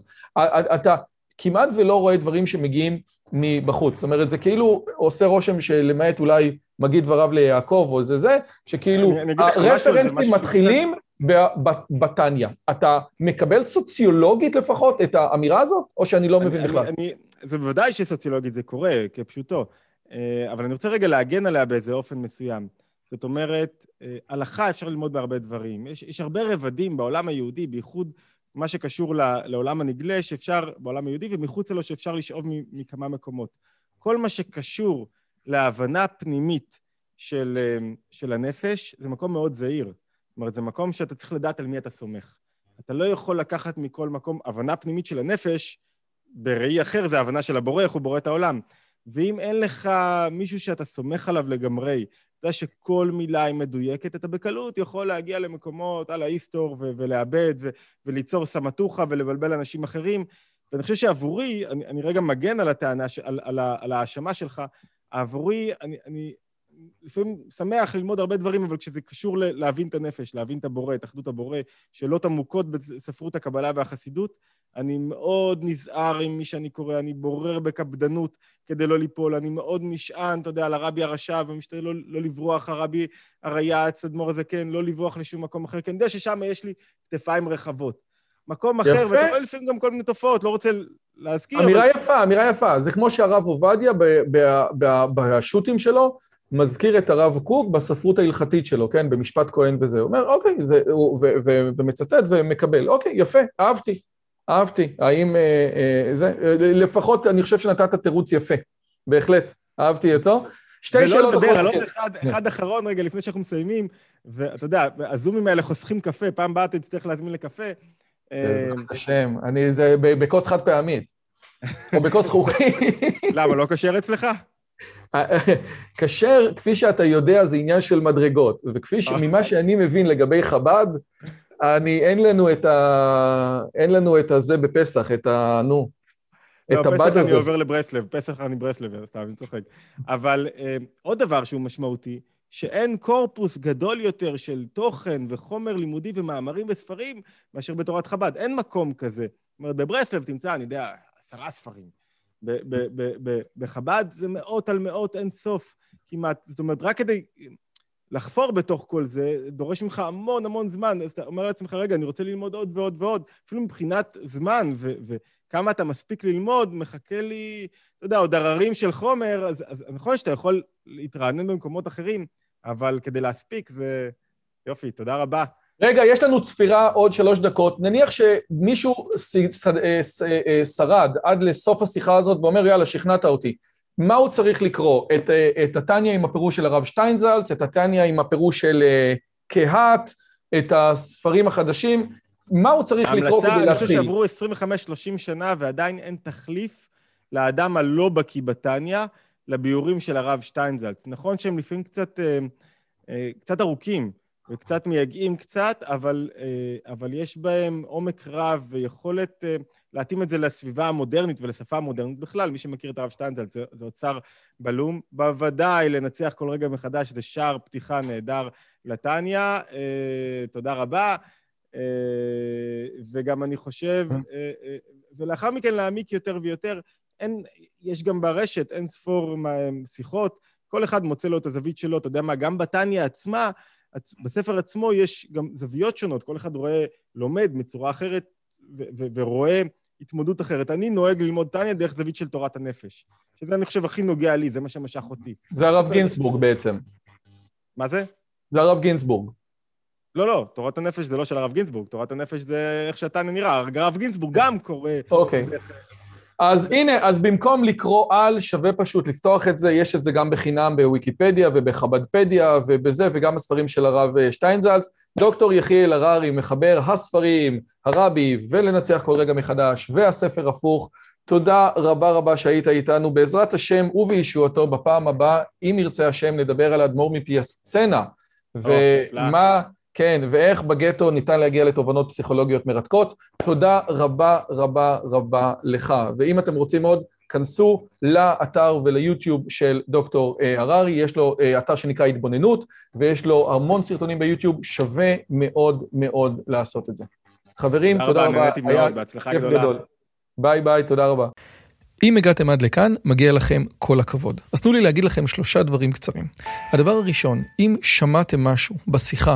אתה כמעט ולא רואה דברים שמגיעים מבחוץ. זאת אומרת, זה כאילו עושה רושם שלמעט אולי מגיד דבריו ליעקב או זה זה, שכאילו הרפרנסים מתחילים בתניא. אתה מקבל סוציולוגית לפחות את האמירה הזאת, או שאני לא מבין בכלל?
זה בוודאי שסוציולוגית זה קורה, כפשוטו, אה, אבל אני רוצה רגע להגן עליה באיזה אופן מסוים. זאת אומרת, אה, הלכה אפשר ללמוד בהרבה דברים. יש, יש הרבה רבדים בעולם היהודי, בייחוד מה שקשור לעולם הנגלה, שאפשר, בעולם היהודי, ומחוץ לו שאפשר לשאוב מכמה מקומות. כל מה שקשור להבנה פנימית של, אה, של הנפש, זה מקום מאוד זהיר. זאת אומרת, זה מקום שאתה צריך לדעת על מי אתה סומך. אתה לא יכול לקחת מכל מקום הבנה פנימית של הנפש, בראי אחר זה הבנה של הבורא, איך הוא בורא את העולם. ואם אין לך מישהו שאתה סומך עליו לגמרי, יודע שכל מילה היא מדויקת, אתה בקלות יכול להגיע למקומות על ההיסטור ו- ולאבד ו- וליצור סמטוחה ולבלבל אנשים אחרים. ואני חושב שעבורי, אני, אני רגע מגן על הטענה, על, על, על ההאשמה שלך, עבורי, אני, אני לפעמים שמח ללמוד הרבה דברים, אבל כשזה קשור להבין את הנפש, להבין את הבורא, את אחדות הבורא, שאלות עמוקות בספרות הקבלה והחסידות, אני מאוד נזהר עם מי שאני קורא, אני בורר בקפדנות כדי לא ליפול, אני מאוד נשען, אתה יודע, על הרבי הרשע, ומשתדל לא, לא לברוח, הרבי הרייץ, אדמו"ר הזקן, לא לברוח לשום מקום אחר, כי אני יודע ששם יש לי כתפיים רחבות. מקום אחר, ואתה רואה לפעמים גם כל מיני תופעות, לא רוצה להזכיר.
אמירה אבל... יפה, אמירה יפה. זה כמו שהרב עובדיה בשו"תים שלו, מזכיר את הרב קוק בספרות ההלכתית שלו, כן? במשפט כהן וזה. הוא אומר, אוקיי, זה, ו, ו, ו, ומצטט ומקבל. אוקיי, יפה, אהבתי, אהבתי. האם אה, אה, זה, לפחות אני חושב שנתת תירוץ יפה. בהחלט, אהבתי אותו.
שתי שאלות אחרות. ולא לדבר על עוד אחד, אחד אחרון רגע לפני שאנחנו מסיימים, ואתה יודע, הזומים האלה חוסכים קפה, פעם הבאה תצטרך להזמין לקפה.
בעזרת אה, השם, אני, זה בכוס חד פעמית, או בכוס זכוכית.
למה, לא כשר אצלך?
כשר, כפי שאתה יודע, זה עניין של מדרגות, וכפי ש... ממה שאני מבין לגבי חב"ד, אני, אין לנו את ה... אין לנו את הזה בפסח, את ה... נו,
לא, את הבד הזה. לא, פסח אני עובר לברסלב, פסח אני ברסלב, סתם, אני צוחק. אבל אה, עוד דבר שהוא משמעותי, שאין קורפוס גדול יותר של תוכן וחומר לימודי ומאמרים וספרים מאשר בתורת חב"ד. אין מקום כזה. זאת אומרת, בברסלב תמצא, אני יודע, עשרה ספרים. בחב"ד זה מאות על מאות אין סוף כמעט. זאת אומרת, רק כדי לחפור בתוך כל זה, דורש ממך המון המון זמן. אז אתה אומר לעצמך, רגע, אני רוצה ללמוד עוד ועוד ועוד. אפילו מבחינת זמן וכמה אתה מספיק ללמוד, מחכה לי, אתה יודע, עוד הררים של חומר, אז, אז, אז נכון שאתה יכול להתרענן במקומות אחרים, אבל כדי להספיק זה... יופי, תודה רבה.
רגע, יש לנו צפירה עוד שלוש דקות. נניח שמישהו אה, אה, שרד עד לסוף השיחה הזאת ואומר, יאללה, שכנעת אותי. מה הוא צריך לקרוא? את, אה, את התניא עם הפירוש של הרב שטיינזלץ, את התניא עם הפירוש של קהת, את הספרים החדשים, מה הוא צריך לקרוא כדי
להתחיל? אני חושב שעברו 25-30 שנה ועדיין אין תחליף לאדם הלא בקיא בתניא, לביאורים של הרב שטיינזלץ. נכון שהם לפעמים קצת, קצת ארוכים, וקצת מייגעים קצת, אבל, אה, אבל יש בהם עומק רב ויכולת אה, להתאים את זה לסביבה המודרנית ולשפה המודרנית בכלל. מי שמכיר את הרב שטיינזל, זה, זה אוצר בלום. בוודאי לנצח כל רגע מחדש, זה שער פתיחה נהדר לטניה. אה, תודה רבה. וגם אני חושב, ולאחר מכן להעמיק יותר ויותר. אין, יש גם ברשת אין ספור שיחות, כל אחד מוצא לו את הזווית שלו, אתה יודע מה, גם בתניא עצמה, בספר עצמו יש גם זוויות שונות, כל אחד רואה, לומד מצורה אחרת ורואה התמודדות אחרת. אני נוהג ללמוד טניה דרך זווית של תורת הנפש, שזה אני חושב הכי נוגע לי, זה מה שמשך אותי.
זה הרב גינסבורג בעצם.
מה זה?
זה הרב גינסבורג.
לא, לא, תורת הנפש זה לא של הרב גינסבורג, תורת הנפש זה איך שהטניה נראה. הרב גינסבורג גם קורא...
אוקיי. אז הנה, אז במקום לקרוא על, שווה פשוט לפתוח את זה, יש את זה גם בחינם בוויקיפדיה ובחב"דפדיה ובזה, וגם הספרים של הרב אה, שטיינזלץ. דוקטור יחיאל הררי מחבר הספרים, הרבי ולנצח כל רגע מחדש, והספר הפוך, תודה רבה רבה שהיית איתנו. בעזרת השם ובישועתו בפעם הבאה, אם ירצה השם, נדבר על האדמו"ר מפי הסצנה. ומה, כן, ואיך בגטו ניתן להגיע לתובנות פסיכולוגיות מרתקות. תודה רבה רבה רבה לך. ואם אתם רוצים עוד, כנסו לאתר וליוטיוב של דוקטור הררי, יש לו אתר שנקרא התבוננות, ויש לו המון סרטונים ביוטיוב, שווה מאוד מאוד לעשות את זה. חברים, תודה רבה,
נהניתי מאוד, בהצלחה גדולה.
ביי ביי, תודה רבה. אם הגעתם עד לכאן, מגיע לכם כל הכבוד. אז תנו לי להגיד לכם שלושה דברים קצרים. הדבר הראשון, אם שמעתם משהו בשיחה